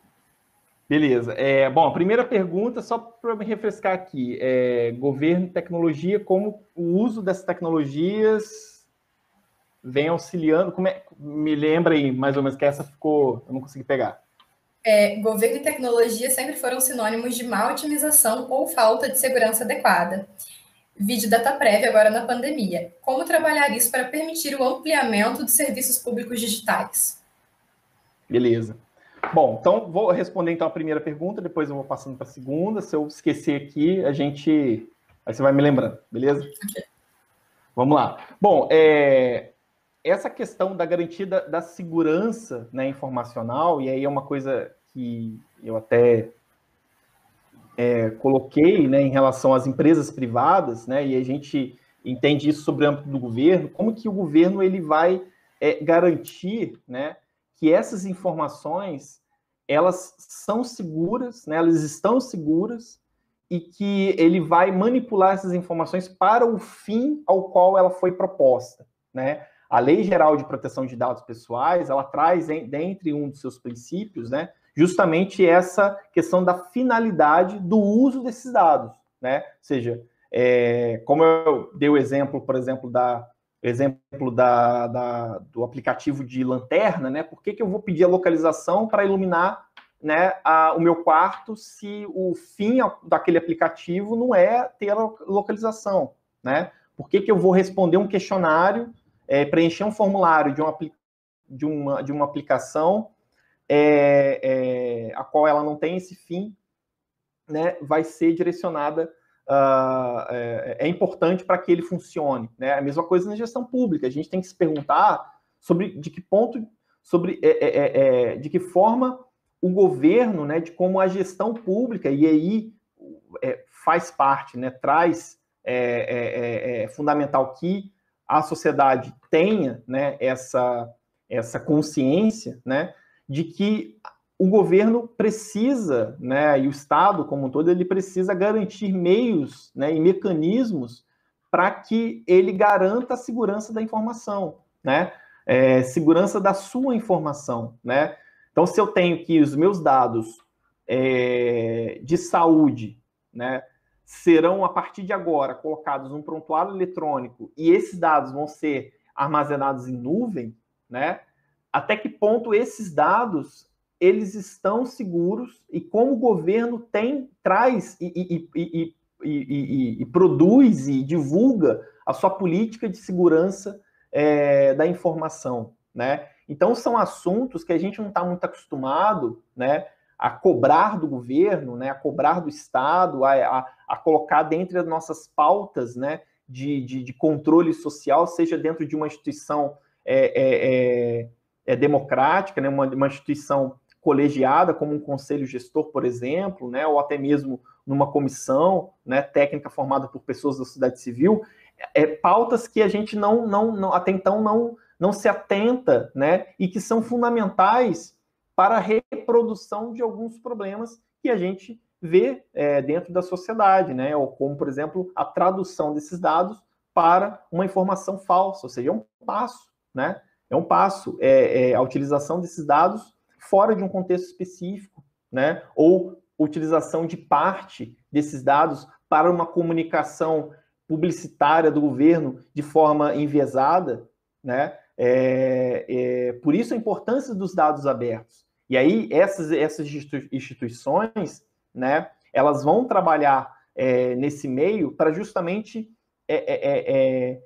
Speaker 2: Beleza. É, bom, a primeira pergunta, só para me refrescar aqui, é, governo e tecnologia, como o uso dessas tecnologias vem auxiliando. Como é, me lembra aí, mais ou menos, que essa ficou. Eu não consegui pegar.
Speaker 1: É, governo e tecnologia sempre foram sinônimos de má otimização ou falta de segurança adequada. Vídeo data prévia agora na pandemia. Como trabalhar isso para permitir o ampliamento de serviços públicos digitais?
Speaker 2: Beleza. Bom, então vou responder então a primeira pergunta, depois eu vou passando para a segunda. Se eu esquecer aqui, a gente. Aí você vai me lembrando, beleza? Ok. Vamos lá. Bom, é, essa questão da garantia da, da, segurança né, informacional, e aí é uma coisa que eu até é, coloquei né, em relação às empresas privadas, né, e a gente entende isso sobre o âmbito do governo, como que o governo ele vai é, garantir né, que essas informações elas são seguras, né, elas estão seguras, e que ele vai manipular essas informações para o fim ao qual ela foi proposta, né? A Lei Geral de Proteção de Dados Pessoais, ela traz dentre um dos seus princípios, né, justamente essa questão da finalidade do uso desses dados, né? Ou seja, é, como eu dei o exemplo, por exemplo, da exemplo da, da, do aplicativo de lanterna, né? Por que, que eu vou pedir a localização para iluminar né, a, o meu quarto se o fim daquele aplicativo não é ter a localização, né? Por que, que eu vou responder um questionário, é, preencher um formulário de uma, de uma, de uma aplicação é, é, a qual ela não tem esse fim, né, vai ser direcionada, uh, é, é, importante para que ele funcione. Né? A mesma coisa na gestão pública, a gente tem que se perguntar sobre de que ponto, sobre é, é, é de que forma o governo, né, de como a gestão pública, e aí faz parte, né, traz, é, fundamental que a sociedade tenha né, essa, essa consciência, né, de que o governo precisa, né, e o Estado como um todo, ele precisa garantir meios né, e mecanismos para que ele garanta a segurança da informação, né, é, segurança da sua informação, né. Então, se eu tenho que os meus dados é, de saúde, né, serão a partir de agora colocados num prontuário eletrônico e esses dados vão ser armazenados em nuvem, né? até que ponto esses dados eles estão seguros e como o governo tem traz e, e, e, e produz e divulga a sua política de segurança é, da informação, né? Então são assuntos que a gente não está muito acostumado, né, a cobrar do governo, né, a cobrar do Estado, a, a, a colocar dentro das nossas pautas, né, de, de, de, controle social, seja dentro de uma instituição é, é, é é, democrática, né, uma, uma instituição colegiada, como um conselho gestor, por exemplo, né, ou até mesmo numa comissão né, técnica formada por pessoas da sociedade civil, é, pautas que a gente não, não, não até então não, não se atenta, né, e que são fundamentais para a reprodução de alguns problemas que a gente vê é, dentro da sociedade, né, ou como, por exemplo, a tradução desses dados para uma informação falsa, ou seja, é um passo, né, é um passo, é, é a utilização desses dados fora de um contexto específico, né? Ou utilização de parte desses dados para uma comunicação publicitária do governo de forma enviesada, né? É, é, por isso a importância dos dados abertos. E aí essas, essas instituições, né? Elas vão trabalhar é, nesse meio para justamente é, é, é,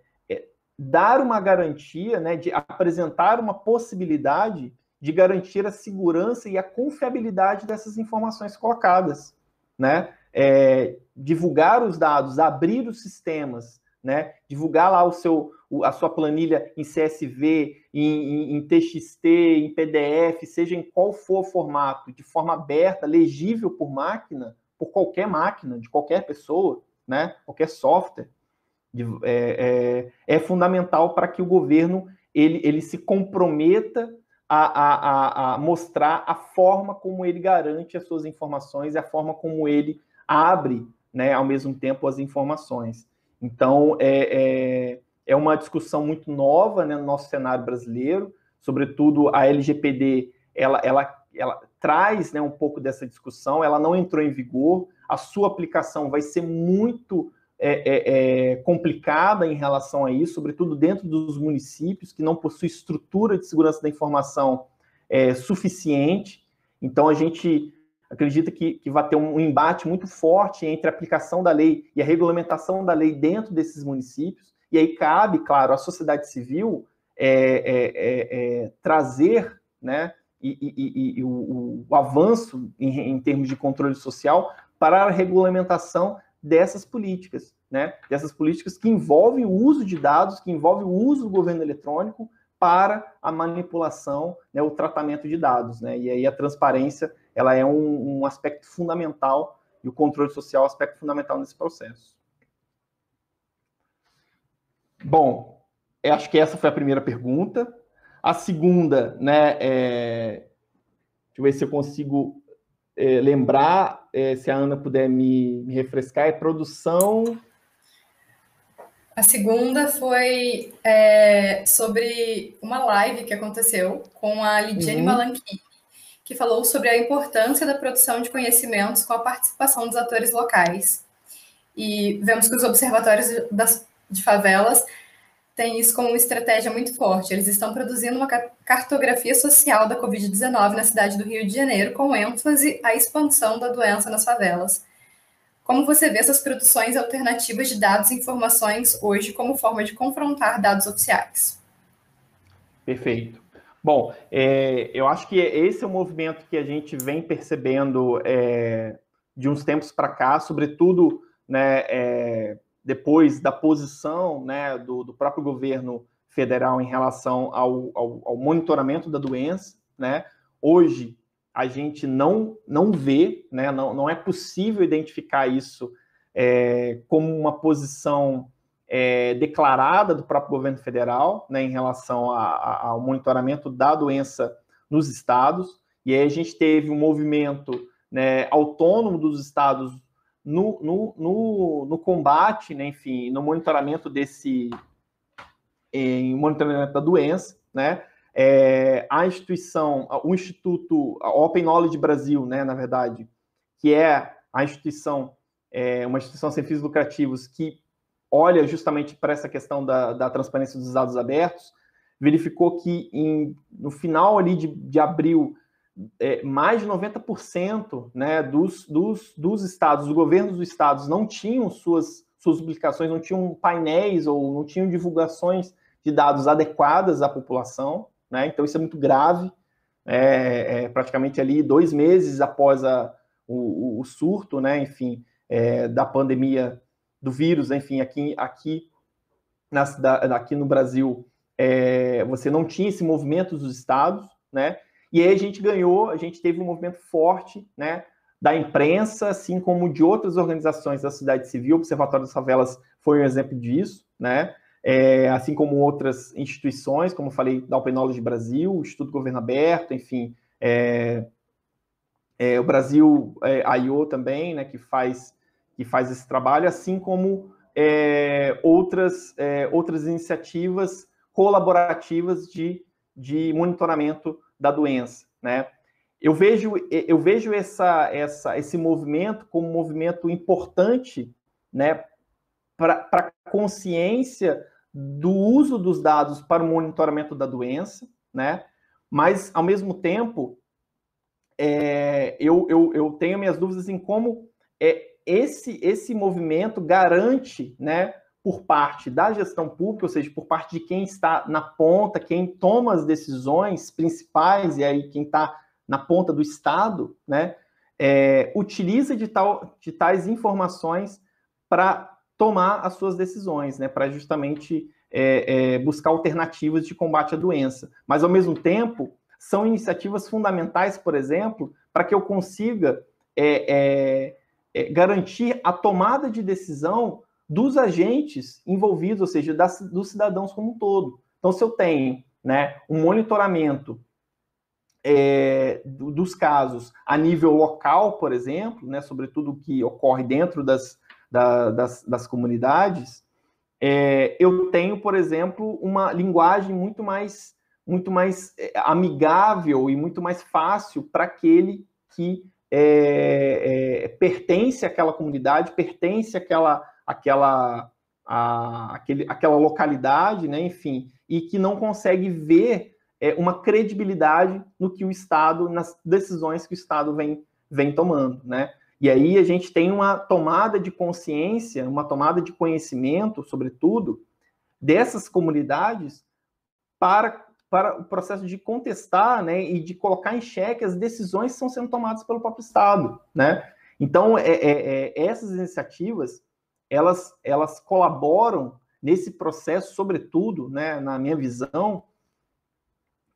Speaker 2: dar uma garantia, né, de apresentar uma possibilidade de garantir a segurança e a confiabilidade dessas informações colocadas, né? É, divulgar os dados, abrir os sistemas, né? Divulgar lá o seu, a sua planilha em CSV, em, em, TXT, em PDF, seja em qual for o formato, de forma aberta, legível por máquina, por qualquer máquina, de qualquer pessoa, né? Qualquer software de, é, é, é, fundamental para que o governo ele, ele se comprometa a, a, a, mostrar a forma como ele garante as suas informações e a forma como ele abre, né, ao mesmo tempo, as informações. Então, é, é, uma discussão muito nova né, no nosso cenário brasileiro, sobretudo a LGPD, ela, ela, ela traz né, um pouco dessa discussão, ela não entrou em vigor, a sua aplicação vai ser muito é, é, é, complicada em relação a isso, sobretudo dentro dos municípios que não possuem estrutura de segurança da informação é, suficiente. Então, a gente acredita que, que vai ter um embate muito forte entre a aplicação da lei e a regulamentação da lei dentro desses municípios. E aí cabe, claro, à sociedade civil é, é, é, trazer né, e, e, e o, o, avanço em, em termos de controle social para a regulamentação dessas políticas, né, dessas políticas que envolvem o uso de dados, que envolvem o uso do governo eletrônico para a manipulação, né, o tratamento de dados, né, e aí a transparência, ela é um, um aspecto fundamental e o controle social é um aspecto fundamental nesse processo. Bom, acho que essa foi a primeira pergunta. A segunda, né, é... deixa eu ver se eu consigo é, lembrar, é, se a Ana puder me, me, refrescar, é produção.
Speaker 1: A segunda foi é, sobre uma live que aconteceu com a Lidiane uhum. Malanqui, que falou sobre a importância da produção de conhecimentos com a participação dos atores locais. E vemos que os observatórios das, de favelas tem isso como uma estratégia muito forte. Eles estão produzindo uma cartografia social da Covid-19 na cidade do Rio de Janeiro, com ênfase à expansão da doença nas favelas. Como você vê essas produções alternativas de dados e informações hoje como forma de confrontar dados oficiais?
Speaker 2: Perfeito. Bom, é, eu acho que esse é o movimento que a gente vem percebendo é, de uns tempos para cá, sobretudo né, é, depois da posição né, do, do, próprio governo federal em relação ao, ao, ao, monitoramento da doença. Né? Hoje, a gente não, não vê, né, não, não é possível identificar isso é, como uma posição é, declarada do próprio governo federal né, em relação a, a, ao monitoramento da doença nos estados. E aí a gente teve um movimento né, autônomo dos estados no, no, no, no combate, né, enfim, no monitoramento desse em monitoramento da doença, né? É, a instituição, o Instituto a Open Knowledge Brasil, né, na verdade, que é a instituição, é, uma instituição sem fins lucrativos que olha justamente para essa questão da, da transparência dos dados abertos, verificou que em, no final ali de, de abril é, mais de 90% né, dos, dos, dos estados, dos governos dos estados não tinham suas, suas publicações, não tinham painéis ou não tinham divulgações de dados adequadas à população, né? Então isso é muito grave. É, é, praticamente ali dois meses após a, o, o surto, né? Enfim, é, da pandemia do vírus, enfim, aqui, aqui, na, aqui no Brasil, é, você não tinha esse movimento dos estados, né? E aí a gente ganhou, a gente teve um movimento forte, né, da imprensa, assim como de outras organizações da sociedade civil, o Observatório das Favelas foi um exemplo disso, né, é, assim como outras instituições, como falei, da Open Knowledge Brasil, o Instituto Governo Aberto, enfim, é, é, o Brasil é, I.O. também, né, que faz, que faz esse trabalho, assim como é, outras, é, outras iniciativas colaborativas de, de monitoramento da doença, né? Eu vejo, eu vejo essa, essa, esse movimento como um movimento importante, né, para a consciência do uso dos dados para o monitoramento da doença, né? Mas, ao mesmo tempo, é, eu, eu, eu tenho minhas dúvidas em como é, esse, esse movimento garante, né, por parte da gestão pública, ou seja, por parte de quem está na ponta, quem toma as decisões principais, e aí quem está na ponta do Estado, né, é, utiliza de, tal, de tais informações para tomar as suas decisões, né, para justamente é, é, buscar alternativas de combate à doença. Mas, ao mesmo tempo, são iniciativas fundamentais, por exemplo, para que eu consiga é, é, é, garantir a tomada de decisão dos agentes envolvidos, ou seja, das, dos cidadãos como um todo. Então, se eu tenho né, um monitoramento é, dos casos a nível local, por exemplo, né, sobretudo o que ocorre dentro das, da, das, das, comunidades, é, eu tenho, por exemplo, uma linguagem muito mais, muito mais é, amigável e muito mais fácil para aquele que é, é, pertence àquela comunidade, pertence àquela, aquela, a, aquele, aquela localidade, né, enfim, e que não consegue ver é, uma credibilidade no que o Estado, nas decisões que o Estado vem, vem tomando, né? E aí a gente tem uma tomada de consciência, uma tomada de conhecimento, sobretudo, dessas comunidades para, para o processo de contestar né, e de colocar em xeque as decisões que estão sendo tomadas pelo próprio Estado. Né? Então, é, é, é essas iniciativas elas, elas colaboram nesse processo, sobretudo, né, na minha visão,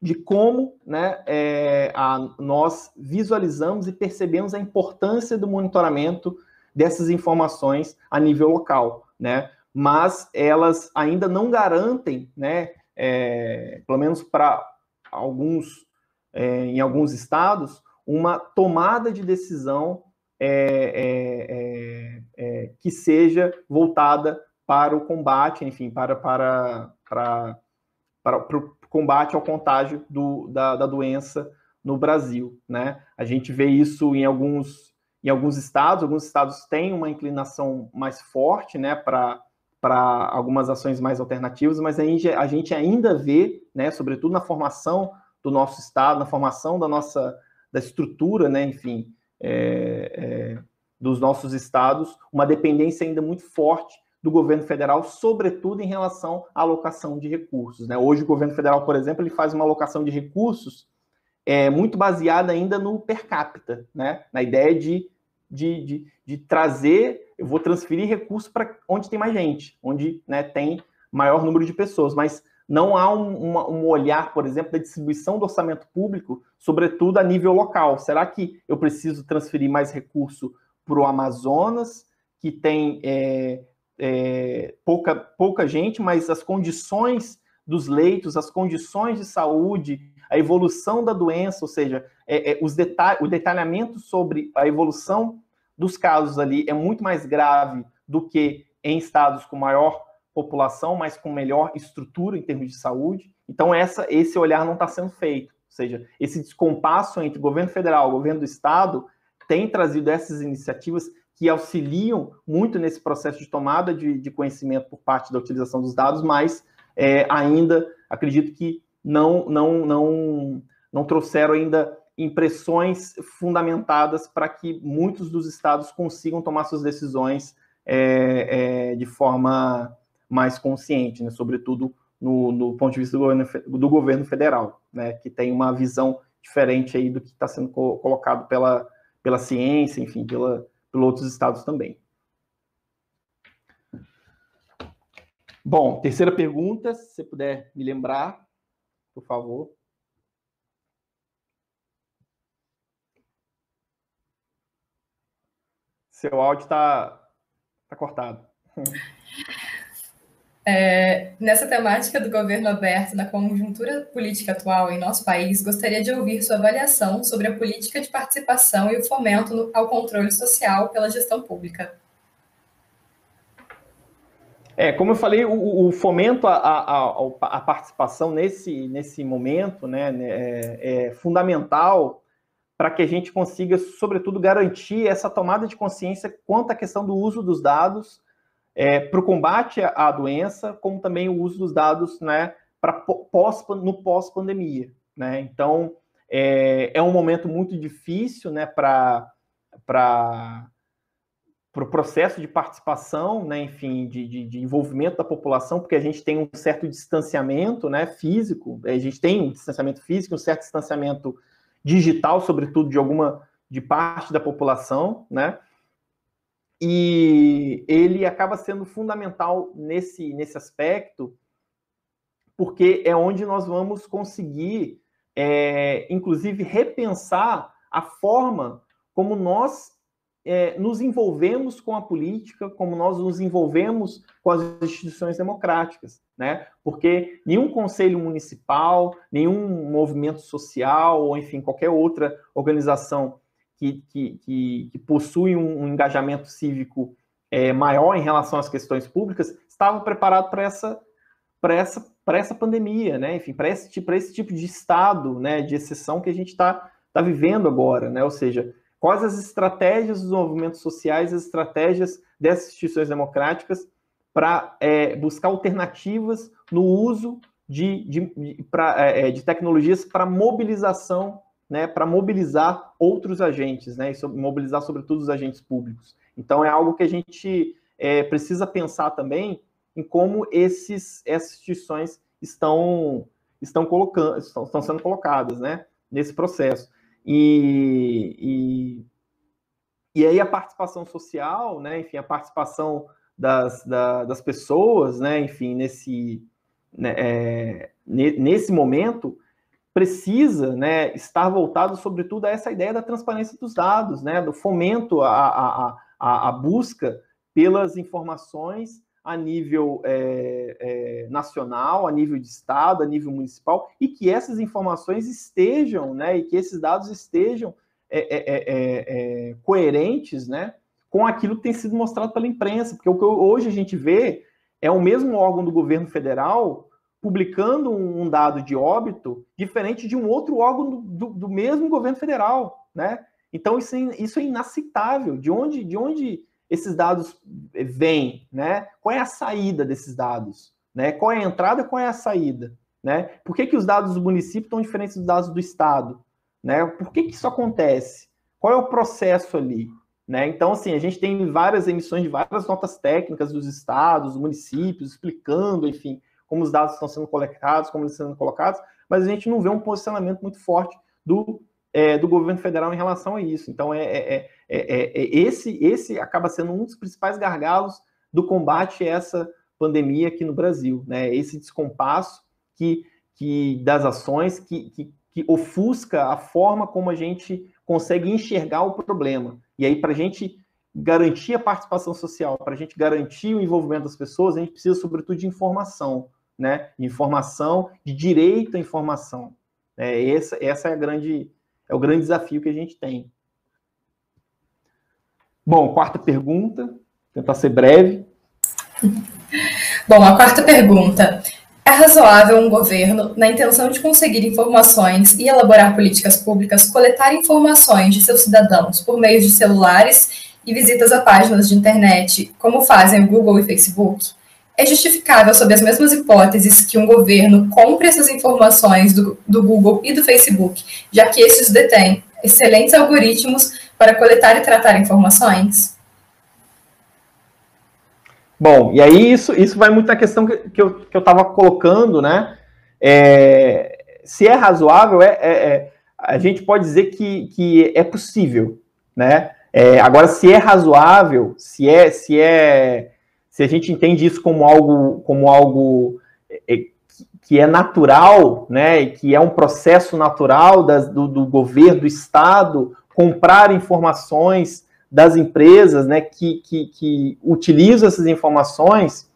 Speaker 2: de como né, é, a, nós visualizamos e percebemos a importância do monitoramento dessas informações a nível local, né? Mas elas ainda não garantem, né, é, pelo menos para alguns, é, em alguns estados, uma tomada de decisão é, é, é, é, que seja voltada para o combate, enfim, para, para, para, para, para o combate ao contágio do, da, da doença no Brasil, né? A gente vê isso em alguns, em alguns estados, alguns estados têm uma inclinação mais forte, né, para algumas ações mais alternativas, mas a gente, a gente ainda vê, né, sobretudo na formação do nosso estado, na formação da nossa da estrutura, né, enfim, é, é, dos nossos estados, uma dependência ainda muito forte do governo federal, sobretudo em relação à alocação de recursos. Né? Hoje, o governo federal, por exemplo, ele faz uma alocação de recursos é, muito baseada ainda no per capita, né? na ideia de, de, de, de trazer, eu vou transferir recursos para onde tem mais gente, onde né, tem maior número de pessoas, mas não há um, um, olhar, por exemplo, da distribuição do orçamento público, sobretudo a nível local. Será que eu preciso transferir mais recurso para o Amazonas, que tem é, é, pouca, pouca gente, mas as condições dos leitos, as condições de saúde, a evolução da doença, ou seja, é, é, os detalh o detalhamento sobre a evolução dos casos ali é muito mais grave do que em estados com maior população, mas com melhor estrutura em termos de saúde. Então, essa, esse olhar não está sendo feito. Ou seja, esse descompasso entre governo federal e governo do estado tem trazido essas iniciativas que auxiliam muito nesse processo de tomada de, de conhecimento por parte da utilização dos dados, mas é, ainda acredito que não, não, não, não trouxeram ainda impressões fundamentadas para que muitos dos estados consigam tomar suas decisões é, é, de forma mais consciente, né, sobretudo no, no, ponto de vista do governo, do governo federal, né, que tem uma visão diferente aí do que está sendo colocado pela, pela ciência, enfim, pela, pelos outros estados também. Bom, terceira pergunta, se você puder me lembrar, por favor. Seu áudio está tá cortado.
Speaker 1: É, nessa temática do governo aberto na conjuntura política atual em nosso país, gostaria de ouvir sua avaliação sobre a política de participação e o fomento no, ao controle social pela gestão pública.
Speaker 2: É, como eu falei, o, o fomento à participação nesse, nesse momento né, né, é, é fundamental para que a gente consiga, sobretudo, garantir essa tomada de consciência quanto à questão do uso dos dados é, para o combate à doença, como também o uso dos dados né, pós, no pós-pandemia. Né? Então, é, é, um momento muito difícil né, para o pro processo de participação, né, enfim, de, de, de, envolvimento da população, porque a gente tem um certo distanciamento né, físico, a gente tem um distanciamento físico, um certo distanciamento digital, sobretudo de alguma de parte da população, né? E ele acaba sendo fundamental nesse, nesse aspecto, porque é onde nós vamos conseguir, é, inclusive, repensar a forma como nós é, nos envolvemos com a política, como nós nos envolvemos com as instituições democráticas, né? Porque nenhum conselho municipal, nenhum movimento social, ou enfim, qualquer outra organização que, que, que, que possui um, um, engajamento cívico é, maior em relação às questões públicas, estava preparado para essa, essa, essa pandemia, né? Enfim, para esse, esse tipo de estado né, de exceção que a gente está tá vivendo agora, né? Ou seja, quais as estratégias dos movimentos sociais, as estratégias dessas instituições democráticas para é, buscar alternativas no uso de, de, de, pra, é, de tecnologias para mobilização né, para mobilizar outros agentes, né, e mobilizar sobretudo os agentes públicos. Então é algo que a gente é, precisa pensar também em como esses, essas instituições estão estão colocando estão, estão sendo colocadas, né, nesse processo. E, e, e aí a participação social, né, enfim, a participação das, da, das pessoas, né, enfim, nesse, né, é, nesse momento, precisa né, estar voltado, sobretudo, a essa ideia da transparência dos dados, né, do fomento à, à, à, busca pelas informações a nível é, é, nacional, a nível de estado, a nível municipal, e que essas informações estejam, né, e que esses dados estejam é, é, é, é coerentes, né, com aquilo que tem sido mostrado pela imprensa, porque o que hoje a gente vê é o mesmo órgão do governo federal publicando um dado de óbito diferente de um outro órgão do, do mesmo governo federal, né? Então isso é, isso é inaceitável. De onde, de onde esses dados vêm, né? Qual é a saída desses dados, né? Qual é a entrada, qual é a saída, né? Por que, que os dados do município estão diferentes dos dados do estado, né? Por que, que isso acontece? Qual é o processo ali, né? Então, assim, a gente tem várias emissões de várias notas técnicas dos estados, dos municípios, explicando, enfim, como os dados estão sendo coletados, como eles estão sendo colocados, mas a gente não vê um posicionamento muito forte do, é, do governo federal em relação a isso. Então, é, é, é, esse, esse acaba sendo um dos principais gargalos do combate a essa pandemia aqui no Brasil, né? Esse descompasso que, que das ações que, que, que ofusca a forma como a gente consegue enxergar o problema. E aí, para a gente garantir a participação social, para a gente garantir o envolvimento das pessoas, a gente precisa, sobretudo, de informação, né? De informação, de direito à informação. É, essa, essa é a grande, é o grande desafio que a gente tem. Bom, quarta pergunta, tentar ser breve.
Speaker 1: Bom, a quarta pergunta. É razoável um governo, na intenção de conseguir informações e elaborar políticas públicas, coletar informações de seus cidadãos por meio de celulares e visitas a páginas de internet, como fazem o Google e Facebook? É justificável, sob as mesmas hipóteses, que um governo compre essas informações do, do Google e do Facebook, já que estes detêm excelentes algoritmos para coletar e tratar informações?
Speaker 2: Bom, e aí isso, isso vai muito na questão que, que eu estava colocando, né? É, se é razoável, é, é, é, a gente pode dizer que, que é possível, né? É, agora, se é razoável, se é, se é, se a gente entende isso como algo, como algo é, que é natural, né? Que é um processo natural das, do, do governo, do Estado comprar informações das empresas né, que, que, que utilizam essas informações,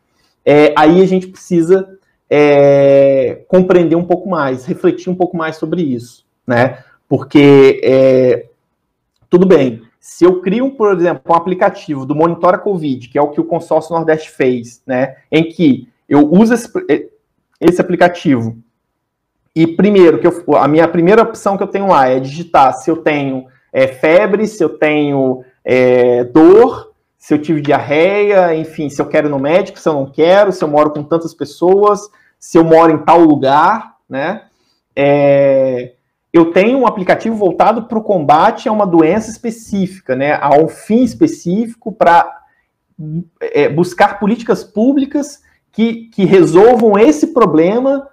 Speaker 2: é, aí a gente precisa é, compreender um pouco mais, refletir um pouco mais sobre isso, né? Porque é, tudo bem, se eu crio, por exemplo, um aplicativo do Monitora Covid, que é o que o consórcio Nordeste fez, né? Em que eu uso esse, esse aplicativo e primeiro que eu, a minha primeira opção que eu tenho lá é digitar se eu tenho é, febre, se eu tenho é, dor, se eu tive diarreia, enfim, se eu quero ir no médico, se eu não quero, se eu moro com tantas pessoas, se eu moro em tal lugar, né? É, eu tenho um aplicativo voltado para o combate a uma doença específica, né? A um fim específico para é, buscar políticas públicas que, que resolvam esse problema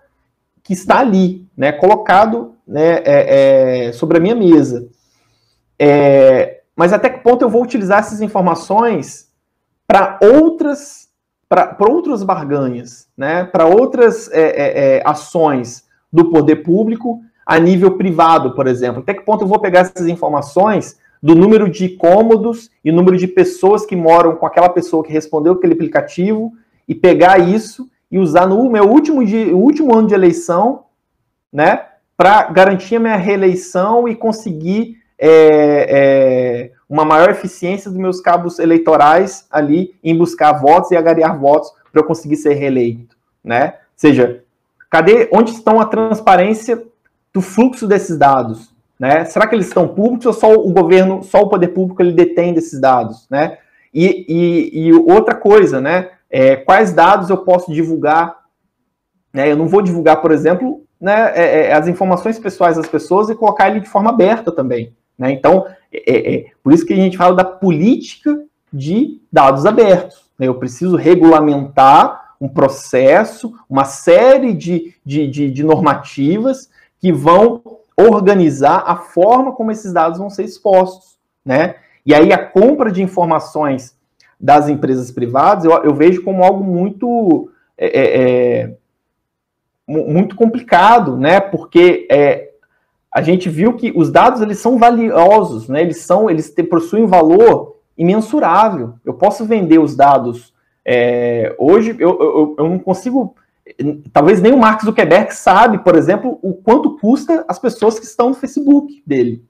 Speaker 2: que está ali, né? Colocado né, é, é sobre a minha mesa. É, mas até que ponto eu vou utilizar essas informações para outras para outras barganhas, né? para outras é, é, ações do poder público a nível privado, por exemplo. Até que ponto eu vou pegar essas informações do número de cômodos e número de pessoas que moram com aquela pessoa que respondeu aquele aplicativo e pegar isso e usar no meu último, dia, último ano de eleição, né, para garantir a minha reeleição e conseguir é, é, uma maior eficiência dos meus cabos eleitorais ali em buscar votos e agariar votos para eu conseguir ser reeleito, né? Ou seja, cadê, onde estão a transparência do fluxo desses dados, né? Será que eles estão públicos ou só o governo, só o poder público ele detém desses dados, né? E, e, e outra coisa, né? É, quais dados eu posso divulgar? Né? Eu não vou divulgar, por exemplo, né, é, é as informações pessoais das pessoas e colocar ele de forma aberta também. Né? Então, é, é, é, por isso que a gente fala da política de dados abertos. Né? Eu preciso regulamentar um processo, uma série de, de, de, de normativas que vão organizar a forma como esses dados vão ser expostos. Né? E aí a compra de informações das empresas privadas, eu, eu vejo como algo muito é, é, é muito complicado, né? Porque é, a gente viu que os dados eles são valiosos, né? Eles são, eles te, possuem um valor imensurável. Eu posso vender os dados é, hoje. Eu, eu, eu não consigo. Talvez nem o Mark Zuckerberg sabe, por exemplo, o quanto custa as pessoas que estão no Facebook dele,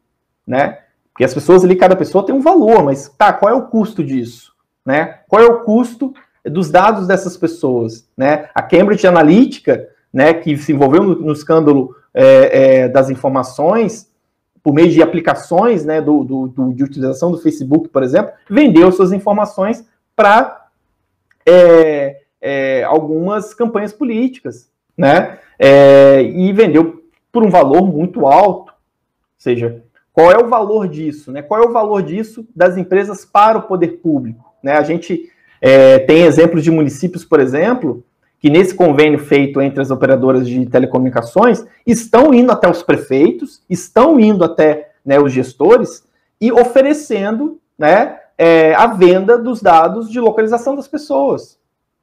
Speaker 2: né? Porque as pessoas ali, cada pessoa tem um valor, mas tá, qual é o custo disso, né? Qual é o custo dos dados dessas pessoas, né? A Cambridge Analytica né, que se envolveu no, no escândalo é, é, das informações, por meio de aplicações né, do, do, do, de utilização do Facebook, por exemplo, vendeu suas informações para é, é, algumas campanhas políticas, né? É, e vendeu por um valor muito alto. Ou seja, qual é o valor disso? Né? Qual é o valor disso das empresas para o poder público? Né? A gente é, tem exemplos de municípios, por exemplo, que nesse convênio feito entre as operadoras de telecomunicações estão indo até os prefeitos, estão indo até né, os gestores e oferecendo né, é, a venda dos dados de localização das pessoas,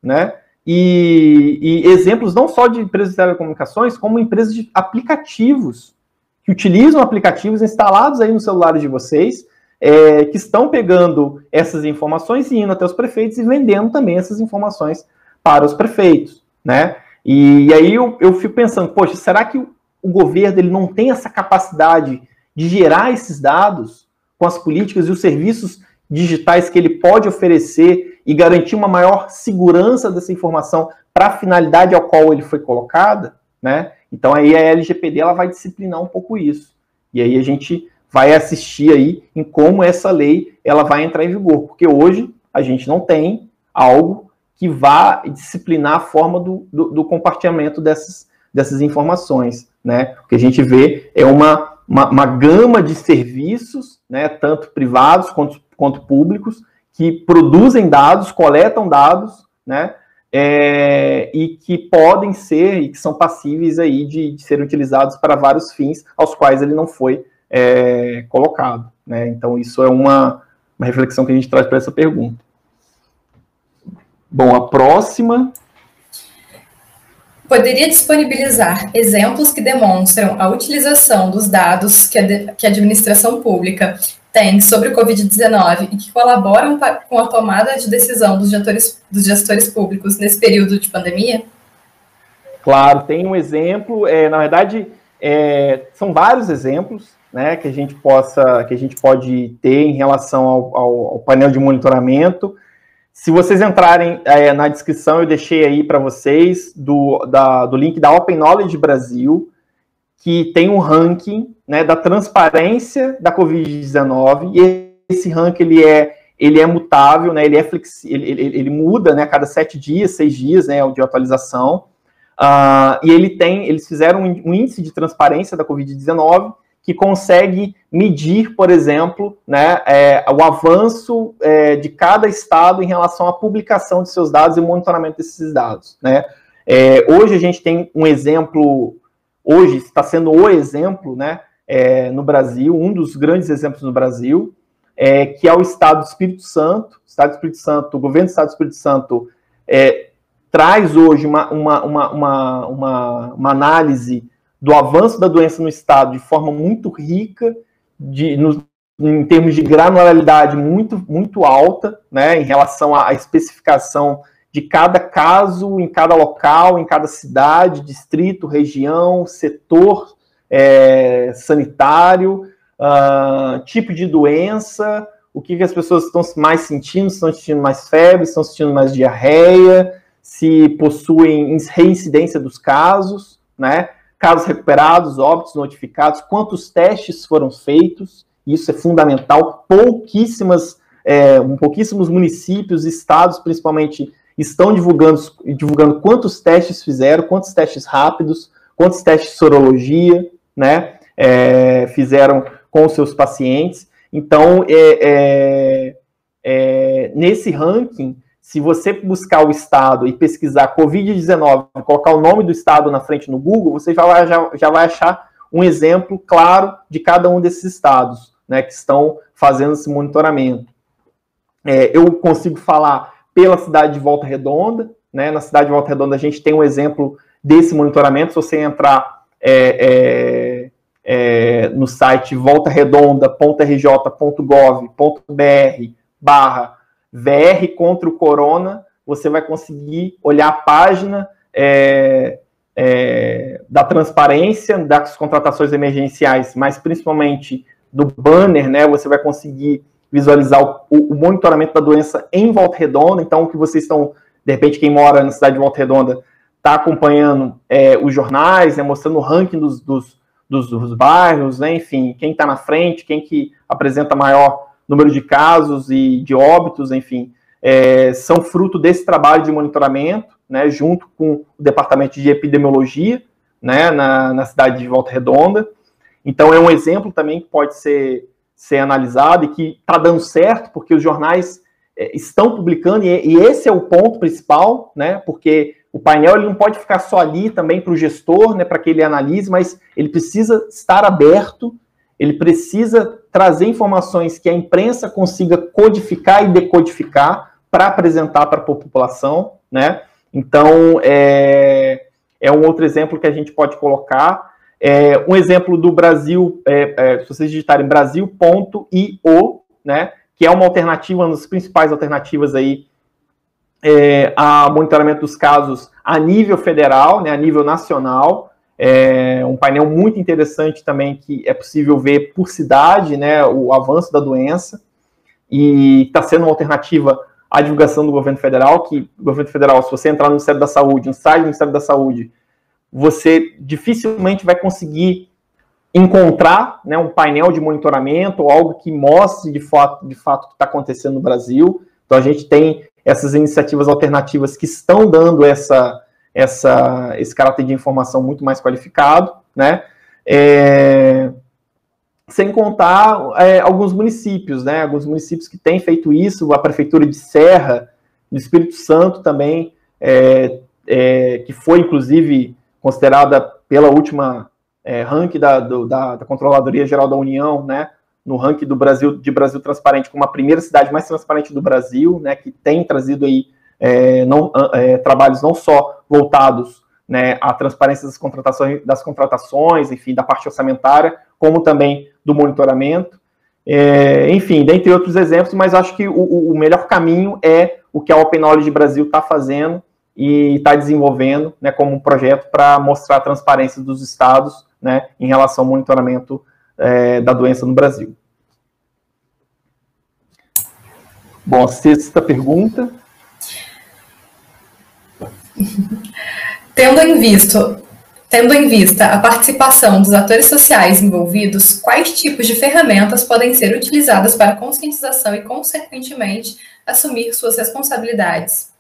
Speaker 2: né? E, e, exemplos não só de empresas de telecomunicações, como empresas de aplicativos que utilizam aplicativos instalados aí nos celulares de vocês, é, que estão pegando essas informações e indo até os prefeitos e vendendo também essas informações para os prefeitos, né? E, e aí eu, eu fico pensando, poxa, será que o, o governo ele não tem essa capacidade de gerar esses dados com as políticas e os serviços digitais que ele pode oferecer e garantir uma maior segurança dessa informação para a finalidade ao qual ele foi colocada, né? Então aí a LGPD ela vai disciplinar um pouco isso. E aí a gente vai assistir aí em como essa lei ela vai entrar em vigor, porque hoje a gente não tem algo que vá disciplinar a forma do, do, do compartilhamento dessas, dessas informações. Né? O que a gente vê é uma, uma, uma gama de serviços, né, tanto privados quanto, quanto públicos, que produzem dados, coletam dados, né, é, e que podem ser e que são passíveis aí de, de serem utilizados para vários fins aos quais ele não foi é, colocado. Né? Então, isso é uma, uma reflexão que a gente traz para essa pergunta. Bom, a próxima.
Speaker 1: Poderia disponibilizar exemplos que demonstram a utilização dos dados que a, que a administração pública tem sobre o Covid-19 e que colaboram com a tomada de decisão dos gestores, dos gestores públicos nesse período de pandemia?
Speaker 2: Claro, tem um exemplo. É, na verdade, é, são vários exemplos né, que a gente possa, que a gente pode ter em relação ao, ao, ao painel de monitoramento. Se vocês entrarem é, na descrição, eu deixei aí para vocês do, da, do link da Open Knowledge Brasil, que tem um ranking né, da transparência da Covid-19, e esse ranking ele é, ele é mutável, né, ele, é flexi ele, ele, ele muda né, a cada sete dias, seis dias né, de atualização, uh, e ele tem, eles fizeram um índice de transparência da Covid-19, que consegue medir, por exemplo, né, é, o avanço é, de cada estado em relação à publicação de seus dados e monitoramento desses dados. Né? É, hoje a gente tem um exemplo, hoje está sendo o exemplo né, é, no Brasil, um dos grandes exemplos no Brasil, é, que é o Estado do Espírito Santo. O Estado do Espírito Santo, o governo do Estado do Espírito Santo é, traz hoje uma, uma, uma, uma, uma, análise do avanço da doença no estado de forma muito rica, de, no, em termos de granularidade muito, muito alta, né, em relação à especificação de cada caso, em cada local, em cada cidade, distrito, região, setor é, sanitário, uh, tipo de doença, o que, que as pessoas estão mais sentindo, estão sentindo mais febre, estão sentindo mais diarreia, se possuem reincidência dos casos, né? casos recuperados, óbitos notificados, quantos testes foram feitos, isso é fundamental. Pouquíssimas, é, pouquíssimos municípios, estados, principalmente, estão divulgando, divulgando quantos testes fizeram, quantos testes rápidos, quantos testes de sorologia, né, é, fizeram com seus pacientes. Então, é, é, é nesse ranking, se você buscar o estado e pesquisar Covid-19, colocar o nome do estado na frente no Google, você já vai, já, já vai achar um exemplo claro de cada um desses estados né, que estão fazendo esse monitoramento. É, eu consigo falar pela cidade de Volta Redonda, né? Na cidade de Volta Redonda a gente tem um exemplo desse monitoramento. Se você entrar é, é, é no site voltarredonda.rj.gov.br barra VR contra o Corona, você vai conseguir olhar a página é, é, da transparência das contratações emergenciais, mas principalmente do banner, né? Você vai conseguir visualizar o, o, monitoramento da doença em Volta Redonda. Então, o que vocês estão, de repente, quem mora na cidade de Volta Redonda, está acompanhando é, os jornais, né, mostrando o ranking dos, dos, dos, dos bairros, né, enfim, quem está na frente, quem que apresenta maior número de casos e de óbitos, enfim, é, são fruto desse trabalho de monitoramento, né, junto com o Departamento de Epidemiologia, né, na, na cidade de Volta Redonda. Então, é um exemplo também que pode ser, ser analisado e que está dando certo, porque os jornais é, estão publicando, e, e, esse é o ponto principal, né, porque o painel ele não pode ficar só ali também para o gestor, né, para que ele analise, mas ele precisa estar aberto, ele precisa trazer informações que a imprensa consiga codificar e decodificar para apresentar para a população, né? Então, é, é um outro exemplo que a gente pode colocar. É, um exemplo do Brasil, é, é, se vocês digitarem brasil.io, né, que é uma alternativa, uma das principais alternativas aí é, a monitoramento dos casos a nível federal, né, a nível nacional. É um painel muito interessante também que é possível ver por cidade, né, o avanço da doença e está sendo uma alternativa à divulgação do governo federal, que o governo federal, se você entrar no Ministério da Saúde, no site do Ministério da Saúde, você dificilmente vai conseguir encontrar né, um painel de monitoramento ou algo que mostre de fato, de fato o que está acontecendo no Brasil. Então a gente tem essas iniciativas alternativas que estão dando essa, essa, esse caráter de informação muito mais qualificado, né? É, sem contar é, alguns municípios, né? Alguns municípios que têm feito isso, a prefeitura de Serra, do Espírito Santo também, é, é, que foi inclusive considerada pela última é, ranking da, do, da, da, Controladoria Geral da União, né? No ranking do Brasil de Brasil Transparente, como a primeira cidade mais transparente do Brasil, né? Que tem trazido aí é, não, é, trabalhos não só voltados né, à transparência das contratações, das contratações, enfim, da parte orçamentária, como também do monitoramento. É, enfim, dentre outros exemplos, mas acho que o, o, melhor caminho é o que a Open Knowledge Brasil está fazendo e está desenvolvendo né, como um projeto para mostrar a transparência dos estados né, em relação ao monitoramento é, da doença no Brasil. Bom, sexta pergunta.
Speaker 1: Tendo em vista Tendo em vista a participação dos atores sociais envolvidos, quais tipos de ferramentas podem ser utilizadas para conscientização e, consequentemente, assumir suas responsabilidades?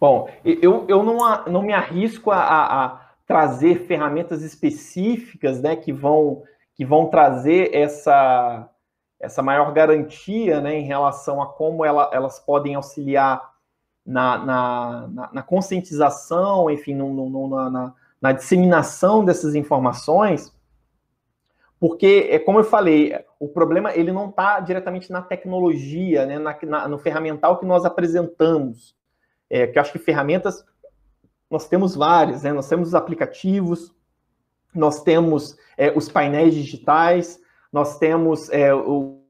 Speaker 2: Bom, eu, eu não, não me arrisco a, a trazer ferramentas específicas né, que, vão, que vão trazer essa, essa maior garantia né, em relação a como ela, elas podem auxiliar na, na, na, na conscientização, enfim, no, no, na, na, disseminação dessas informações, porque, é como eu falei, o problema ele não está diretamente na tecnologia, né, na, no ferramental que nós apresentamos. É, que eu acho que ferramentas nós temos várias, né? Nós temos os aplicativos, nós temos é, os painéis digitais, nós temos é, o,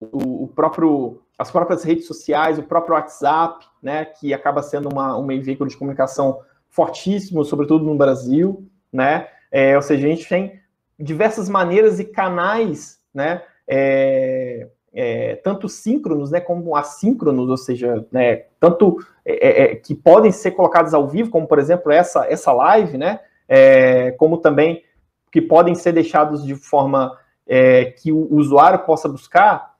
Speaker 2: o, próprio as próprias redes sociais, o próprio WhatsApp, né, que acaba sendo uma, um veículo de comunicação fortíssimo, sobretudo no Brasil, né, é, ou seja, a gente tem diversas maneiras e canais, né, é, é, tanto síncronos, né, como assíncronos, ou seja, né, tanto é, é, é, que podem ser colocados ao vivo, como por exemplo essa essa live, né, como também que podem ser deixados de forma que o usuário possa buscar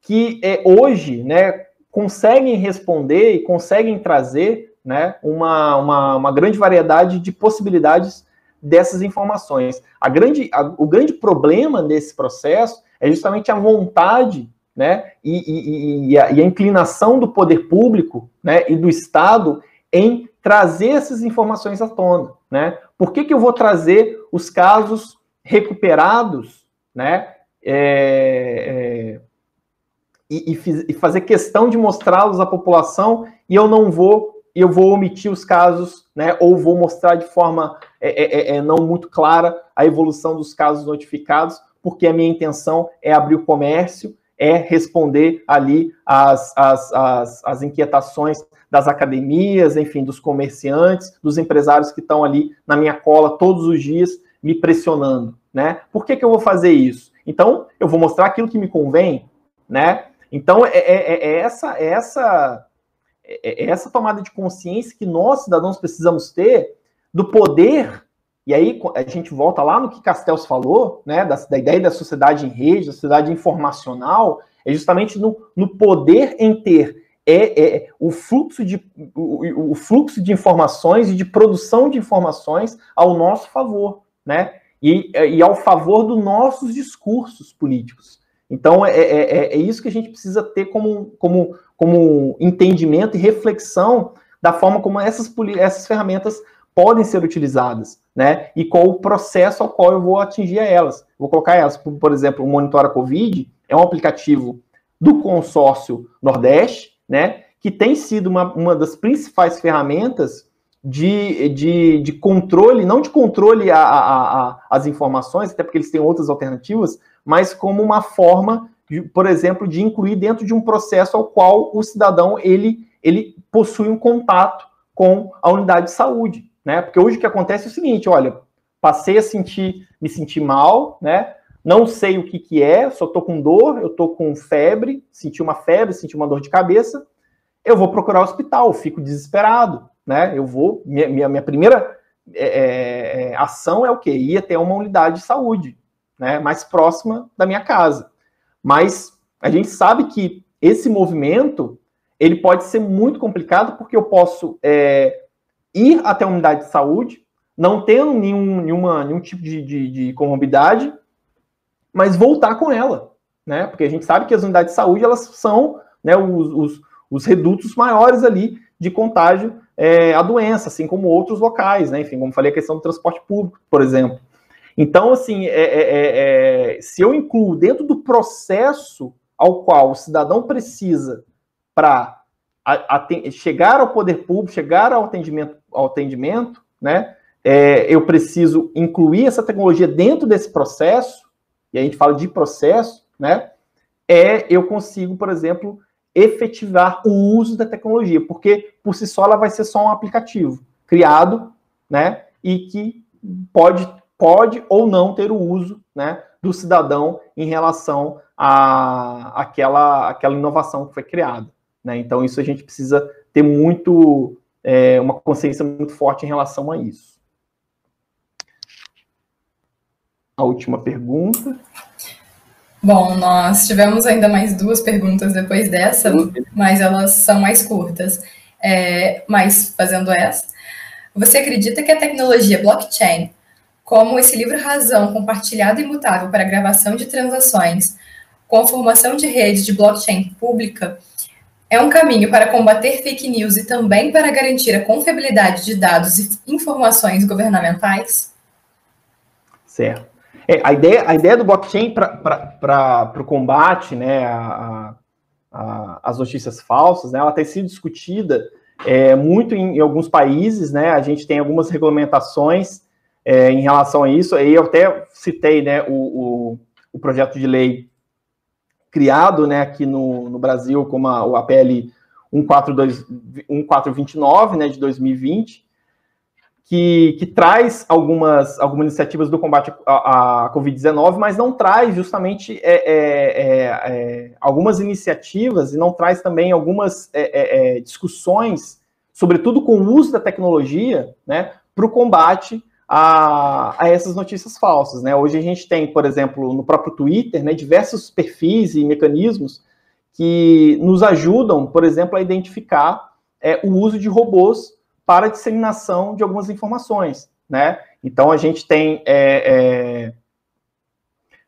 Speaker 2: que é, hoje né, conseguem responder e conseguem trazer né, uma, uma, uma grande variedade de possibilidades dessas informações. A grande, a, o grande problema nesse processo é justamente a vontade né, e, e, e, a, e, a, inclinação do poder público né, e do Estado em trazer essas informações à tona. Né? Por que, que eu vou trazer os casos recuperados né, é, é, e, e, e fazer questão de mostrá-los à população e eu não vou eu vou omitir os casos, né, ou vou mostrar de forma é, é, é, é, não muito clara a evolução dos casos notificados, porque a minha intenção é abrir o comércio, é responder ali as, as, as, as inquietações das academias, enfim, dos comerciantes, dos empresários que estão ali na minha cola todos os dias me pressionando, né? Por que, que eu vou fazer isso? Então, eu vou mostrar aquilo que me convém, né? Então, é, é, é essa, é essa, é, é essa tomada de consciência que nós, cidadãos, precisamos ter do poder. E aí a gente volta lá no que Castells falou, né? Da, da ideia da sociedade em rede, da sociedade informacional, é justamente no, no poder em ter é, é, o, fluxo de, o, o, fluxo de informações e de produção de informações ao nosso favor, né? E, e ao favor dos nossos discursos políticos. Então, é, é, é, é, isso que a gente precisa ter como, como, como entendimento e reflexão da forma como essas, essas ferramentas podem ser utilizadas, né? E qual o processo ao qual eu vou atingir elas. Vou colocar elas, por, exemplo, o Monitora Covid é um aplicativo do consórcio Nordeste, né? Que tem sido uma, uma das principais ferramentas de, de, de controle, não de controle a, a, a, as informações, até porque eles têm outras alternativas, mas como uma forma, de, por exemplo, de incluir dentro de um processo ao qual o cidadão ele, ele possui um contato com a unidade de saúde, né? Porque hoje o que acontece é o seguinte, olha, passei a sentir, me sentir mal, né? Não sei o que que é, só tô com dor, eu tô com febre, senti uma febre, senti uma dor de cabeça, eu vou procurar o hospital, fico desesperado, né? Eu vou, minha, minha, minha primeira é, é, é ação é o quê? Ir até uma unidade de saúde, né, mais próxima da minha casa. Mas a gente sabe que esse movimento ele pode ser muito complicado porque eu posso é, ir até a unidade de saúde, não tendo nenhum, nenhuma, nenhum tipo de, de, de comorbidade, mas voltar com ela, né? Porque a gente sabe que as unidades de saúde elas são né, os, os, os redutos maiores ali de contágio é, à doença, assim como outros locais, né? Enfim, como falei, a questão do transporte público, por exemplo. Então, assim, é, é, é, é, se eu incluo dentro do processo ao qual o cidadão precisa para chegar ao poder público, chegar ao atendimento, ao atendimento né? É, eu preciso incluir essa tecnologia dentro desse processo, e a gente fala de processo, né? É, eu consigo, por exemplo, efetivar o uso da tecnologia, porque por si só ela vai ser só um aplicativo criado, né? E que pode pode ou não ter o uso né, do cidadão em relação à aquela, aquela inovação que foi criada. Né? Então, isso a gente precisa ter muito, é, uma consciência muito forte em relação a isso. A última pergunta.
Speaker 1: Bom, nós tivemos ainda mais duas perguntas depois dessa, mas elas são mais curtas. É, mas, fazendo essa, você acredita que a tecnologia blockchain como esse livro Razão compartilhado e imutável para gravação de transações, com a formação de rede de blockchain pública, é um caminho para combater fake news e também para garantir a confiabilidade de dados e informações governamentais?
Speaker 2: Certo. É, a, ideia, a ideia do blockchain para o combate né, a, a, as notícias falsas, né, ela tem sido discutida é, muito em, em, alguns países, né, a gente tem algumas regulamentações é, em relação a isso. Aí eu até citei né, o, o, o projeto de lei criado né, aqui no, no Brasil, como a, o APL 142, 1429 né, de 2020, que, que traz algumas, algumas iniciativas do combate à, à Covid-19, mas não traz justamente é, é, é, é, algumas iniciativas e não traz também algumas é, é, discussões, sobretudo com o uso da tecnologia, né, para o combate a, a, essas notícias falsas. Né? Hoje a gente tem, por exemplo, no próprio Twitter, né, diversos perfis e mecanismos que nos ajudam, por exemplo, a identificar é, o uso de robôs para a disseminação de algumas informações. Né? Então a gente tem é,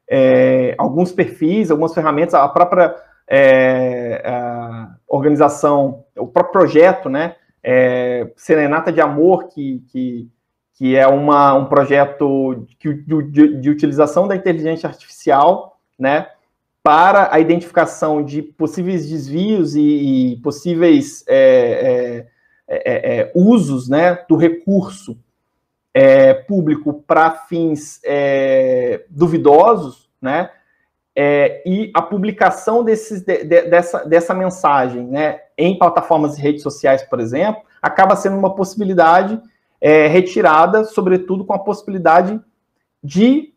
Speaker 2: é, é alguns perfis, algumas ferramentas, a própria é, a organização, o próprio projeto, né? É, Serenata de Amor, que, que que é uma, um projeto de, de, de, utilização da inteligência artificial, né, para a identificação de possíveis desvios e, e possíveis é, é, é, é usos né, do recurso é, público para fins é, duvidosos, né? e a publicação desses, de, de, dessa, dessa mensagem né, em plataformas e redes sociais, por exemplo, acaba sendo uma possibilidade retirada, sobretudo com a possibilidade de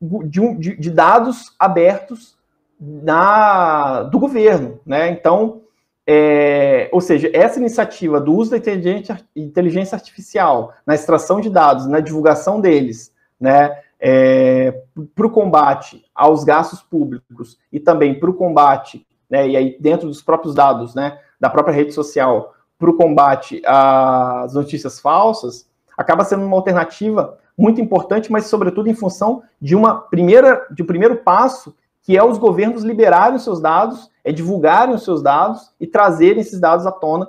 Speaker 2: de, de, de dados abertos na, do governo, né? Então, é, ou seja, essa iniciativa do uso da inteligência, inteligência artificial na extração de dados, na divulgação deles, né, é, para o combate aos gastos públicos e também para o combate, né, e aí dentro dos próprios dados, né, da própria rede social, para o combate às notícias falsas, acaba sendo uma alternativa muito importante, mas sobretudo em função de uma primeira, de um primeiro passo, que é os governos liberarem os seus dados, é divulgarem os seus dados e trazerem esses dados à tona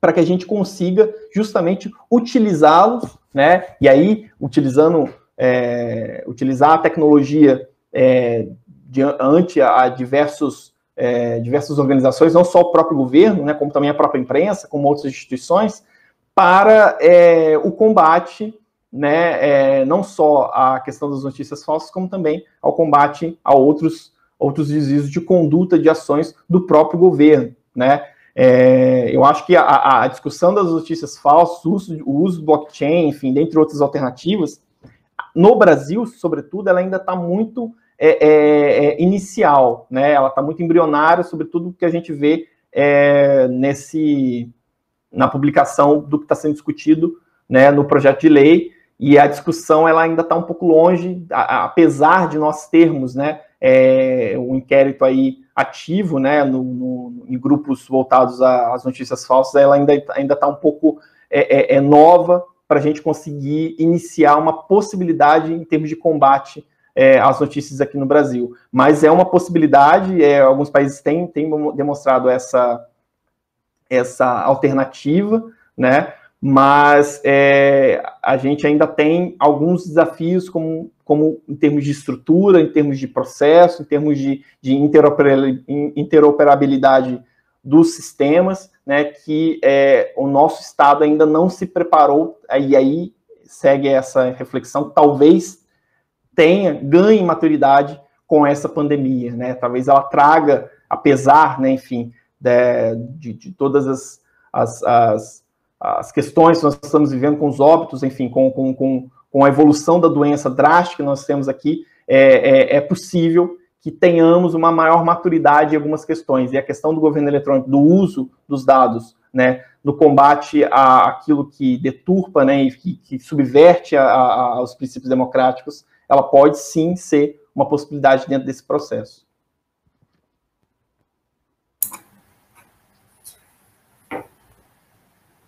Speaker 2: para que a gente consiga justamente utilizá-los, né? E aí, utilizando, é, utilizar a tecnologia é, diante a diversos, é, diversas organizações, não só o próprio governo, né, como também a própria imprensa, como outras instituições, para é, o combate né, é, não só a questão das notícias falsas, como também ao combate a outros, outros desvios de conduta de ações do próprio governo, né? É, eu acho que a, a, discussão das notícias falsas, o uso, o uso do blockchain, enfim, dentre outras alternativas, no Brasil, sobretudo, ela ainda está muito é, é, é, inicial, né? Ela está muito embrionária, sobretudo o que a gente vê é, nesse na publicação do que está sendo discutido né, no projeto de lei, e a discussão ela ainda está um pouco longe, a, apesar de nós termos né, é, um inquérito aí ativo né, no, no, em grupos voltados às notícias falsas, ela ainda está um pouco é, é nova para a gente conseguir iniciar uma possibilidade em termos de combate é, às notícias aqui no Brasil. Mas é uma possibilidade, é, alguns países têm, têm demonstrado essa, essa alternativa, né? mas é, a gente ainda tem alguns desafios, como, como em termos de estrutura, em termos de processo, em termos de, de interoperabilidade dos sistemas, né, que é, o nosso Estado ainda não se preparou, e aí segue essa reflexão, talvez tenha, ganhe maturidade com essa pandemia, né, talvez ela traga, apesar, né, enfim, de, de, todas as, as, as as questões que nós estamos vivendo com os óbitos, enfim, com, com, com, com a evolução da doença drástica que nós temos aqui, é, é, é, possível que tenhamos uma maior maturidade em algumas questões. E a questão do governo eletrônico, do uso dos dados, né, no combate a aquilo que deturpa, né, e que, que subverte a, a, aos princípios democráticos, ela pode sim ser uma possibilidade dentro desse processo.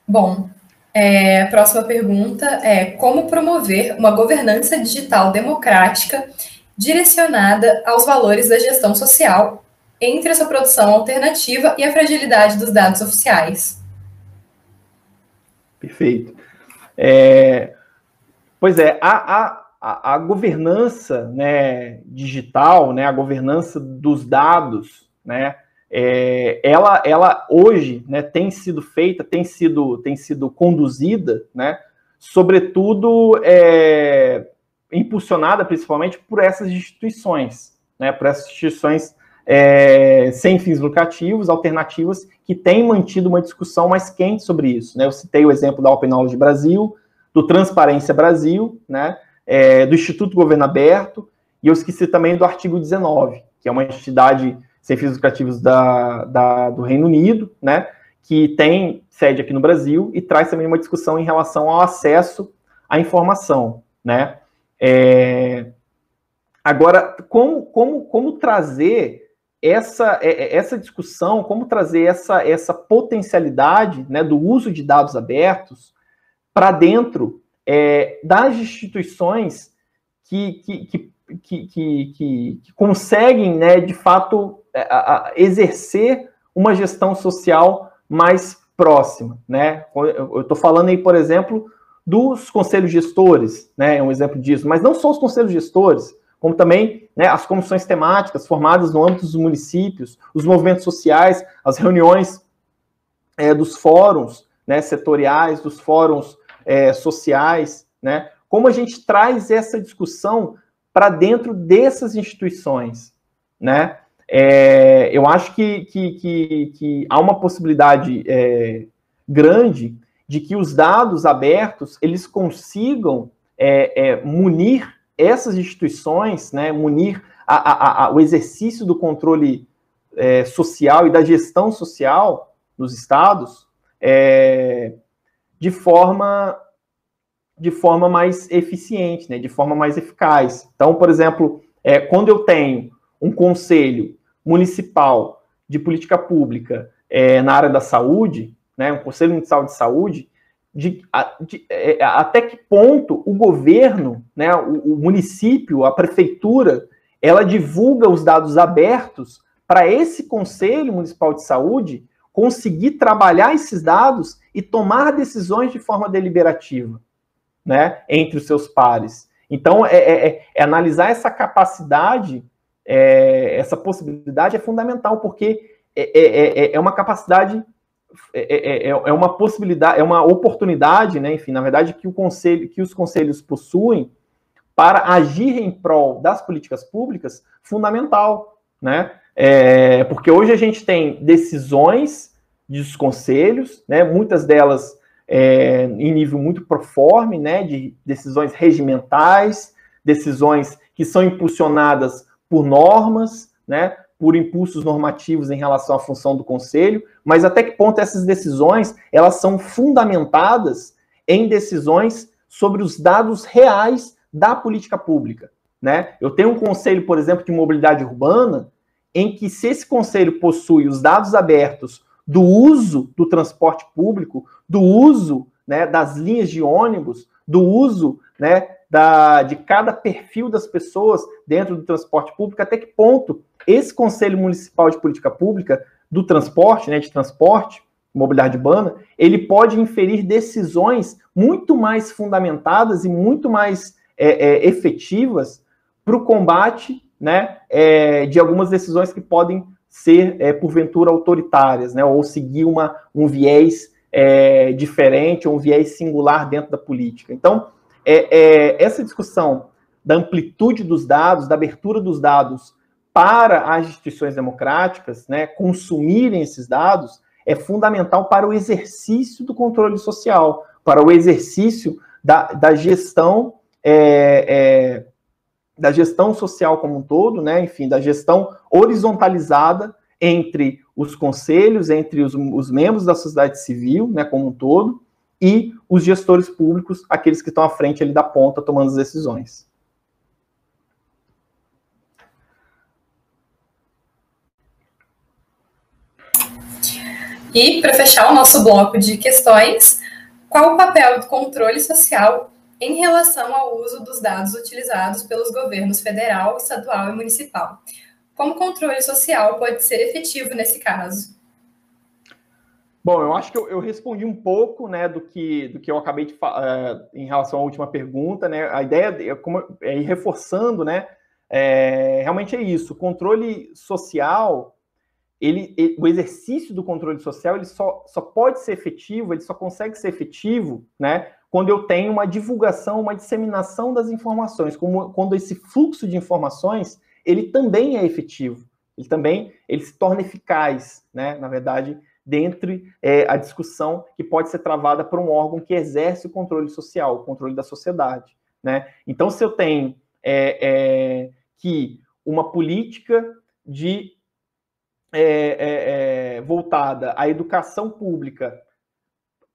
Speaker 1: Bom, é, a próxima pergunta é como promover uma governança digital democrática direcionada aos valores da gestão social entre essa produção alternativa e a fragilidade dos dados oficiais.
Speaker 2: Perfeito. É, pois é, a, a, a governança né, digital, né, a governança dos dados, né, é, ela, ela hoje né, tem sido feita, tem sido, tem sido conduzida, né, sobretudo é, impulsionada principalmente por essas instituições, né, por essas instituições é, sem fins lucrativos, alternativas, que têm mantido uma discussão mais quente sobre isso. Né? Eu citei o exemplo da Open Knowledge Brasil, do Transparência Brasil, né, é, do Instituto Governo Aberto, e eu esqueci também do artigo 19, que é uma entidade sem fins lucrativos da, da, do Reino Unido, né, que tem sede aqui no Brasil e traz também uma discussão em relação ao acesso à informação, né. É, agora, como, como, como trazer essa, é, é, essa discussão, como trazer essa, essa potencialidade né, do uso de dados abertos para dentro é, das instituições que, que, que, que, que, que conseguem, né, de fato, é, a, a exercer uma gestão social mais próxima, né? Eu estou falando aí, por exemplo, dos conselhos gestores, né? É um exemplo disso, mas não só os conselhos gestores, como também né, as comissões temáticas formadas no âmbito dos municípios, os movimentos sociais, as reuniões é, dos fóruns né, setoriais, dos fóruns é, sociais, né? Como a gente traz essa discussão para dentro dessas instituições, né? É, eu acho que, que, que, que, há uma possibilidade é, grande de que os dados abertos eles consigam é, é munir essas instituições, né, munir a, a, a, o exercício do controle é, social e da gestão social dos estados é, de forma de forma mais eficiente, né, de forma mais eficaz. Então, por exemplo, é, quando eu tenho um conselho municipal de política pública é, na área da saúde, né, um conselho municipal de saúde, de, de, é, até que ponto o governo, né, o, o, município, a prefeitura, ela divulga os dados abertos para esse Conselho Municipal de Saúde conseguir trabalhar esses dados e tomar decisões de forma deliberativa, né, entre os seus pares. Então, é, é, é, é analisar essa capacidade, é, essa possibilidade é fundamental, porque é, é uma capacidade é, é, é, uma possibilidade, é uma oportunidade, né? Enfim, na verdade, que o conselho, que os conselhos possuem para agir em prol das políticas públicas, fundamental, né? É, porque hoje a gente tem decisões dos conselhos, né? Muitas delas é, em nível muito proforme, né? De decisões regimentais, decisões que são impulsionadas por normas, né? por impulsos normativos em relação à função do conselho, mas até que ponto essas decisões elas são fundamentadas em decisões sobre os dados reais da política pública, né? Eu tenho um conselho, por exemplo, de mobilidade urbana, em que se esse conselho possui os dados abertos do uso do transporte público, do uso né, das linhas de ônibus, do uso né, da, de cada perfil das pessoas dentro do transporte público, até que ponto esse Conselho Municipal de Política Pública do Transporte, né, de transporte, mobilidade urbana, ele pode inferir decisões muito mais fundamentadas e muito mais é, é, efetivas para o combate né, é, de algumas decisões que podem ser, é, porventura, autoritárias, né, ou seguir uma, um viés é, diferente, um viés singular dentro da política. Então, é, essa discussão da amplitude dos dados, da abertura dos dados para as instituições democráticas, né, consumirem esses dados, é fundamental para o exercício do controle social, para o exercício da, da gestão é, é, da gestão social como um todo, né, enfim, da gestão horizontalizada entre os conselhos, entre os, os membros da sociedade civil, né, como um todo, e os gestores públicos, aqueles que estão à frente ali da ponta tomando as decisões.
Speaker 1: E, para fechar o nosso bloco de questões, qual o papel do controle social em relação ao uso dos dados utilizados pelos governos federal, estadual e municipal? Como controle social pode ser efetivo nesse caso?
Speaker 2: Bom, eu acho que eu, eu, respondi um pouco, né, do que do que eu acabei de falar uh, em relação à última pergunta, né? A ideia é como é ir reforçando, né? É, realmente é isso. O controle social ele, ele, o exercício do controle social ele só, só pode ser efetivo, ele só consegue ser efetivo, né, quando eu tenho uma divulgação, uma disseminação das informações, como, quando esse fluxo de informações ele também é efetivo, ele também ele se torna eficaz, né, na verdade, dentre é, a discussão que pode ser travada por um órgão que exerce o controle social, o controle da sociedade, né. Então, se eu tenho é, é, que uma política de é, é, é, voltada à educação pública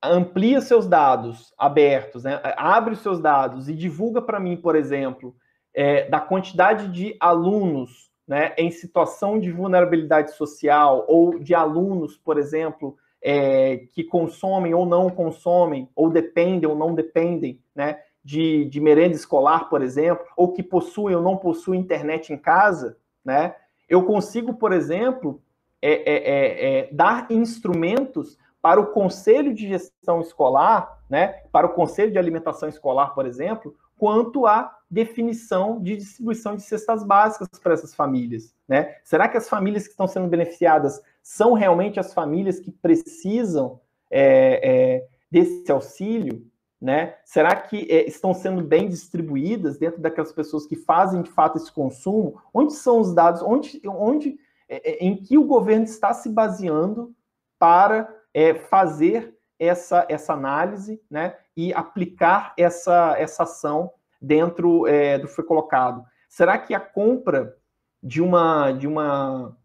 Speaker 2: amplia seus dados abertos, né? abre os seus dados e divulga para mim, por exemplo, é, da quantidade de alunos né, em situação de vulnerabilidade social ou de alunos, por exemplo, é, que consomem ou não consomem, ou dependem ou não dependem né, de, de merenda escolar, por exemplo, ou que possuem ou não possuem internet em casa, né? Eu consigo, por exemplo, é, é, é, é, dar instrumentos para o conselho de gestão escolar, né, para o conselho de alimentação escolar, por exemplo, quanto à definição de distribuição de cestas básicas para essas famílias. Né? Será que as famílias que estão sendo beneficiadas são realmente as famílias que precisam é, é, desse auxílio? Né? Será que é, estão sendo bem distribuídas dentro daquelas pessoas que fazem de fato esse consumo? Onde são os dados? Onde, onde é, é, em que o governo está se baseando para é, fazer essa, essa análise né, e aplicar essa, essa ação dentro é, do que foi colocado? Será que a compra de uma, de uma,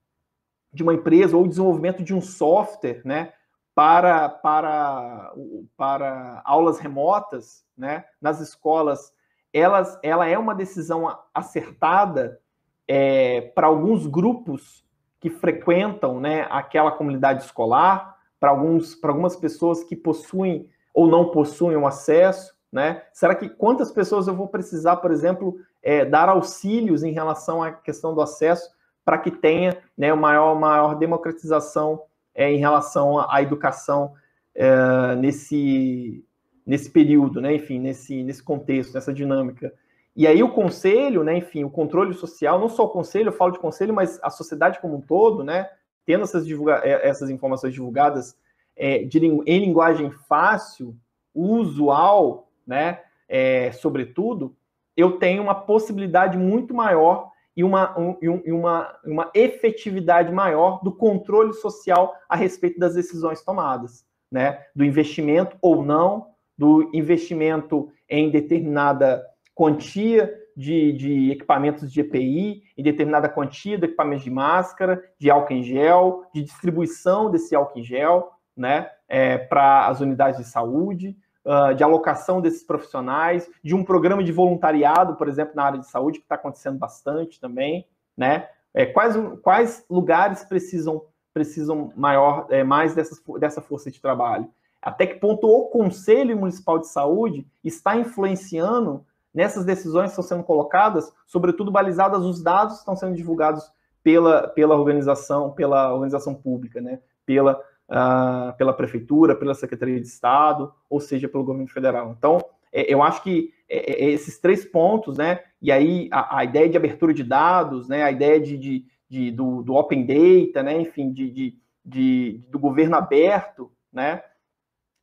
Speaker 2: de uma empresa ou o desenvolvimento de um software né, para, para, para aulas remotas né, nas escolas, elas, ela é uma decisão acertada é, para alguns grupos que frequentam né, aquela comunidade escolar, para alguns para algumas pessoas que possuem ou não possuem um acesso, né? Será que quantas pessoas eu vou precisar, por exemplo, é, dar auxílios em relação à questão do acesso para que tenha né, maior maior democratização é, em relação à, à educação é, nesse nesse período, né? Enfim, nesse nesse contexto, nessa dinâmica. E aí o conselho, né? Enfim, o controle social, não só o conselho, eu falo de conselho, mas a sociedade como um todo, né? Tendo essas, divulga é, essas informações divulgadas é, de, em linguagem fácil, usual, né, é, sobretudo, eu tenho uma possibilidade muito maior e uma, um, e uma, uma efetividade maior do controle social a respeito das decisões tomadas, né, do investimento ou não, do investimento em determinada quantia de, de, equipamentos de EPI, em determinada quantia equipamentos de máscara, de álcool em gel, de distribuição desse álcool em gel, né, é, para as unidades de saúde, uh, de alocação desses profissionais, de um programa de voluntariado, por exemplo, na área de saúde, que está acontecendo bastante também, né, é, quais, quais lugares precisam precisam maior, é, mais dessas, dessa força de trabalho? Até que ponto o Conselho Municipal de Saúde está influenciando nessas decisões estão sendo colocadas, sobretudo balizadas os dados que estão sendo divulgados pela, pela organização, pela organização pública, né? pela, uh, pela prefeitura, pela Secretaria de Estado, ou seja, pelo governo federal. Então, é, eu acho que é, é, esses três pontos, né? E aí a, a, ideia de abertura de dados, né? A ideia de, de, de do, do, open data, né? Enfim, de, de, de, do governo aberto, né?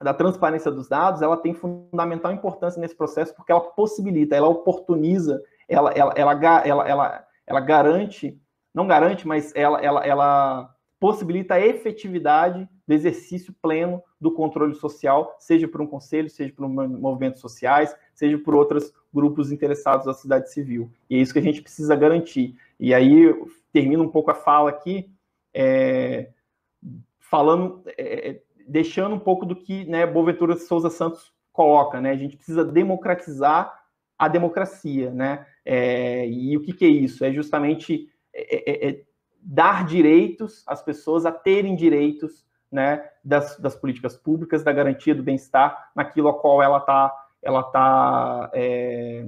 Speaker 2: Da transparência dos dados, ela tem fundamental importância nesse processo porque ela possibilita, ela oportuniza, ela, ela, ela, ela, ela, garante, não garante, mas ela, ela, ela possibilita a efetividade do exercício pleno do controle social, seja por um conselho, seja por movimentos sociais, seja por outros grupos interessados da sociedade civil. E é isso que a gente precisa garantir. E aí, termino um pouco a fala aqui, é, falando, é, deixando um pouco do que né, Boaventura Souza Santos coloca, né? A gente precisa democratizar a democracia, né? É, e o que, que, é isso? É justamente é, é, é, dar direitos às pessoas a terem direitos, né? Das, das políticas públicas, da garantia do bem-estar naquilo a qual ela está ela tá, é,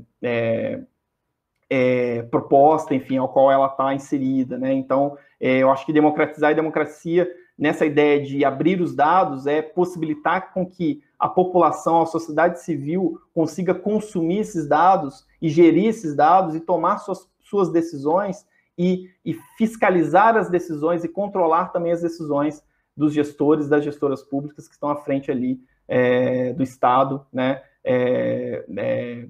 Speaker 2: é, proposta, enfim, ao qual ela está inserida, né? Então, eu acho que democratizar a democracia nessa ideia de abrir os dados é possibilitar com que a população, a sociedade civil consiga consumir esses dados e gerir esses dados e tomar suas, suas decisões e, e fiscalizar as decisões e controlar também as decisões dos gestores, das gestoras públicas que estão à frente ali é, do Estado, né, é, é,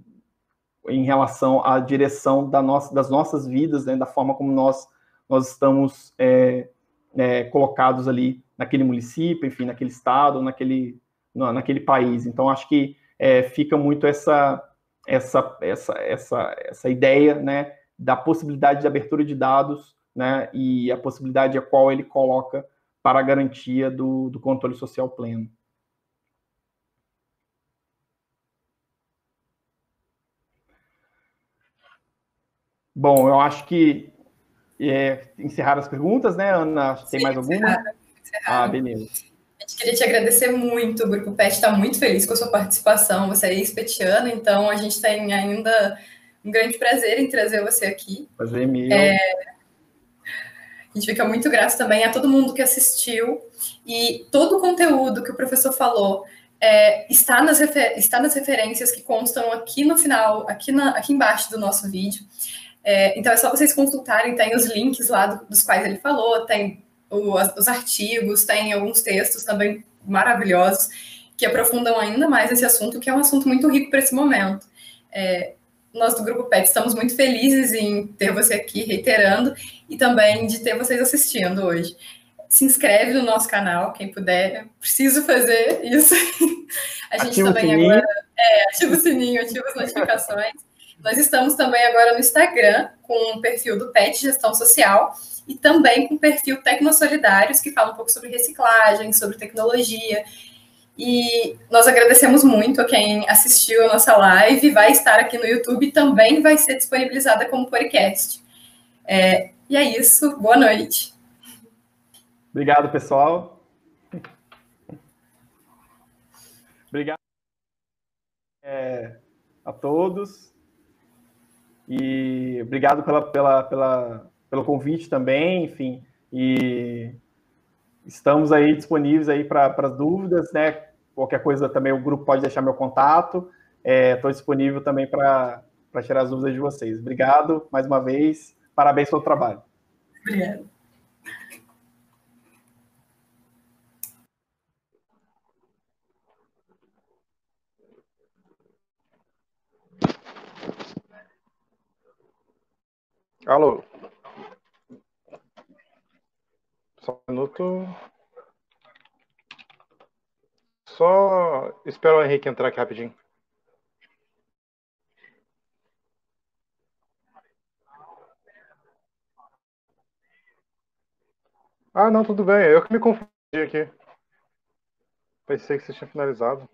Speaker 2: em relação à direção da nossa, das nossas vidas, né, da forma como nós, nós estamos é, é, colocados ali naquele município, enfim, naquele estado, naquele, naquele país. Então, acho que é, fica muito essa, essa, essa, essa, essa ideia né, da possibilidade de abertura de dados né, e a possibilidade a qual ele coloca para a garantia do, do controle social pleno. Bom, eu acho que é, encerrar as perguntas, né, Ana? Tem Sim, mais alguma? Encerrar, encerrar. Ah, beleza.
Speaker 1: A gente queria te agradecer muito. O Grupo PET está muito feliz com a sua participação. Você é ex-petiano, então a gente tem ainda um grande prazer em trazer você aqui.
Speaker 2: Prazer meu. É,
Speaker 1: a gente fica muito grato também a todo mundo que assistiu e todo o conteúdo que o professor falou é, está, nas está nas referências que constam aqui no final, aqui, na, aqui embaixo do nosso vídeo. É, então é só vocês consultarem, tem os links lá do, dos quais ele falou, tem o, os artigos, tem alguns textos também maravilhosos que aprofundam ainda mais esse assunto, que é um assunto muito rico para esse momento. É, nós do Grupo PET estamos muito felizes em ter você aqui reiterando e também de ter vocês assistindo hoje. Se inscreve no nosso canal, quem puder. Preciso fazer isso. A gente
Speaker 2: ativa
Speaker 1: também agora é, ativa o sininho, ativa as notificações. Nós estamos também agora no Instagram com o perfil do PET Gestão Social e também com o perfil Tecnosolidários, que fala um pouco sobre reciclagem, sobre tecnologia. E nós agradecemos muito a quem assistiu a nossa live, vai estar aqui no YouTube e também vai ser disponibilizada como podcast. É, e é isso, boa noite.
Speaker 2: Obrigado, pessoal. Obrigado é, a todos. E obrigado pela, pela, pela, pelo convite também, enfim. E estamos aí disponíveis aí para as dúvidas, né? Qualquer coisa também o grupo pode deixar meu contato. Estou é, disponível também para tirar as dúvidas de vocês. Obrigado mais uma vez. Parabéns pelo trabalho.
Speaker 1: Obrigado.
Speaker 3: Alô. Só um minuto. Só espero o Henrique entrar aqui rapidinho. Ah, não, tudo bem. Eu que me confundi aqui. Pensei que você tinha finalizado.